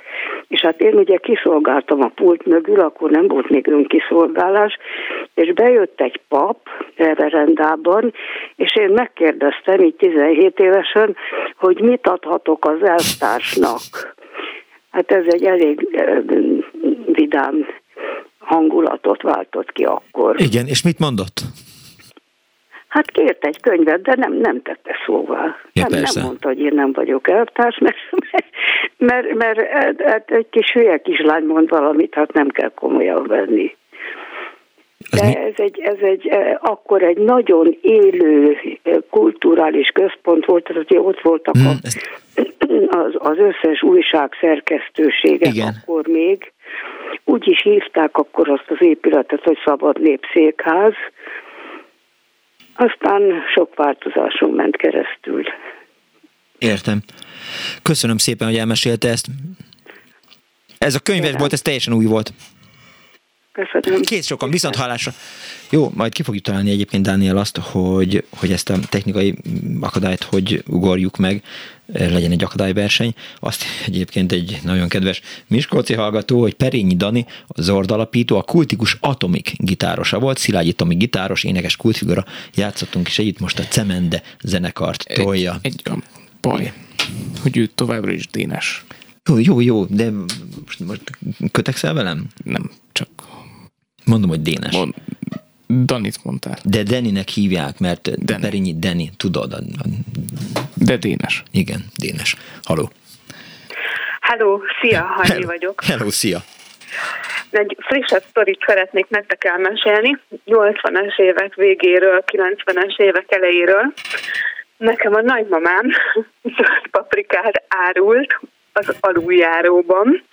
És hát én ugye kiszolgáltam a pult mögül, akkor nem volt még önkiszolgálás, és bejött egy pap reverendában, és én megkérdeztem így 17 évesen, hogy mit adhatok az elvtársnak. Hát ez egy elég vidám hangulatot váltott ki akkor. Igen, és mit mondott? Hát kért egy könyvet, de nem, nem tette szóval. Ja, nem, nem mondta, hogy én nem vagyok elvtárs, mert, mert, mert, mert egy kis hülye kislány mond valamit, hát nem kell komolyan venni. De ez egy, ez egy, akkor egy nagyon élő kulturális központ volt, tehát hogy ott voltak a, mm, (clears throat) az, az összes újság szerkesztőségek Igen. akkor még. Úgy is hívták akkor azt az épületet, hogy Szabad Népszékház. Aztán sok változáson ment keresztül. Értem. Köszönöm szépen, hogy elmesélte ezt. Ez a könyves volt, ez teljesen új volt. Köszönöm. Két sokan, viszont hallásra. Jó, majd ki fogjuk találni egyébként, Dániel, azt, hogy, hogy ezt a technikai akadályt hogy ugorjuk meg, legyen egy akadályverseny. Azt egyébként egy nagyon kedves Miskolci hallgató, hogy Perényi Dani, a Zord alapító, a kultikus Atomik gitárosa volt, Szilágyi Tomi gitáros, énekes kultfigura, játszottunk is együtt, most a Cemende zenekart tolja. Egy, egy baj, hogy ő továbbra is dénes. Jó, jó, jó, de most, most kötekszel velem? Nem, csak Mondom, hogy Dénes. Mond, Danit mondtál. De Deninek hívják, mert Deni. Perinyi Deni, tudod. A, a... De Dénes. Igen, Dénes. Haló. Hello, szia, Hanyi vagyok. Hello, szia. Egy frissebb sztorit szeretnék nektek elmesélni, 80-as évek végéről, 90-es évek elejéről. Nekem a nagymamám (laughs) zöld paprikát árult az aluljáróban,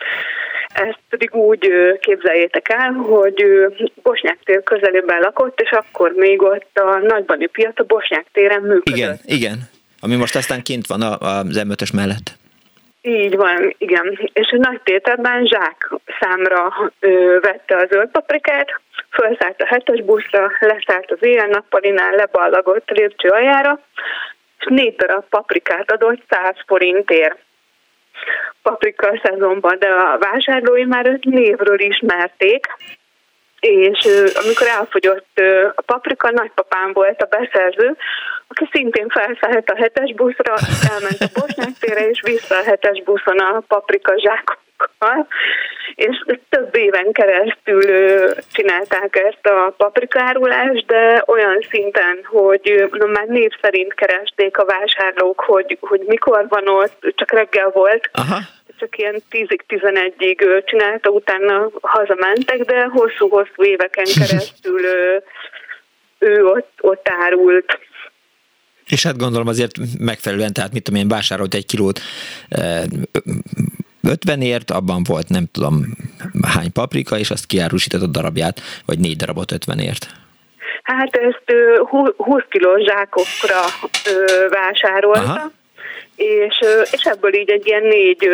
ezt pedig úgy képzeljétek el, hogy Bosnyák tér közelében lakott, és akkor még ott a Nagybani piac a Bosnyák téren működött. Igen, igen. Ami most aztán kint van az m mellett. Így van, igen. És a nagy tételben zsák számra ö, vette a zöld paprikát, felszállt a hetes buszra, leszállt az éjjel-nappalinál, leballagott lépcső aljára, és négy darab paprikát adott 100 forintért paprika szezonban, de a vásárlói már őt névről ismerték, és amikor elfogyott a paprika, nagypapám volt a beszerző, aki szintén felszállt a hetes buszra, elment a Bosnyák tére, és vissza a hetes buszon a paprika zsákokkal. és több éven keresztül csinálták ezt a paprikárulást, de olyan szinten, hogy na, már név szerint keresték a vásárlók, hogy, hogy mikor van ott, csak reggel volt, Aha csak ilyen 10-11-ig csinálta, utána hazamentek, de hosszú-hosszú éveken (laughs) keresztül ő, ő ott, ott árult. És hát gondolom azért megfelelően, tehát mit tudom én, vásárolt egy kilót 50ért, abban volt nem tudom hány paprika, és azt kiárusított a darabját, vagy négy darabot 50ért. Hát ezt 20 kilós zsákokra vásárolta. Aha és, és ebből így egy ilyen négy,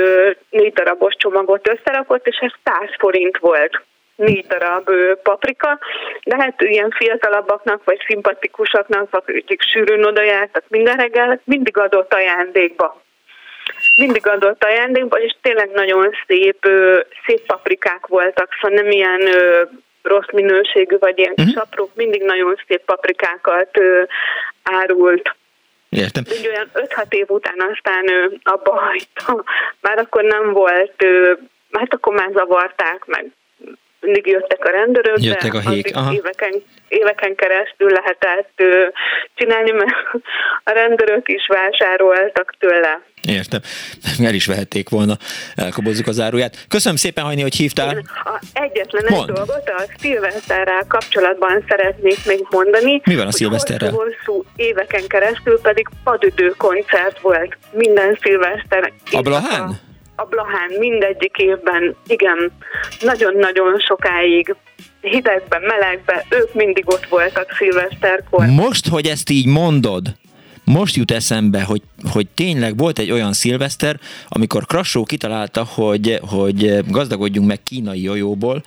négy darabos csomagot összerakott, és ez 100 forint volt négy darab paprika, de hát ilyen fiatalabbaknak, vagy szimpatikusaknak, akik sűrűn oda jártak minden reggel, mindig adott ajándékba. Mindig adott ajándékba, és tényleg nagyon szép, szép paprikák voltak, szóval nem ilyen rossz minőségű, vagy ilyen kis mhm. aprók, mindig nagyon szép paprikákat árult. Értem. Úgy olyan 5-6 év után aztán abba hagyta. Már akkor nem volt, hát akkor már zavarták, meg mindig jöttek a rendőrök, jöttek a hék. éveken, éveken keresztül lehetett csinálni, mert a rendőrök is vásároltak tőle. Értem. El is vehették volna, elkobozzuk az áruját. Köszönöm szépen, Hajni, hogy hívtál. Én a egyetlen egy dolgot a szilveszterrel kapcsolatban szeretnék még mondani. Mi van a szilveszterrel? Hosszú, hosszú éveken keresztül pedig padüdő koncert volt minden szilveszter. A Blahán? A Blahán mindegyik évben, igen, nagyon-nagyon sokáig hidegben, melegben, ők mindig ott voltak szilveszterkor. Most, hogy ezt így mondod, most jut eszembe, hogy, hogy tényleg volt egy olyan szilveszter, amikor Krassó kitalálta, hogy, hogy gazdagodjunk meg kínai jojóból,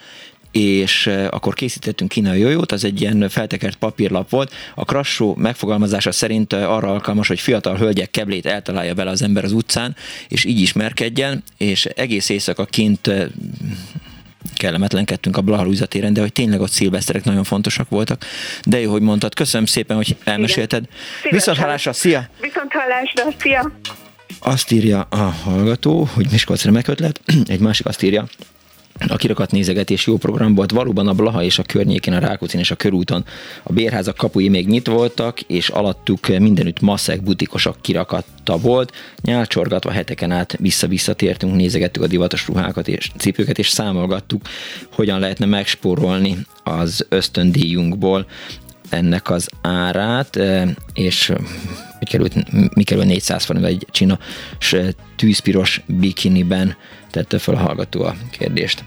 és akkor készítettünk kínai jojót, az egy ilyen feltekert papírlap volt. A krassó megfogalmazása szerint arra alkalmas, hogy fiatal hölgyek keblét eltalálja vele az ember az utcán, és így ismerkedjen, és egész éjszaka kint kellemetlenkedtünk a Blaha téren, de hogy tényleg ott szilveszterek nagyon fontosak voltak. De jó, hogy mondtad. Köszönöm szépen, hogy elmesélted. Viszont hallásra, szia! Viszont hallásra, szia! Azt írja a hallgató, hogy Miskolc remek ötlet, (clears throat) egy másik azt írja, a kirakat nézegetés jó program volt. Valóban a Blaha és a környékén, a Rákóczin és a körúton a bérházak kapui még nyit voltak, és alattuk mindenütt masszek, butikosok kirakatta volt. Nyálcsorgatva heteken át vissza-vissza tértünk, nézegettük a divatos ruhákat és cipőket, és számolgattuk, hogyan lehetne megspórolni az ösztöndíjunkból ennek az árát, eh, és eh, mi került, mi kerül 400 forint egy csinos tűzpiros bikiniben tette fel a hallgató a kérdést.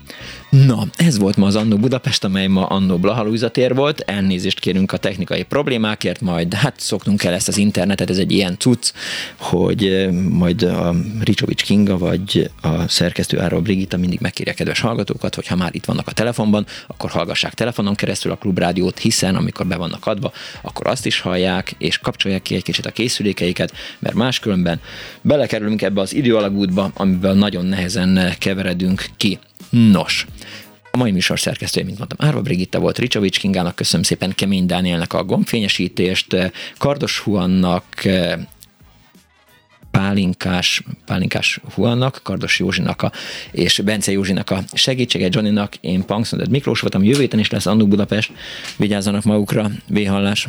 Na, ez volt ma az Annó Budapest, amely ma Annó Blahalúzatér volt. Elnézést kérünk a technikai problémákért, majd hát szoknunk el ezt az internetet, ez egy ilyen cucc, hogy eh, majd a Ricsovics Kinga vagy a szerkesztő Áról Brigitta mindig megkérje kedves hallgatókat, hogy ha már itt vannak a telefonban, akkor hallgassák telefonon keresztül a klubrádiót, hiszen amikor be vannak adva, akkor azt is hallják, és kapcsolják ki egy kicsit a készülékeiket, mert máskülönben belekerülünk ebbe az időalagútba, amiből nagyon nehezen keveredünk ki. Nos, a mai műsor szerkesztője, mint mondtam, Árva Brigitta volt, Ricsovics Kingának, köszönöm szépen Kemény Dánielnek a gombfényesítést, Kardos Huannak, Pálinkás, Pálinkás Huannak, Kardos Józsinak a, és Bence Józsinak a segítsége, Johnnynak, én Punksnoded Miklós voltam, jövő héten is lesz Annu Budapest, vigyázzanak magukra, véhallás!